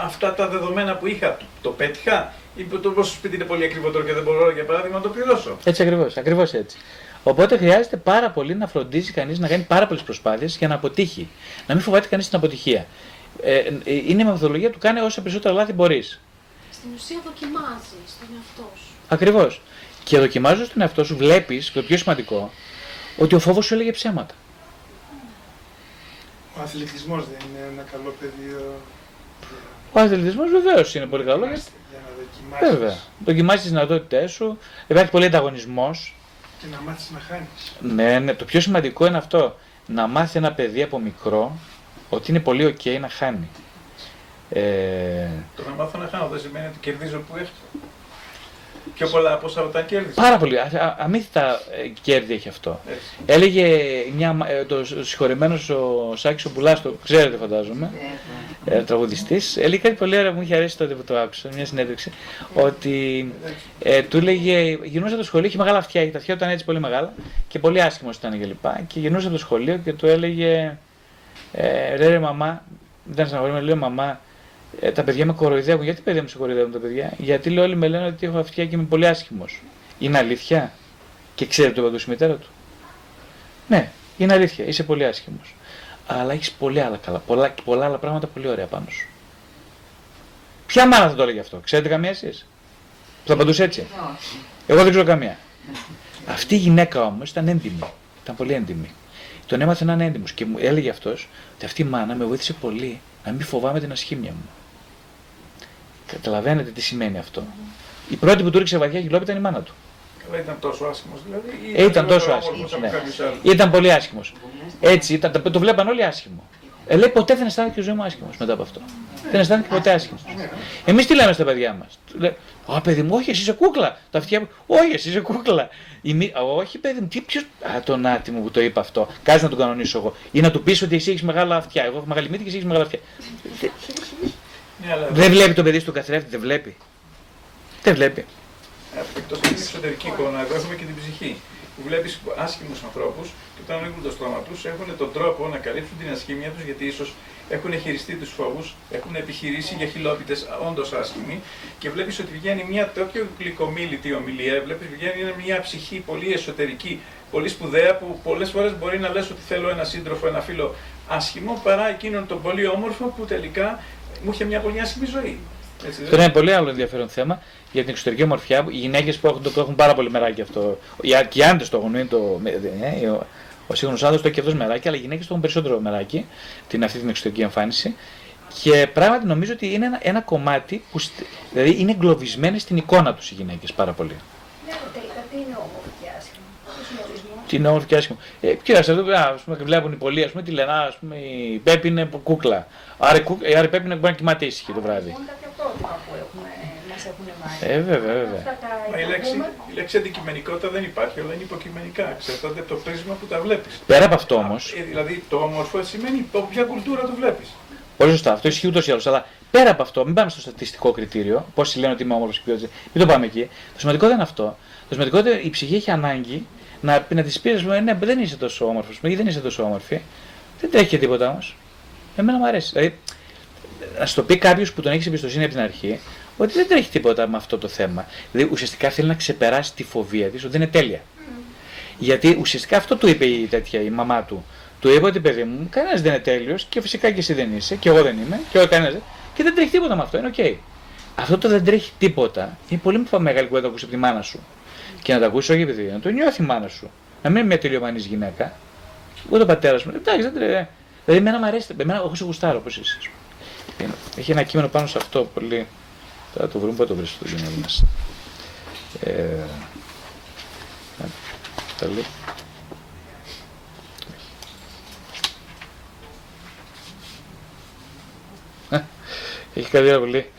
αυτά τα δεδομένα που είχα, το, το πέτυχα; Ή το πόσο σπίτι είναι πολύ ακριβό τώρα και δεν μπορώ για παράδειγμα να το πληρώσω; Έτσι ακριβώς, ακριβώς έτσι. Οπότε χρειάζεται πάρα πολύ να φροντίζει κανείς να κάνει πάρα πολλές προσπάθειες για να αποτύχει. Να μην φοβάται κανείς την αποτυχία. Ε, ε, είναι η μεθοδολογία του κάνει όσα περισσότερα λάθη μπορείς. Στην ουσία δοκιμάζεις τον εαυτό σου. Ακριβώς. Και δοκιμάζοντας τον εαυτό σου, βλέπεις, το πιο σημαντικό, ότι ο φόβος σου έλεγε ψέματα. Ο αθλητισμός δεν είναι ένα καλό πεδίο Ο αθλητισμός βεβαίως είναι πολύ καλό. γιατί- για να δοκιμάσεις Βέβαια. Δοκιμάζει τις δυνατότητές σου. Υπάρχει πολύ ανταγωνισμός. και να μάθεις να χάνεις. Ναι, ναι. Το πιο σημαντικό είναι αυτό. Να μάθει ένα παιδί από μικρό ότι είναι πολύ ok να χάνει. Ε, Το να μάθω να χάνω δεν σημαίνει ότι κερδίζω που έχω. Πιο πολλά από όσα όταν κέρδισα. πάρα πολύ. α- α- Αμύθιτα ε, κέρδη έχει αυτό. Έτσι. Έλεγε μια, μα- ε, το συγχωρεμένος ο Σάκης ο Πουλάς, το ξέρετε φαντάζομαι, ε, τραγουδιστής, έλεγε κάτι πολύ ωραίο που μου είχε αρέσει τότε που το άκουσα, μια συνέντευξη, ότι ε, του έλεγε, γυρνούσε από το σχολείο, είχε μεγάλα αυτιά, τα αυτιά του ήταν έτσι πολύ μεγάλα και πολύ άσχημος ήταν και λοιπά και γυρνούσε από το σχολείο και του έλεγε, ε, ρε ρε μαμά, ήταν στεναχωρημένο, λέει μαμά, ε, τα παιδιά με κοροϊδεύουν. Γιατί παιδιά μου σε κοροϊδεύουν τα παιδιά, Γιατί λέει όλοι με λένε ότι έχω αυτιά και είμαι πολύ άσχημος. Είναι αλήθεια; Και ξέρετε το παντού η μητέρα του; Ναι, είναι αλήθεια, είσαι πολύ άσχημος. Αλλά έχεις πολλά άλλα καλά, πολλά, πολλά άλλα πράγματα πολύ ωραία πάνω σου. Ποια μάνα θα το έλεγε αυτό, ξέρετε καμία εσείς; Που θα απαντούσε έτσι; Εγώ δεν ξέρω καμία. Αυτή η γυναίκα όμως ήταν έντιμη. Ήταν πολύ έντιμη. Τον έμαθε να είναι έντιμος και μου έλεγε αυτός ότι αυτή η μάνα με βοήθησε πολύ να μην φοβάμαι την ασχήμια μου. Καταλαβαίνετε τι σημαίνει αυτό. Η πρώτη που του ρίξε βαθιά χιλόπιτα είναι η μάνα του. Καλά, ήταν τόσο άσχημος δηλαδή. ή Ε, ήταν τόσο λιγότερο άσχημος, όμορφος από ναι. κάποιους άλλους; Ήταν πολύ άσχημος. Έτσι ήταν, το- το βλέπαν όλοι άσχημο. Ε, λέει ποτέ δεν αισθάνθηκε η ζωή μου άσχημος μετά από αυτό. Δεν αισθάνθηκε ποτέ άσχημος. Εμείς τι λέμε στα παιδιά μας; Ω παιδί μου, όχι, εσύ είσαι κούκλα. Τα αυτιά μου, όχι, εσύ είσαι κούκλα. Η μη- «Α, όχι, παιδί μου, τι ποιο. Α, τον άτι μου που το είπα αυτό. Κάτσε να τον κανονίσω εγώ. Ή να του πεις ότι εσύ έχεις μεγάλα αυτιά. Εγώ έχω μεγάλη μύτη και εσύ έχεις μεγάλα αυτιά. Ναι, αλλά Δεν βλέπει το παιδί στο καθρέφτη, δεν βλέπει. Δεν βλέπει. Εκτός από την εξωτερική εικόνα, εδώ έχουμε και την ψυχή. Που βλέπεις άσχημους ανθρώπους και όταν ανοίγουν το στόμα τους έχουν τον τρόπο να καλύψουν την ασχήμια τους γιατί ίσως έχουν χειριστεί τους φόβους, έχουν επιχειρήσει για χιλόπιτες όντως άσχημοι και βλέπεις ότι βγαίνει μια τέτοιο γλυκομίλητη ομιλία. Βλέπεις βγαίνει μια ψυχή πολύ εσωτερική, πολύ σπουδαία που πολλές φορές μπορεί να λες ότι θέλω ένα σύντροφο, ένα φίλο άσχημο παρά εκείνον τον πολύ όμορφο που τελικά μου είχε μια πολύ άσχημη ζωή. Έτσι, δεν Αυτό είναι πολύ άλλο ενδιαφέρον θέμα για την εξωτερική ομορφιά. Οι γυναίκες που έχουν, που έχουν πάρα πολύ μεράκι αυτό. Οι, α- και οι άντρες το έχουν. Είναι το, ε, ο ο σύγχρονος άντρα το έχει και αυτός μεράκι, αλλά οι γυναίκες το έχουν περισσότερο μεράκι, την, αυτή την εξωτερική εμφάνιση. Και πράγματι νομίζω ότι είναι ένα, ένα κομμάτι που στε- δηλαδή είναι εγκλωβισμένες στην εικόνα τους οι γυναίκες πάρα πολύ. Ναι, τελικά τι είναι όμορφο και άσχημο. Ποιος είναι ο ορισμός? Τι είναι όμορφο και άσχημο. Ε, κοίταξε, αυτός α, ας πούμε, βλέπουν οι πολλοί, ας πούμε, τι λένε, ας, ας πούμε, η Πέπη είναι κούκλα. Άρα, η κούκ- ε, άρα η Πέπη είναι- μπορεί να κοιμάται ήσυχη το βράδυ. Υπάρχουν κάποια πρότυπα που έχουν, μας έχουν μάθει. Ε, βέβαια, βέβαια. Αυτά τα Μα η λέξη, υποβούμε. η λέξη αντικειμενικότητα δεν υπάρχει, όλα είναι υποκειμενικά. Εξαρτάται από το πρίσμα που τα βλέπεις. Πέρα από αυτό όμω, δηλαδή το όμορφο σημαίνει από ποια κουλτούρα το βλέπεις. Πολύ σωστά, αυτό ισχύει ούτως ή άλλως. Αλλά πέρα από αυτό, μην πάμε στο στατιστικό κριτήριο, πόσοι λένε ότι είμαι όμορφος και ποιότητα. Μην το πάμε εκεί. Το σημαντικό δεν είναι αυτό. Το σημαντικό είναι ότι η ψυχή έχει ανάγκη να, να της πεις, ναι, δεν είσαι τόσο όμορφος, ή δεν είσαι τόσο όμορφη. Δεν τρέχει και τίποτα όμως. Εμένα μου αρέσει. Δηλαδή, να σου το πει κάποιος που τον έχεις εμπιστοσύνη από την αρχή, ότι δεν τρέχει τίποτα με αυτό το θέμα. Δηλαδή, ουσιαστικά θέλει να ξεπεράσει τη φοβία της ότι δεν είναι τέλεια. Γιατί ουσιαστικά αυτό του είπε η, τέτοια, η μαμά του Του είπα ότι παιδί μου, κανένας δεν είναι τέλειος και φυσικά και εσύ δεν είσαι, και εγώ δεν είμαι, και εγώ κανένας δεν. Και δεν τρέχει τίποτα με αυτό, είναι οκ. Αυτό το δεν τρέχει τίποτα είναι πολύ μεγάλη κουβέντα να ακούσει από τη μάνα σου. Και να το ακούσει όχι επειδή να το νιώθει η μάνα σου. Να μην είναι μια τελειωμανής γυναίκα. Ούτε ο πατέρας μου. Εντάξει, δεν τρέχει. Δηλαδή, εμένα μου αρέσει, εμένα εγώ σε γουστάρω όπω είσαι. Έχει ένα κείμενο πάνω σε αυτό πολύ. Θα το βρούμε, πού το βρίσκω το κείμενο μας. Ε, τα λέει. Έχει κάτι πολύ.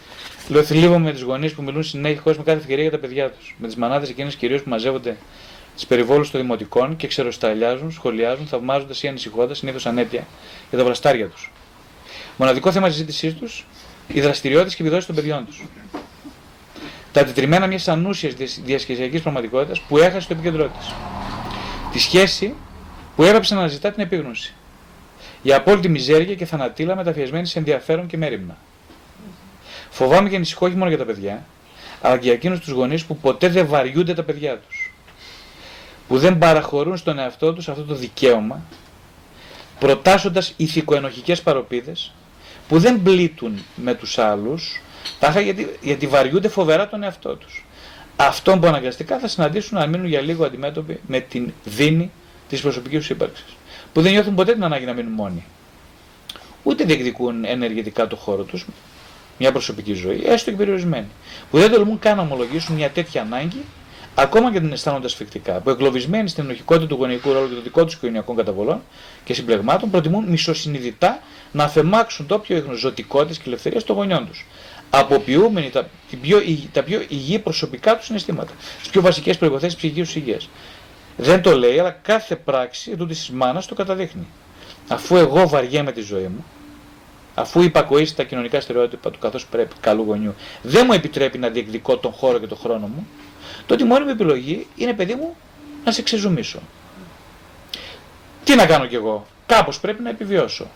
Λέω θλίβομαι με τους γονείς που μιλούν συνέχεια με κάθε ευκαιρία για τα παιδιά τους. Με τις μανάδες εκείνες κυρίως που μαζεύονται τι περιβόλους των δημοτικών και ξεροσταλιάζουν, σχολιάζουν, θαυμάζοντα ή ανησυχώντας, συνήθως ανέτεια, για τα βλαστάρια τους. Μοναδικό θέμα συζήτησή τους, οι δραστηριότητε και επιδόσει των παιδιών τους. Τα αντιτριμμένα μιας ανούσιας διασχεσιακής πραγματικότητας που έχασε το επίκεντρό της. Τη σχέση που έγραψε να αναζητά την επίγνωση. Η απόλυτη μιζέρια και θανατήλα μεταφιασμένη σε ενδιαφέρον και μέρημνα. Φοβάμαι και ανησυχώ όχι μόνο για τα παιδιά, αλλά και για εκείνους τους γονείς που ποτέ δεν βαριούνται τα παιδιά τους. Που δεν παραχωρούν στον εαυτό τους αυτό το δικαίωμα, προτάσσοντας ηθικοενοχικές παροπίδες, που δεν πλήττουν με τους άλλους, τάχα γιατί, γιατί βαριούνται φοβερά τον εαυτό τους. Αυτόν που αναγκαστικά θα συναντήσουν να μείνουν για λίγο αντιμέτωποι με την δίνη της προσωπικής τους ύπαρξης. Που δεν νιώθουν ποτέ την ανάγκη να μείνουν μόνοι. Ούτε διεκδικούν ενεργητικά το χώρο τους, μια προσωπική ζωή, έστω και περιορισμένη. Που δεν τολμούν καν να ομολογήσουν μια τέτοια ανάγκη, ακόμα και την αισθάνονται ασφικτικά. Που εγκλωβισμένοι στην ενοχικότητα του γονεϊκού ρόλου και των δικών τους οικογενειακών καταβολών και συμπλεγμάτων, προτιμούν μισοσυνειδητά να αφαιμάξουν το πιο ζωτικότητα και ελευθερίας των γονιών τους. Αποποιούμενοι τα, πιο, τα πιο υγιή προσωπικά τους συναισθήματα, τις πιο βασικές προποθέσει ψυχικής τους υγείας. Δεν το λέει, αλλά κάθε πράξη τούτη της μάνας το καταδείχνει. Αφού εγώ βαριέμαι τη ζωή μου, αφού υπακοεί στα κοινωνικά στερεότυπα του καθώς πρέπει, καλού γονιού, δεν μου επιτρέπει να διεκδικώ τον χώρο και τον χρόνο μου, τότε η μόνη μου επιλογή είναι, παιδί μου, να σε ξεζουμίσω. Τι να κάνω κι εγώ, κάπως πρέπει να επιβιώσω.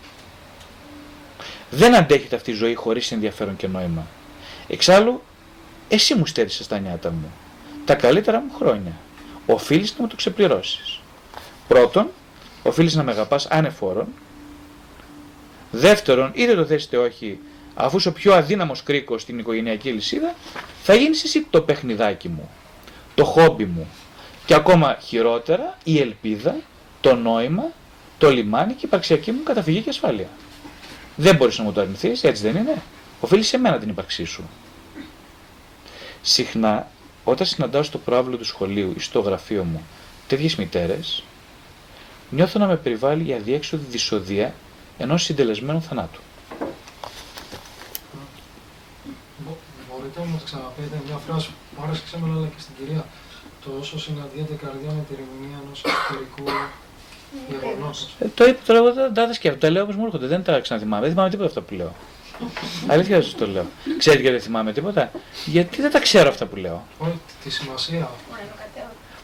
Δεν αντέχεται αυτή η ζωή χωρίς ενδιαφέρον και νόημα. Εξάλλου, εσύ μου στέρισες τα νιάτα μου, τα καλύτερα μου χρόνια. Οφείλεις να μου το ξεπληρώσεις. Πρώτον, οφείλεις να με αγαπάς ανεφόρον Δεύτερον, είτε το θέσετε όχι, αφού είσαι ο πιο αδύναμος κρίκος στην οικογενειακή λυσίδα, θα γίνεις εσύ το παιχνιδάκι μου, το χόμπι μου και ακόμα χειρότερα η ελπίδα, το νόημα, το λιμάνι και η υπαρξιακή μου καταφυγή και ασφάλεια. Δεν μπορείς να μου το αρνηθείς, έτσι δεν είναι. Οφείλει σε μένα την ύπαρξή σου. Συχνά, όταν συναντάω στο πρόβλημα του σχολείου ή στο γραφείο μου τέτοιες μητέρες, νιώθω να με περιβάλλει η αδιέξοδη δυσοδεία ενός συντελεσμένου θανάτου. Μπορείτε να μας ξαναπείτε μια φράση που άρεσε ξέμενα αλλά και στην κυρία το όσο συναντιέται η καρδιά με τη ρημνία ενός εξωτερικού γεγονότος. Ε, το είπα τώρα, εγώ δεν τα σκέφτομαι, τα λέω όπως μου έρχονται, δεν τα ξαναθυμάμαι, δεν θυμάμαι τίποτα αυτά που λέω. Αλήθεια σας το λέω. Ξέρετε γιατί δεν θυμάμαι τίποτα; Γιατί δεν τα ξέρω αυτά που λέω. Όχι, τη σημασία.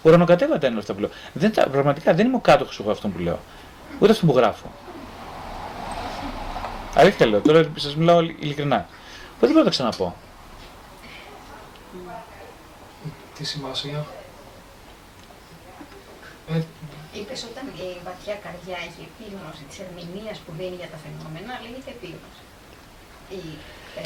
Ουρανοκατέβατα είναι αυτά που λέω. Δεν τα, πραγματικά δεν είμαι ο κάτοχος εγώ αυτών που λέω. Ούτε αυτό που γράφω. Αλήθεια λέω, τώρα σας μιλάω ειλικρινά. Δεν μπορώ να το ξαναπώ. Τη σημασία; Ε, Είπες όταν η βαθιά καρδιά έχει επίγνωση της ερμηνείας που δίνει για τα φαινόμενα, λέγεται επίγνωση. Ε,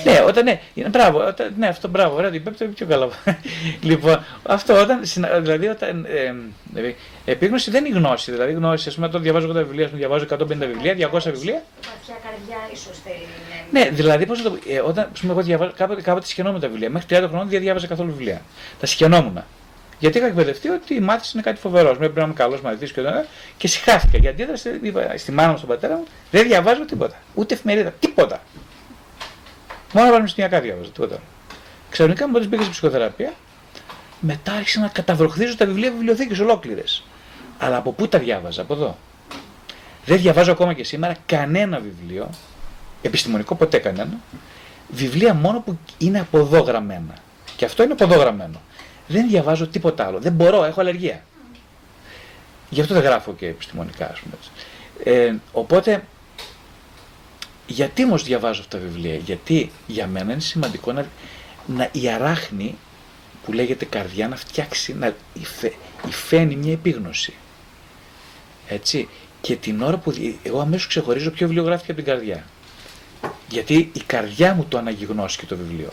ναι, όταν ναι, είναι, μπράβο, όταν, ναι, αυτό μπράβο, ωραία, την πέμπτη πιο καλά. λοιπόν, αυτό όταν, δηλαδή, όταν, ε, δηλαδή, επίγνωση δεν είναι γνώση, δηλαδή γνώση, ας πούμε, όταν διαβάζω 80 βιβλία, πούμε, διαβάζω 150 βιβλία, 200 βιβλία. Βαθιά καρδιά ίσως θέλει. Ναι, ναι δηλαδή, πώς το ε, όταν, ας πούμε, εγώ διαβάζω, κάποτε, κάποτε σχαινόμουν τα βιβλία, μέχρι 30 χρόνων δεν διάβαζα καθόλου βιβλία. Τα σχαινόμουν. Γιατί είχα εκπαιδευτεί ότι η μάθηση είναι κάτι φοβερό. Πρέπει να είμαι καλός μαθητής και όταν. Και συχάθηκα. Γιατί αντίδραση είπα στη μάνα μου, στον πατέρα μου, δεν διαβάζω τίποτα. Ούτε εφημερίδα. Τίποτα. Μόνο πανεπιστημιακά διάβαζα, τίποτα. Ξαφνικά μόλις μπήκα σε ψυχοθεραπεία, μετά άρχισα να καταβροχθίζω τα βιβλία βιβλιοθήκε ολόκληρες. Αλλά από πού τα διάβαζα, από εδώ. Δεν διαβάζω ακόμα και σήμερα κανένα βιβλίο, επιστημονικό ποτέ κανένα, βιβλία μόνο που είναι από εδώ γραμμένα. Και αυτό είναι από εδώ γραμμένο. Δεν διαβάζω τίποτα άλλο. Δεν μπορώ, έχω αλλεργία. Γι' αυτό δεν γράφω και επιστημονικά, ας πούμε. Ε, οπότε γιατί όμως διαβάζω αυτά τα βιβλία, Γιατί για μένα είναι σημαντικό να, να η αράχνη που λέγεται καρδιά να φτιάξει, να υφαίνει μια επίγνωση. Έτσι. Και την ώρα που. δι- Εγώ αμέσως ξεχωρίζω ποιο βιβλίο γράφτηκε από την καρδιά. Γιατί η καρδιά μου το αναγυγνώσκει το βιβλίο.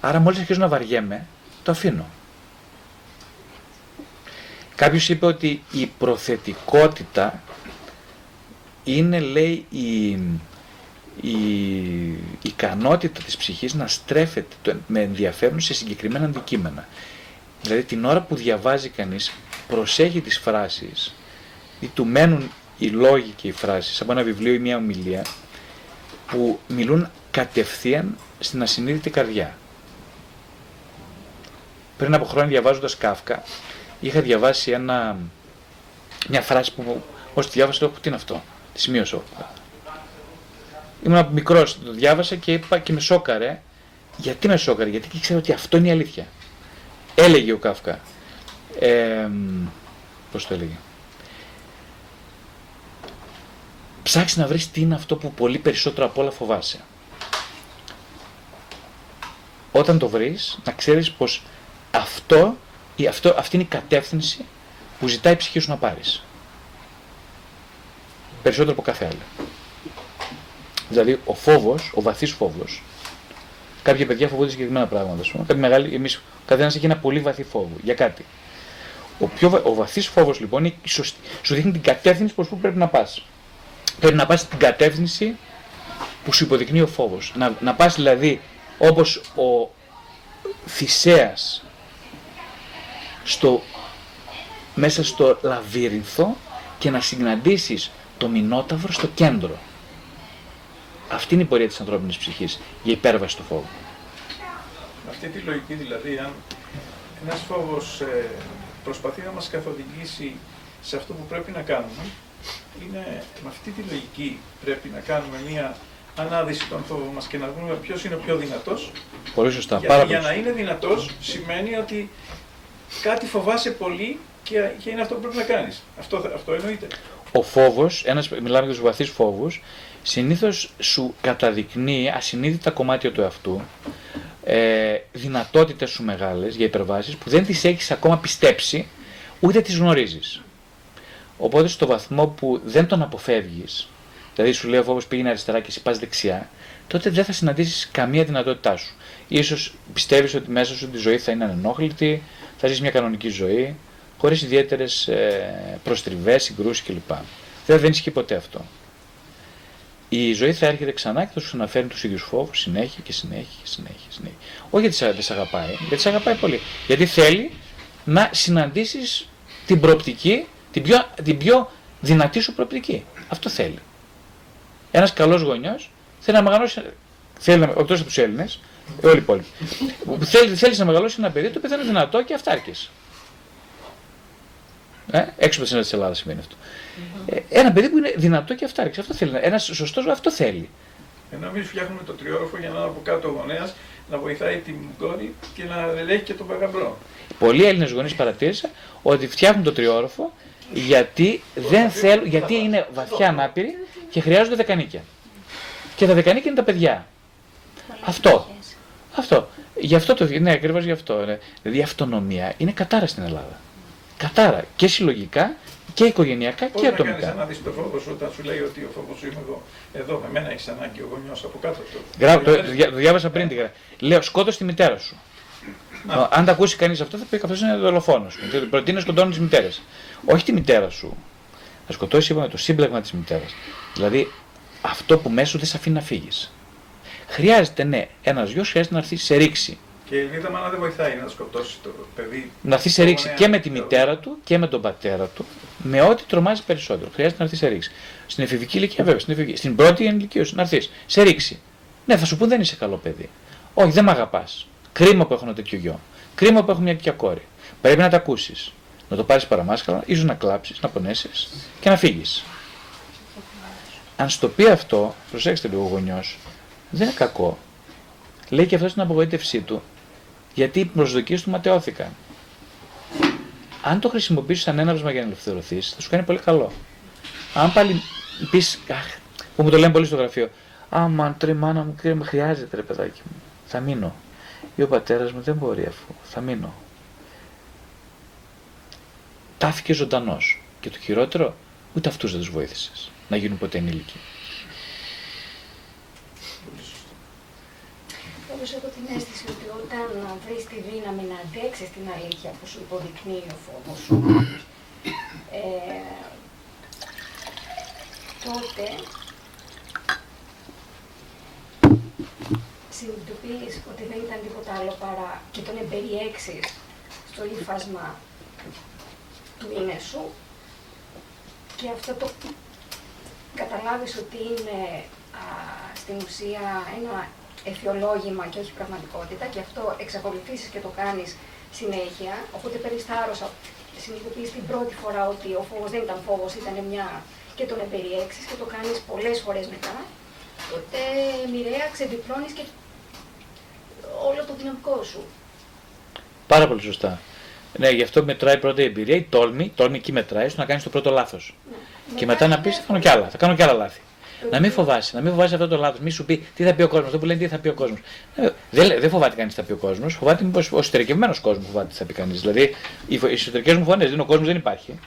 Άρα μόλις αρχίζω να βαριέμαι, το αφήνω. Κάποιος είπε ότι η προθετικότητα είναι, λέει, η, η ικανότητα της ψυχής να στρέφεται το- με ενδιαφέρον σε συγκεκριμένα αντικείμενα. Δηλαδή την ώρα που διαβάζει κανείς προσέχει τις φράσεις ή του μένουν οι λόγοι και οι φράσεις από ένα βιβλίο ή μια ομιλία που μιλούν κατευθείαν στην ασυνείδητη καρδιά. Πριν από χρόνια διαβάζοντας Κάφκα είχα διαβάσει ένα, μια φράση που μου- ως τη διάβασα λέω τι είναι αυτό, τη σημείωσα. Ήμουν μικρός, το διάβασα και είπα και με σόκαρε. Γιατί με σόκαρε, γιατί και ξέρω ότι αυτό είναι η αλήθεια. Έλεγε ο Κάφκα. Ε, πώς το έλεγε. Ψάξει να βρεις τι είναι αυτό που πολύ περισσότερο απ' όλα φοβάσαι. Όταν το βρεις, να ξέρεις πως αυτό, ή αυτό, αυτή είναι η κατεύθυνση που ζητάει η ψυχή σου να πάρεις. Περισσότερο από κάθε άλλο. Δηλαδή, ο φόβος, ο βαθύς φόβος, κάποια παιδιά φοβούνται συγκεκριμένα πράγματα, ας πούμε. Κάποιοι μεγάλοι, εμείς, ο καθένας έχει ένα πολύ βαθύ φόβο για κάτι. Ο, πιο, βα- ο βαθύς φόβος λοιπόν είναι η σωστη- σου δείχνει την κατεύθυνση προς που πρέπει να πας. Πρέπει να πας στην κατεύθυνση που σου υποδεικνύει ο φόβος. Να, να πας δηλαδή όπως ο Θησέας στο, μέσα στο λαβύρινθο και να συναντήσεις το Μινόταυρο στο κέντρο. Αυτή είναι η πορεία της ανθρώπινης ψυχής για υπέρβαση του φόβου. Με αυτή τη λογική δηλαδή, αν ένας φόβος ε, προσπαθεί να μας καθοδηγήσει σε αυτό που πρέπει να κάνουμε, είναι με αυτή τη λογική πρέπει να κάνουμε μία ανάδυση των φόβων μας και να δούμε ποιος είναι ο πιο δυνατός. Πολύ σωστά. Για, πάρα για πολύ να είναι δυνατός σημαίνει ότι κάτι φοβάσαι πολύ και, και είναι αυτό που πρέπει να κάνεις. Αυτό, αυτό εννοείται. ο φόβος, ένας, μιλάμε για τους βαθύς φόβους, συνήθως σου καταδεικνύει ασυνείδητα κομμάτια του εαυτού, ε, δυνατότητες σου μεγάλες για υπερβάσεις που δεν τις έχεις ακόμα πιστέψει, ούτε τις γνωρίζεις. Οπότε στο βαθμό που δεν τον αποφεύγεις, δηλαδή σου λέει ο φόβος πήγαινε αριστερά και εσύ πας δεξιά, τότε δεν θα συναντήσεις καμία δυνατότητά σου. Ίσως πιστεύεις ότι μέσα σου τη ζωή θα είναι ανενόχλητη, θα ζεις μια κανονική ζωή, χωρίς ιδιαίτερες ε, προστριβές, συγκρούσεις κλπ. Βέβαια δεν ισχύει ποτέ αυτό. Η ζωή θα έρχεται ξανά και θα σου αναφέρει τους ίδιους φόβους συνέχεια και συνέχεια και συνέχεια. συνέχεια. Όχι γιατί σε- δεν σε αγαπάει, γιατί σε αγαπάει πολύ. Γιατί θέλει να συναντήσεις την προοπτική, την πιο, την πιο δυνατή σου προοπτική. Αυτό θέλει. Ένας καλός γονιός θέλει να μεγαλώσει, θέλει να, εκτός από τους Έλληνες, όλοι οι υπόλοιποι, θέλει, θέλεις να μεγαλώσει ένα παιδί το οποίο θα είναι δυνατό και αυτάρκης. Ε, έξω από τα σύνορα της Ελλάδας σημαίνει αυτό. Ε, ένα παιδί που είναι δυνατό και αυτάρκης. Αυτό θέλει. Ένας σωστός αυτό θέλει. Ενώ εμεί φτιάχνουμε το τριόροφο για να είναι από κάτω ο γονέας να βοηθάει την κόρη και να ελέγχει και τον παγαμπρό. Πολλοί Έλληνες γονείς παρατήρησα ότι φτιάχνουν το τριόροφο γιατί, δεν θέλουν, γιατί είναι βαθιά ανάπηροι και χρειάζονται δεκανίκια. Και τα δεκανίκια είναι τα παιδιά. Πολλές Αυτό. εποχές. Αυτό. Γι' αυτό το. Ναι, ακριβώς γι' αυτό. Ναι. Δηλαδή η αυτονομία είναι κατάρα στην Ελλάδα. Κατάρα. Και συλλογικά και οικογενειακά Πώ και να κάνει ατομικά. να δει το φόβο σου όταν σου λέει ότι ο φόβος σου είμαι εγώ. Εδώ με μένα έχεις ανάγκη ο γονιός από κάτω αυτό. Γρά, το, το, δια- το διάβασα πριν τη γράφη. Λέω σκότω τη μητέρα σου. Να. Αν τα ακούσει κανείς αυτό, θα πει αυτό είναι δολοφόνος. Προτείνει να σκοτώνει τι μητέρε. Όχι τη μητέρα σου. Θα σκοτώσει, είπαμε, το σύμπλεγμα της μητέρας. Δηλαδή αυτό που μέσα σου δεν σε αφήνει να φύγεις. Χρειάζεται, ναι, ένας γιος χρειάζεται να έρθει σε ρήξη. Και η Ελβίδα μάνα δεν βοηθάει να σκοτώσει το παιδί. Να έρθει σε Το ρήξη γονέα, και με τη το- μητέρα του και με τον πατέρα του, με ό,τι τρομάζει περισσότερο. Χρειάζεται να έρθει σε ρήξη. Στην εφηβική ηλικία, βέβαια, στην, εφηβική, στην πρώτη ενηλικίωση, να έρθεις σε ρήξη. Ναι, θα σου πούν δεν είσαι καλό παιδί. Όχι, δεν με αγαπάς. Κρίμα που έχω ένα τέτοιο γιο. Κρίμα που έχω μια τέτοια κόρη. Πρέπει να τα ακούσεις. Να το πάρεις παραμάσκαλα, ίσως να κλάψεις, να πονέσεις και να φύγεις. Αν στο πει αυτό, προσέξτε λίγο ο γονιός, δεν είναι κακό. Λέει και αυτό στην απογοήτευσή του, γιατί οι προσδοκίες του ματαιώθηκαν. Αν το χρησιμοποιήσεις σαν έναυσμα για να ελευθερωθεί, θα σου κάνει πολύ καλό. Αν πάλι πεις, αχ, που μου το λένε πολύ στο γραφείο, Άμα τρε μάνα μου, κύριε, με χρειάζεται ρε παιδάκι μου. Θα μείνω. Ή ο πατέρας μου δεν μπορεί αφού. Θα μείνω. Τάφηκε ζωντανός. Και το χειρότερο, ούτε αυτούς δεν τους βοήθησες να γίνουν ποτέ ενήλικοι. Όπως έχω την αίσθηση ότι όταν βρεις τη δύναμη να αντέξεις την αλήθεια που σου υποδεικνύει ο φόβος σου, ε, τότε συνειδητοποιείς ότι δεν ήταν τίποτα άλλο παρά και τον εμπεριέξεις στο ύφασμα του είναι σου και αυτό το καταλάβεις ότι είναι α, στην ουσία ένα εφιολόγημα και όχι πραγματικότητα και αυτό εξακολουθήσεις και το κάνεις συνέχεια, οπότε περιστάρωσα, συνειδητοποιείς την πρώτη φορά ότι ο φόβος δεν ήταν φόβος, ήταν μια και τον εμπεριέξεις και το κάνεις πολλές φορές μετά, τότε μοιραία ξεδιπλώνεις και όλο το δυναμικό σου. Πάρα πολύ σωστά. Ναι, γι' αυτό μετράει πρώτα η εμπειρία, η τόλμη, τόλμη εκεί μετράει, στο να κάνεις το πρώτο λάθος. Ναι. Και μετά να πεις: Θα κάνω κι άλλα, θα κάνω κι άλλα λάθη. Να μην φοβάσαι, να μην φοβάσαι αυτό το λάθος. Μη σου πει τι θα πει ο κόσμος. Αυτό που λένε τι θα πει ο κόσμος. Δεν, δεν φοβάται κανείς τι θα πει ο κόσμος. Φοβάται μήπως ο εσωτερικευμένος κόσμος φοβάται τι θα πει κανείς. Δηλαδή οι εσωτερικές μου φωνές, ο κόσμος δεν υπάρχει.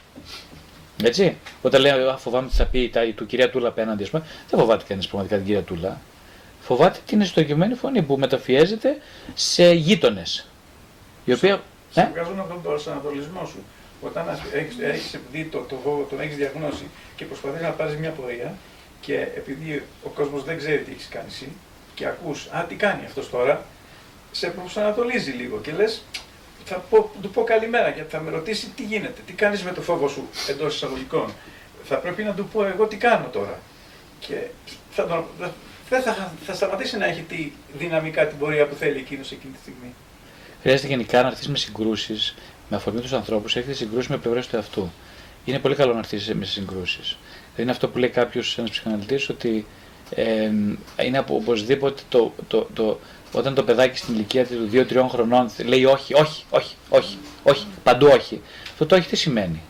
Έτσι. Όταν λέει φοβάμαι τι θα πει η του κυρία Τούλα απέναντι, ας πούμε, δεν φοβάται κανείς πραγματικά την κυρία Τούλα. Φοβάται την εσωτερικευμένη φωνή που μεταφιέζεται σε γείτονες. Η οποία. Σε ε; βγάζουν από τον προσανατολισμό σου. Όταν έχει δει το, το φόβο, τον έχεις διαγνώσει και προσπαθείς να πάρεις μια πορεία και επειδή ο κόσμος δεν ξέρει τι έχεις κάνει εσύ και ακούς, Α, τι κάνει αυτός τώρα, σε προσανατολίζει λίγο και λες, θα πω, του πω καλημέρα και θα με ρωτήσει τι γίνεται, τι κάνεις με το φόβο σου εντός εισαγωγικών. Θα πρέπει να του πω εγώ τι κάνω τώρα. Και θα, δεν θα, θα σταματήσει να έχει τη δυναμικά την πορεία που θέλει εκείνος εκείνη τη στιγμή. Χρειάζεται γενικά να έρθει με συγκρούσεις με αφορμή τους ανθρώπους, έχετε συγκρούσεις με πλευρές του εαυτού. Είναι πολύ καλό να έρθει με συγκρούσεις. Δηλαδή είναι αυτό που λέει κάποιος ένας ψυχαναλυτής, ότι ε, είναι οπωσδήποτε το, το, το, όταν το παιδάκι στην ηλικία του 2-3 χρονών λέει όχι, όχι, όχι, όχι, όχι, παντού όχι. Αυτό το όχι τι σημαίνει;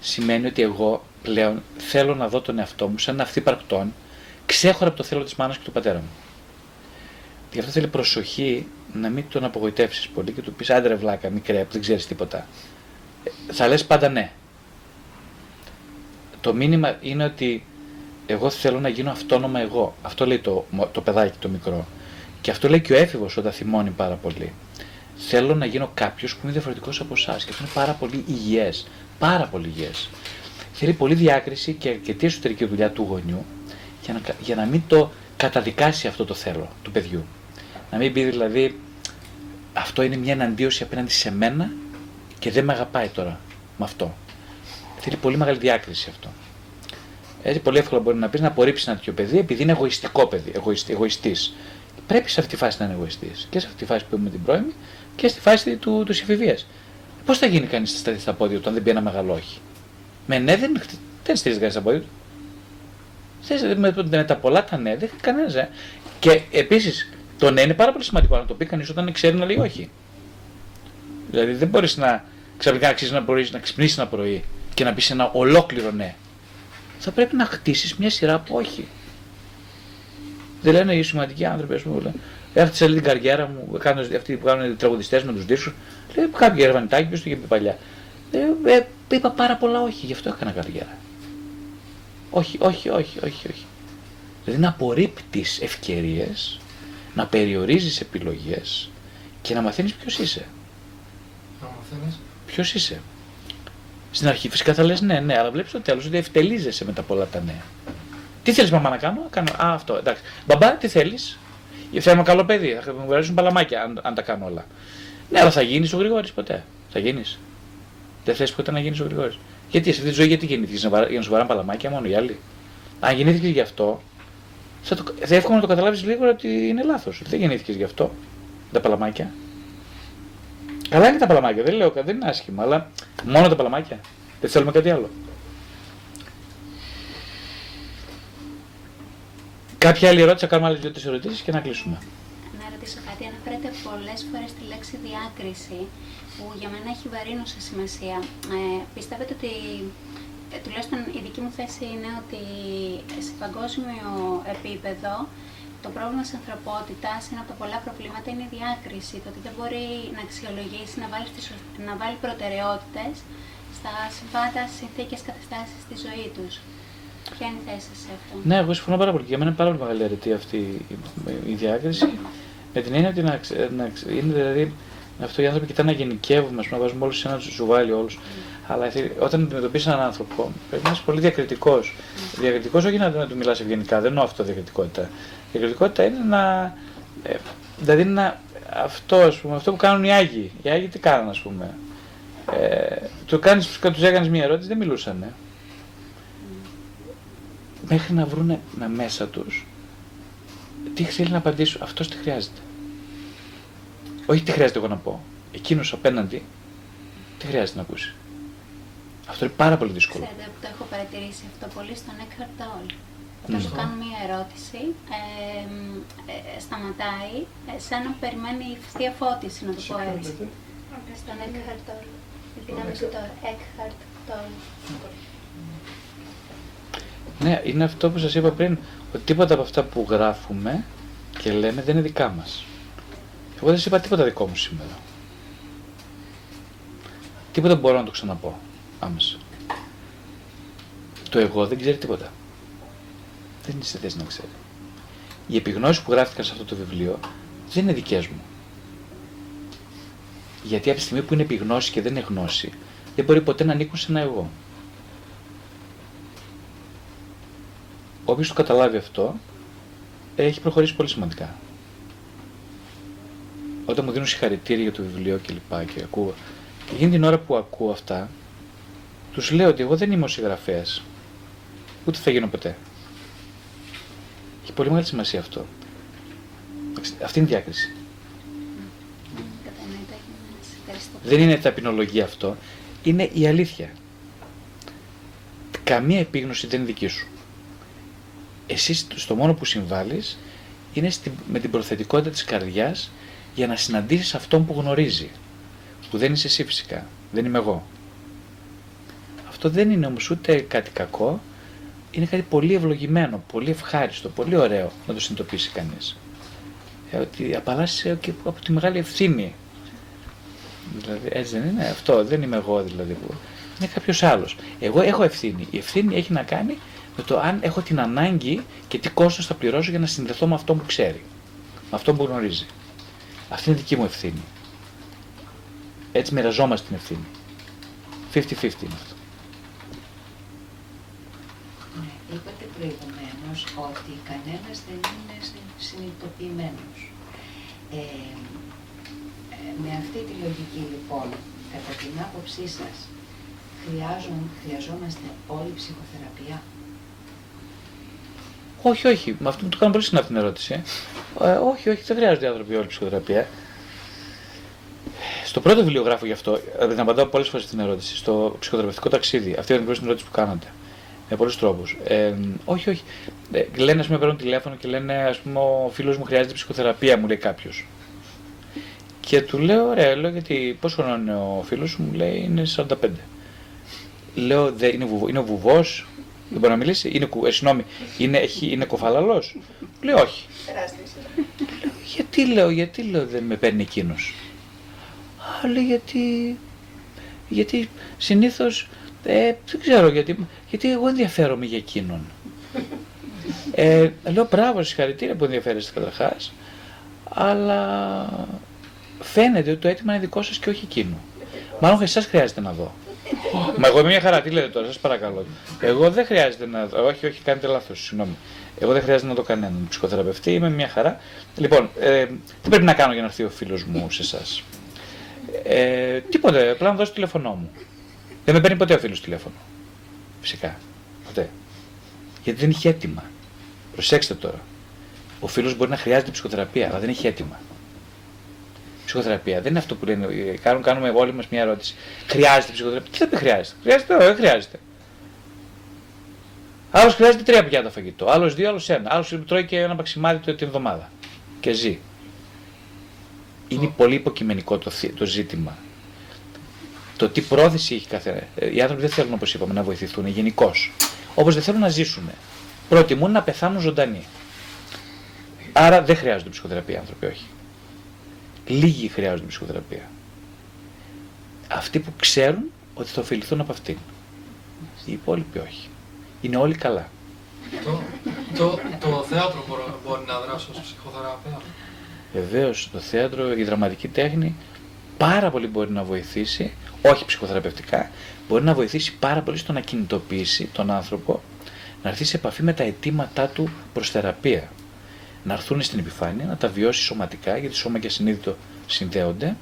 Σημαίνει ότι εγώ πλέον θέλω να δω τον εαυτό μου σαν παρκτών, ξέχωρα από το θέλω της μάνας και του πατέρα μου. Γι' αυτό θέλει προσοχή να μην τον απογοητεύσεις πολύ και του πεις άντρε βλάκα, μικρέ, που δεν ξέρεις τίποτα. Ε, θα λες πάντα ναι. Το μήνυμα είναι ότι εγώ θέλω να γίνω αυτόνομα εγώ. Αυτό λέει το, το παιδάκι το μικρό. Και αυτό λέει και ο έφηβος όταν θυμώνει πάρα πολύ. Θέλω να γίνω κάποιος που είναι διαφορετικός από εσάς. Και αυτό είναι πάρα πολύ υγιές. Πάρα πολύ υγιές. Θέλει πολύ διάκριση και αρκετή εσωτερική δουλειά του γονιού για να, για να μην το καταδικάσει αυτό το θέλω του παιδιού. Να μην πει δηλαδή αυτό είναι μια εναντίωση απέναντι σε μένα και δεν με αγαπάει τώρα με αυτό. Θέλει πολύ μεγάλη διάκριση αυτό. Έτσι, πολύ εύκολα μπορεί να πεις να απορρίψεις ένα τέτοιο παιδί επειδή είναι εγωιστικό παιδί, εγωιστής. Πρέπει σε αυτή τη φάση να είναι εγωιστής. Και σε αυτή τη φάση που είμαι την πρώιμη και στη φάση του, του εφηβεία. Πώς θα γίνει κανείς στα πόδια του αν δεν πει ένα μεγάλο όχι; Με ναι, δεν, δεν στηρίζει κανείς στα πόδια του. Με, με τα πολλά τα ναι, δεν κανένας. Ε. Και επίσης το ναι είναι πάρα πολύ σημαντικό να το πει κανείς όταν ξέρει να λέει όχι. Δηλαδή δεν μπορείς να ξαφνικά να αξίζει να, να ξυπνήσεις ένα πρωί και να πεις ένα ολόκληρο ναι. Θα πρέπει να χτίσεις μια σειρά από όχι. Δεν λένε οι σημαντικοί άνθρωποι, ας πούμε, Έφτιασα την καριέρα μου, κάνω, αυτοί που κάνουν τραγουδιστές με τους δίσκους. Λέει κάποιο ερευνητάκι, ποιο το είχε πει παλιά. Ε, ε, είπα πάρα πολλά όχι, γι' αυτό έκανα καριέρα. Όχι, όχι, όχι, όχι, όχι. Δηλαδή να απορρίπτεις ευκαιρίες να περιορίζεις επιλογές και να μαθαίνεις ποιος είσαι. Να μαθαίνεις. Ποιος είσαι. Στην αρχή φυσικά θα λες ναι, ναι, αλλά βλέπεις το τέλος ότι ευτελίζεσαι με τα πολλά τα ναι. Τι θέλεις μαμά να κάνω, κάνω, α αυτό, εντάξει. Μπαμπά, τι θέλεις; Θα είμαι καλό παιδί, θα μου αρέσουν παλαμάκια αν, αν τα κάνω όλα. Ναι, αλλά θα γίνεις ο Γρηγόρης ποτέ; Θα γίνεις; Δεν θες ποτέ να γίνεις ο Γρηγόρης; Γιατί σε αυτή τη ζωή γιατί γεννήθηκες για να σου βαράνε παλαμάκια μόνο οι άλλοι; Αν γεννήθηκες γι' αυτό, θα, το, θα εύκολο να το καταλάβεις λίγο ότι είναι λάθος. Δεν γεννήθηκες γι' αυτό. Τα παλαμάκια. Καλά είναι τα παλαμάκια, δεν λέω, δεν είναι άσχημα, αλλά μόνο τα παλαμάκια. Δεν θέλουμε κάτι άλλο. Κάποια άλλη ερώτηση, θα κάνουμε άλλες δύο-τρεις ερωτήσεις και να κλείσουμε. Να ρωτήσω κάτι. Αναφέρεται πολλές φορές τη λέξη διάκριση, που για μένα έχει βαρύνουσα σημασία. Ε, πιστεύετε ότι ε, τουλάχιστον η δική μου θέση είναι ότι σε παγκόσμιο επίπεδο το πρόβλημα της ανθρωπότητας, ένα από τα πολλά προβλήματα, είναι η διάκριση. Το ότι δεν μπορεί να αξιολογήσει, να βάλει, να βάλει προτεραιότητες στα συμβάντα συνθήκες καταστάσεις στη ζωή τους. Ποια είναι η θέση σας σε αυτό; Ναι, εγώ συμφωνώ πάρα πολύ. Για μένα είναι πάρα πολύ μεγάλη αρετή αυτή η, η διάκριση. Με την έννοια ότι να, ξε- να ξε- είναι δηλαδή αυτό οι άνθρωποι κοιτάνε να γενικεύουμε, ας πούμε, να βάζουμε όλους σε ένα ζουβάλι όλους. Αλλά θε- όταν αντιμετωπίσει έναν άνθρωπο, πρέπει να είσαι πολύ διακριτικός. Διακριτικός όχι να, να του μιλάς ευγενικά, δεν εννοώ αυτό διακριτικότητα. Διακριτικότητα είναι να. Ε, δηλαδή να. Αυτό, ας πούμε, αυτό που κάνουν οι Άγιοι. Οι Άγιοι τι κάνουν, ας πούμε. Ε, του κάνεις, τους έκανες μια ερώτηση, δεν μιλούσαν. Μέχρι να βρούνε να μέσα τους τι θέλει να απαντήσουν. Αυτός τι χρειάζεται. Όχι τι χρειάζεται εγώ να πω. Εκείνος απέναντι τι χρειάζεται να ακούσει. Αυτό είναι πάρα πολύ δύσκολο. Ξέρετε που το έχω παρατηρήσει αυτό πολύ στον Eckhart Tolle. Ναι. Όταν του κάνουν μία ερώτηση, ε, ε, σταματάει ε, σαν να περιμένει θεία φώτιση, να το πω έτσι. Στον Eckhart Tolle. Η δύναμη του Tolle. Eckhart Tolle. Ναι, είναι αυτό που σας είπα πριν, ότι τίποτα από αυτά που γράφουμε και λέμε δεν είναι δικά μας. Εγώ δεν σας είπα τίποτα δικό μου σήμερα. Τίποτα μπορώ να το ξαναπώ άμεσα. Το εγώ δεν ξέρει τίποτα. Δεν είναι σε θέση να ξέρει. Οι επιγνώσεις που γράφτηκαν σε αυτό το βιβλίο δεν είναι δικές μου. Γιατί από τη στιγμή που είναι επιγνώση και δεν είναι γνώση, δεν μπορεί ποτέ να ανήκουν σε ένα εγώ. Όποιος το καταλάβει αυτό, έχει προχωρήσει πολύ σημαντικά. Όταν μου δίνουν συγχαρητήρια για το βιβλίο και λοιπά και ακούω, και εκείνη την ώρα που ακούω αυτά, τους λέω ότι εγώ δεν είμαι ο συγγραφέας, ούτε θα γίνω ποτέ. Έχει πολύ μεγάλη σημασία αυτό. Εντάξει, Αυτή είναι η διάκριση. Κατανοητό έγινε. Σας ευχαριστώ. Δεν είναι ταπεινολογία αυτό, είναι η αλήθεια. Καμία επίγνωση δεν είναι δική σου. Εσύ στο μόνο που συμβάλλεις είναι στη- με την προθετικότητα της καρδιάς για να συναντήσεις αυτόν που γνωρίζει. Που δεν είσαι εσύ φυσικά, δεν είμαι εγώ. Αυτό δεν είναι όμως ούτε κάτι κακό, είναι κάτι πολύ ευλογημένο, πολύ ευχάριστο, πολύ ωραίο να το συνειδητοποιήσει κανείς. Ε, ότι απαλλάσσει και από τη μεγάλη ευθύνη Δηλαδή, έτσι δεν είναι; Αυτό, δεν είμαι εγώ δηλαδή που. Είναι κάποιος άλλος. Εγώ έχω ευθύνη. Η ευθύνη έχει να κάνει με το αν έχω την ανάγκη και τι κόστος θα πληρώσω για να συνδεθώ με αυτόν που ξέρει. Με αυτόν που γνωρίζει. Αυτή είναι δική μου ευθύνη. Έτσι μοιραζόμαστε την ευθύνη. 50-50 είναι αυτό. Ναι, είπατε προηγουμένως ότι κανένας δεν είναι συ- συνειδητοποιημένος. Ε, ε, με αυτή τη λογική λοιπόν, κατά την άποψή σας, χρειάζον, χρειαζόμαστε όλη ψυχοθεραπεία; Όχι, όχι. Με αυτό μου το κάνω πολύ συχνά την ερώτηση. Ε. Ε, όχι, όχι, δεν χρειάζονται οι άνθρωποι όλη ψυχοθεραπεία. Στο πρώτο βιβλίο γράφω γι' αυτό. Ε, την απαντάω πολλές φορές την ερώτηση. Στο ψυχοθεραπευτικό ταξίδι. Αυτή είναι την ερώτηση που κάνατε. Με πολλούς τρόπους. Ε, όχι, όχι. Ε, λένε, ας πούμε, παίρνουν τηλέφωνο και λένε, ας πούμε, ο φίλος μου χρειάζεται ψυχοθεραπεία, μου λέει κάποιος. Και του λέω, ωραία, λέω, γιατί πόσο χρόνο είναι ο φίλος σου, μου λέει, είναι 45. Λέω, δε, είναι, βουβό, είναι ο βουβός, δεν μπορεί να μιλήσει, είναι, κου- ε, συγγνώμη, είναι, έχει, είναι κοφαλαλός. Λέει όχι. Γιατί λέω, γιατί λέω δεν με παίρνει εκείνος. Α, λέει γιατί, γιατί συνήθως, ε, δεν ξέρω γιατί, γιατί εγώ ενδιαφέρομαι για εκείνον. Ε, λέω μπράβο, συγχαρητήρια που ενδιαφέρεστε καταρχάς, αλλά φαίνεται ότι το αίτημα είναι δικό σας και όχι εκείνου. Μάλλον εσάς χρειάζεται να δω. Μα εγώ είμαι μια χαρά, τι λέτε τώρα, σας παρακαλώ. Εγώ δεν χρειάζεται να δω, όχι, όχι, κάνετε λάθος, συγγνώμη. Εγώ δεν χρειάζεται να δω κανέναν ψυχοθεραπευτή, είμαι μια χαρά. Λοιπόν, ε, τι πρέπει να κάνω για να έρθει ο φίλος μου σε εσάς; Ε, τίποτε, απλά να δώσει τηλέφωνό μου. Δεν με παίρνει ποτέ ο φίλος τηλέφωνο. Φυσικά. Ποτέ. Γιατί δεν έχει έτοιμα. Προσέξτε τώρα. Ο φίλος μπορεί να χρειάζεται ψυχοθεραπεία, αλλά δεν έχει έτοιμα. Ψυχοθεραπεία δεν είναι αυτό που λένε. ε, Κάνουν, κάνουμε όλοι μας μια ερώτηση. Χρειάζεται ψυχοθεραπεία. Τι θα πει χρειάζεται; Χρειάζεται, όχι, δεν χρειάζεται. Άλλος χρειάζεται τρία πιάτα φαγητό. Άλλος δύο, άλλος ένα. Άλλος τρώει και ένα παξιμάδι το- την εβδομάδα. Και ζει. Είναι πολύ υποκειμενικό το, θη- το ζήτημα. Το τι πρόθεση έχει κάθε. ε, Οι άνθρωποι δεν θέλουν, όπως είπαμε, να βοηθηθούν γενικώς. Όπως δεν θέλουν να ζήσουν. Προτιμούν να πεθάνουν ζωντανοί. Άρα δεν χρειάζονται ψυχοθεραπεία οι άνθρωποι, όχι. Λίγοι χρειάζονται ψυχοθεραπεία. Αυτοί που ξέρουν ότι θα ωφεληθούν από αυτήν. Οι υπόλοιποι όχι. Είναι όλοι καλά. Το, το, το θέατρο μπορεί, μπορεί να δράσει ως ψυχοθεραπεία; Βεβαίως, το θέατρο, η δραματική τέχνη πάρα πολύ μπορεί να βοηθήσει, όχι ψυχοθεραπευτικά, μπορεί να βοηθήσει πάρα πολύ στο να κινητοποιήσει τον άνθρωπο να έρθει σε επαφή με τα αιτήματά του προς θεραπεία. Να έρθουν στην επιφάνεια, να τα βιώσει σωματικά, γιατί σώμα και συνείδητο συνδέονται.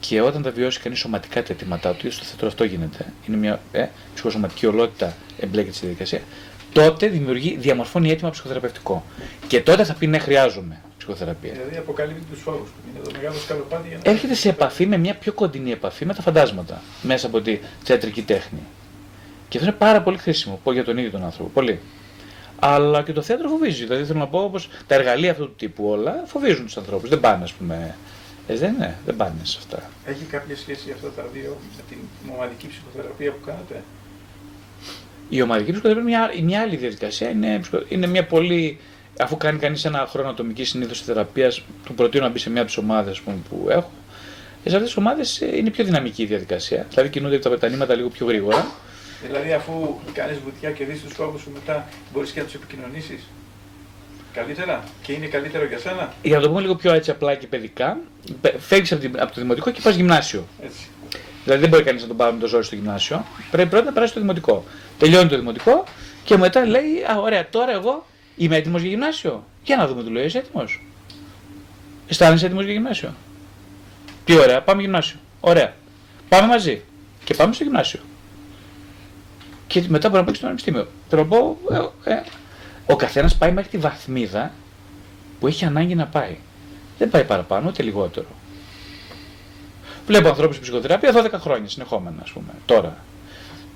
Και όταν τα βιώσει κανείς σωματικά τα αιτήματά του, γιατί στο θέατρο αυτό γίνεται, είναι μια ε, ψυχοσωματική ολότητα εμπλέκεται στη διαδικασία, τότε δημιουργεί, διαμορφώνει έτοιμα ψυχοθεραπευτικό. Και τότε θα πει ναι, χρειάζομαι ψυχοθεραπεία. Δηλαδή αποκαλύπτει τους φόβους του. Είναι το μεγάλο σκαλοπάτι για να. Έρχεται σε επαφή με μια πιο κοντινή επαφή με τα φαντάσματα μέσα από τη θεατρική τέχνη. Και αυτό είναι πάρα πολύ χρήσιμο πω, για τον ίδιο τον άνθρωπο. Πολύ. Αλλά και το θέατρο φοβίζει. Δηλαδή θέλω να πω όπω τα εργαλεία αυτού του τύπου όλα φοβίζουν τους ανθρώπους. Δεν πάνε, ας πούμε. Ε, δεν, είναι, δεν πάνε σε αυτά. Έχει κάποια σχέση αυτά τα δύο με την ομαδική ψυχοθεραπεία που κάνετε; Η ομαδική ψυχοθεραπεία είναι μια, μια άλλη διαδικασία. Είναι, είναι μια πολύ. Αφού κάνει κανείς ένα χρόνο ατομική συνήθω θεραπείας, του προτείνω να μπει σε μια από τις ομάδες που έχω. Ε, σε αυτές τις ομάδες είναι πιο δυναμική η διαδικασία. Δηλαδή κινούνται τα πετανήματα λίγο πιο γρήγορα. Δηλαδή, αφού κάνεις βουτιά και δεις τους φόβου σου μετά, μπορείς και να τους επικοινωνήσεις. Καλύτερα και είναι καλύτερο για σένα; Για να το πούμε λίγο πιο έτσι απλά και παιδικά, φεύγεις από, από το δημοτικό και πας γυμνάσιο. Έτσι. Δηλαδή δεν μπορεί κανείς να τον πάρει με το ζόρι στο γυμνάσιο. Πρέπει πρώτα να περάσει στο δημοτικό. Τελειώνει το δημοτικό και μετά λέει: Α, ωραία, τώρα εγώ είμαι έτοιμος για γυμνάσιο. Για να δούμε, του λέει: Είσαι έτοιμος. Αισθάνεσαι έτοιμος για γυμνάσιο. Τι ωραία, πάμε γυμνάσιο. Ωραία. Πάμε μαζί. Και πάμε στο γυμνάσιο. Και μετά μπορεί να πάει στο πανεπιστήμιο. Θέλω να πω, ε, ε, ο καθένας πάει μέχρι τη βαθμίδα που έχει ανάγκη να πάει. Δεν πάει παραπάνω ούτε λιγότερο. Βλέπω ανθρώπους στην ψυχοθεραπεία 12 χρόνια συνεχόμενα, ας πούμε, τώρα.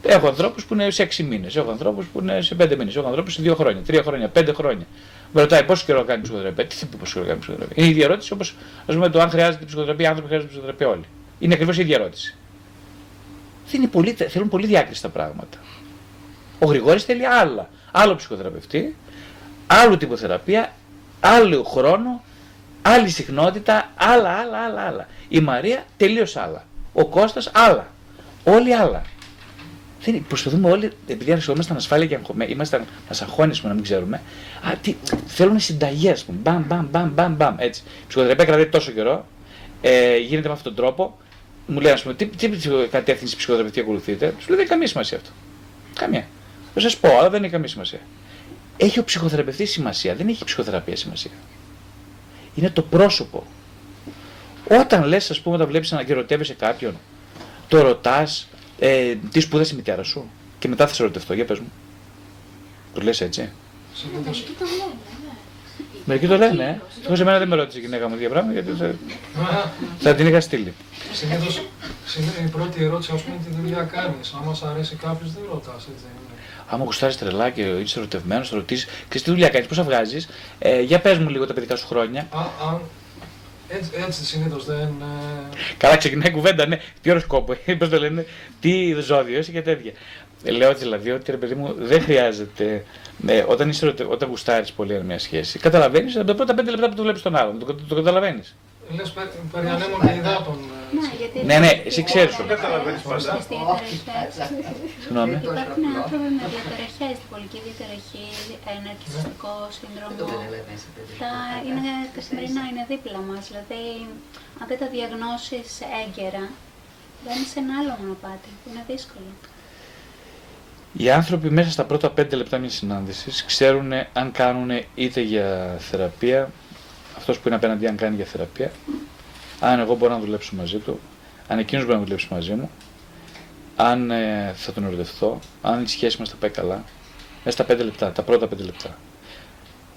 Έχω ανθρώπους που είναι σε 6 μήνες, έχω ανθρώπους που είναι σε 5 μήνες, έχω ανθρώπους σε 2 χρόνια, 3 χρόνια, 5 χρόνια. Με ρωτάει πόσο καιρό κάνει ψυχοθεραπεία. Τι θέλει πόσο καιρό κάνει ψυχοθεραπεία. Είναι η ίδια ερώτηση όπως το αν χρειάζεται ψυχοθεραπεία, άνθρωποι χρειάζονται ψυχοθεραπεία όλοι. Είναι ακριβώς η ίδια ερώτηση. πολύ, θέλουν πολύ διάκριση τα πράγματα. Ο Γρηγόρης θέλει άλλα. Άλλο ψυχοθεραπευτή, άλλο τυποθεραπεία, άλλο χρόνο, άλλη συχνότητα, άλλα, άλλα, άλλα, άλλα. Η Μαρία τελείως άλλα. Ο Κώστας άλλα. Όλοι άλλα. Δεν, προσπαθούμε όλοι, επειδή αισθανόμασταν ασφάλεια και αγχωμένοι, ήμασταν ασαχώνες να μην ξέρουμε. Α, τι, θέλουν συνταγές, ας πούμε. Μπαμ, μπαμ, μπαμ, μπαμ, μπαμ. Έτσι. Η ψυχοθεραπεία κρατάει τόσο καιρό. Ε, γίνεται με αυτόν τον τρόπο. Μου λέει, ας πούμε, τι, τι κατεύθυνση ψυχοθεραπευτική ακολουθείτε; Τους λέει, δεν έχει καμία σημασία αυτό. Καμία. Θα σας πω, αλλά δεν έχει καμία σημασία. Έχει ο ψυχοθεραπευτής σημασία, δεν έχει η ψυχοθεραπεία σημασία. Είναι το πρόσωπο. Όταν λες, ας πούμε, όταν βλέπεις να ερωτεύεσαι κάποιον, το ρωτάς, ε, τι σπούδασε η μητέρα σου; Και μετά θα σε ρωτευτώ, για πες μου. Το λες έτσι. Μερικοί το λένε, ε. Εγώ σε μένα δεν με ρώτησε η γυναίκα μου δύο πράγματα γιατί θα, θα την είχα στείλει. Συνήθως η πρώτη ερώτηση, ας πούμε, τι δουλειά κάνεις. Αν μα αρέσει κάποιος, δεν ρωτάς, έτσι άμα γουστάρεις τρελά και είσαι ερωτευμένος, θα ρωτήσεις και τι δουλειά κάνεις, πόσα βγάζεις; Ε, για πες μου λίγο τα παιδικά σου χρόνια. Α, α, έτσι, έτσι συνήθως δεν. Ε... Καλά, ξεκινάει κουβέντα, ναι. Τι οροσκόπο, πώς το λένε, τι ζώδιο είσαι και τέτοια. Ε, λέω δηλαδή ότι ρε παιδί μου δεν χρειάζεται. Ε, όταν, είσαι, όταν γουστάρεις πολύ μια σχέση, καταλαβαίνεις από τα πρώτα πέντε λεπτά που το βλέπεις τον άλλον. Το, το, το καταλαβαίνεις. Λες περί ανέμων και υδάτων. Ναι, ναι, ναι, εσύ ξέρεις. Δεν καταλαβαίνεις πάντα. Συγγνώμη. Υπάρχουν άνθρωποι με διαταραχές, διπολική διαταραχή, ναρκιστικό σύνδρομο. Τα είναι καθημερινά, είναι δίπλα μας. Δηλαδή, αν δεν τα διαγνώσεις έγκαιρα, μπαίνει σε ένα άλλο μονοπάτι που είναι δύσκολο. Οι άνθρωποι μέσα στα πρώτα πέντε λεπτά μιας συνάντησης ξέρουν αν κάνουν είτε για θεραπεία αυτός που είναι απέναντι αν κάνει για θεραπεία, αν εγώ μπορώ να δουλέψω μαζί του, αν εκείνος μπορεί να δουλέψει μαζί μου, αν ε, θα τον ερωτευτώ, αν η σχέση μας θα πάει καλά, μέσα στα πέντε λεπτά, τα πρώτα πέντε λεπτά.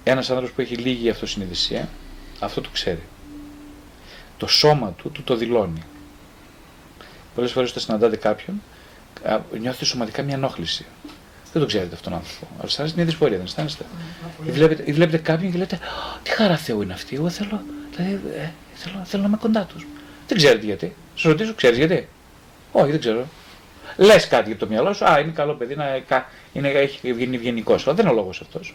Ένας άνθρωπος που έχει λίγη αυτοσυνειδησία, αυτό το ξέρει. Το σώμα του του το δηλώνει. Πολλές φορές όταν συναντάτε κάποιον, νιώθετε σωματικά μια ενόχληση. Δεν το ξέρετε αυτόν τον άνθρωπο. Αλλά αισθάνεστε μια δυσπορία, δεν αισθάνεστε. Ή βλέπετε, ή βλέπετε κάποιον και λέτε Τι χαρά Θεού είναι αυτή. Εγώ θέλω, δηλαδή, ε, θέλω, θέλω να είμαι κοντά τους. Δεν ξέρετε γιατί. Σας ρωτήσω, ξέρεις γιατί. Όχι, δεν ξέρω. Λες κάτι για το μυαλό σου. Α, είναι καλό παιδί, να, είναι, έχει βγει ευγενικός. Αλλά δεν είναι ο λόγος αυτός.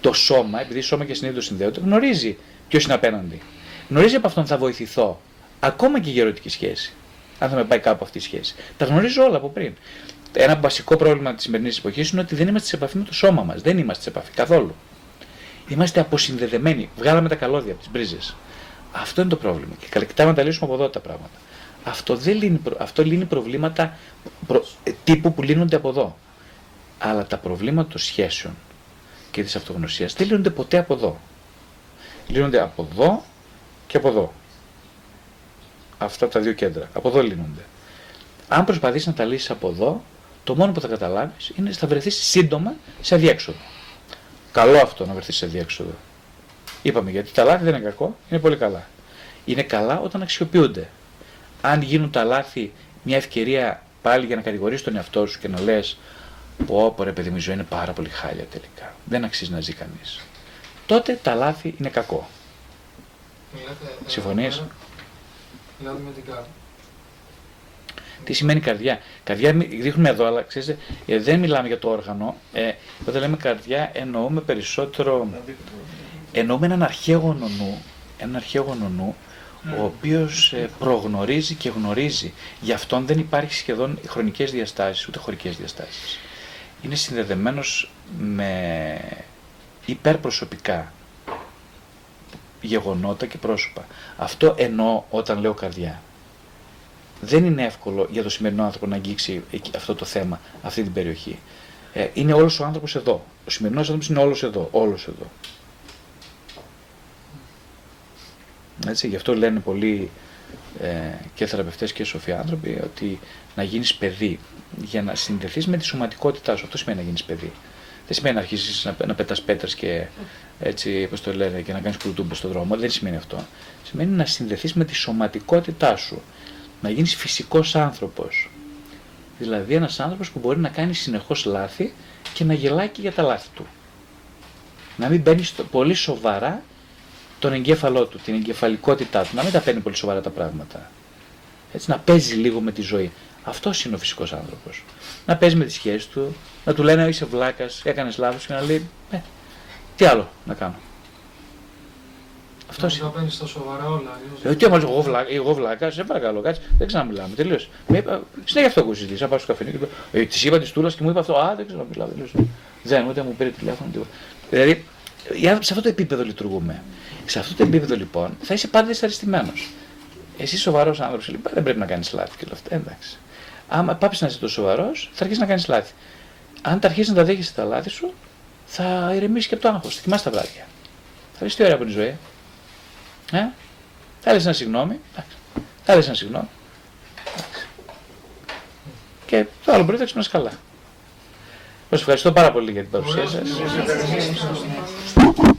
Το σώμα, επειδή σώμα και συνείδητο συνδέονται, γνωρίζει ποιος είναι απέναντι. Γνωρίζει από αυτόν θα βοηθηθώ. Ακόμα και η ερωτική σχέση. αν θα με πάει κάπου αυτή η σχέση. Τα γνωρίζω όλα από πριν. Ένα βασικό πρόβλημα της σημερινής εποχής είναι ότι δεν είμαστε σε επαφή με το σώμα μας. Δεν είμαστε σε επαφή καθόλου. Είμαστε αποσυνδεδεμένοι. Βγάλαμε τα καλώδια από τις μπρίζες. Αυτό είναι το πρόβλημα. Και κοιτάμε να τα λύσουμε από εδώ τα πράγματα. Αυτό, δεν λύνει, αυτό λύνει προβλήματα προ, ε, τύπου που λύνονται από εδώ. Αλλά τα προβλήματα των σχέσεων και της αυτογνωσίας δεν λύνονται ποτέ από εδώ. Λύνονται από εδώ και από εδώ. Αυτά τα δύο κέντρα. Από εδώ λύνονται. Αν προσπαθήσει να τα λύσεις από εδώ, το μόνο που θα καταλάβεις είναι ότι θα βρεθείς σύντομα σε αδιέξοδο. Καλό αυτό να βρεθείς σε αδιέξοδο. Είπαμε γιατί τα λάθη δεν είναι κακό, είναι πολύ καλά. Είναι καλά όταν αξιοποιούνται. Αν γίνουν τα λάθη μια ευκαιρία πάλι για να κατηγορήσει τον εαυτό σου και να λες: Πω, πω ρε παιδί μου, η ζωή είναι πάρα πολύ χάλια τελικά. Δεν αξίζει να ζει κανείς. Τότε τα λάθη είναι κακό. Συμφωνείς; Δηλαδή με την κάρτα. Τι σημαίνει καρδιά; Καρδιά δείχνουμε εδώ, αλλά ξέρετε, ε, δεν μιλάμε για το όργανο. Ε, όταν λέμε καρδιά, εννοούμε περισσότερο. Εννοούμε έναν αρχαίγωνο νου, έναν αρχαίγωνο νου ο οποίος ε, προγνωρίζει και γνωρίζει. Γι' αυτόν δεν υπάρχει σχεδόν χρονικές διαστάσεις, ούτε χωρικές διαστάσεις. Είναι συνδεδεμένος με υπερπροσωπικά γεγονότα και πρόσωπα. Αυτό εννοώ όταν λέω καρδιά. Δεν είναι εύκολο για το σημερινό άνθρωπο να αγγίξει αυτό το θέμα, αυτή την περιοχή. Ε, είναι όλος ο άνθρωπος εδώ. Ο σημερινός άνθρωπος είναι όλος εδώ, όλος εδώ. Έτσι, γι' αυτό λένε πολλοί ε, και θεραπευτές και σοφοί άνθρωποι ότι να γίνεις παιδί για να συνδεθείς με τη σωματικότητά σου. Αυτό σημαίνει να γίνεις παιδί. Δεν σημαίνει να αρχίσεις να, να πέτας πέτρες και έτσι, όπως το λένε, και να κάνεις κουλτούμπες στον δρόμο. Δεν σημαίνει αυτό. Σημαίνει να συνδεθείς με τη σωματικότητά σου. Να γίνεις φυσικός άνθρωπος. Δηλαδή ένας άνθρωπος που μπορεί να κάνει συνεχώς λάθη και να γελάει και για τα λάθη του. Να μην μπαίνει πολύ σοβαρά τον εγκέφαλό του, την εγκεφαλικότητά του, να μην τα παίρνει πολύ σοβαρά τα πράγματα. Έτσι, να παίζει λίγο με τη ζωή. Αυτός είναι ο φυσικός άνθρωπος. Να παίζει με τις σχέσεις του, να του λένε είσαι βλάκας, έκανες λάθος και να λέει ε, τι άλλο να κάνω. Αυτός είναι. Να παίρνει τα σοβαρά όλα. Ε, τι όμως, εγώ, βλάκα, εγώ βλάκας, σε παρακαλώ, κάτσε, δεν ξαναμιλάμε. Τελείως. Συνέχεια αυτό που συζητήσα, πάω στο καφενείο και λέω, ε, της είπα της τούλα και μου είπε αυτό. Α, δεν ξέρω να μιλάω. Δεν, ούτε μου πήρε τηλέφωνο. Τίποτα. Δηλαδή, σε αυτό το επίπεδο λειτουργούμε. Σε αυτό το επίπεδο λοιπόν θα είσαι πάντα δυσαρεστημένος. Εσύ σοβαρός άνθρωπος λοιπόν δεν πρέπει να κάνεις λάθη και όλα αυτά. Εντάξει. Άμα πάψεις να είσαι τόσο σοβαρός, θα αρχίσεις να κάνεις λάθη. Αν τα αρχίσεις να τα δέχεσαι τα λάθη σου, θα ηρεμήσεις και από το άγχος. Θα κοιμάσαι τα βράδια. Θα δει τι ωραία που είναι η ζωή. Ε; Θα λε ένα συγγνώμη. Θα λε ένα συγγνώμη. Και το άλλο μπορεί να ξυπνά καλά. Σας ευχαριστώ πάρα πολύ για την παρουσία σας.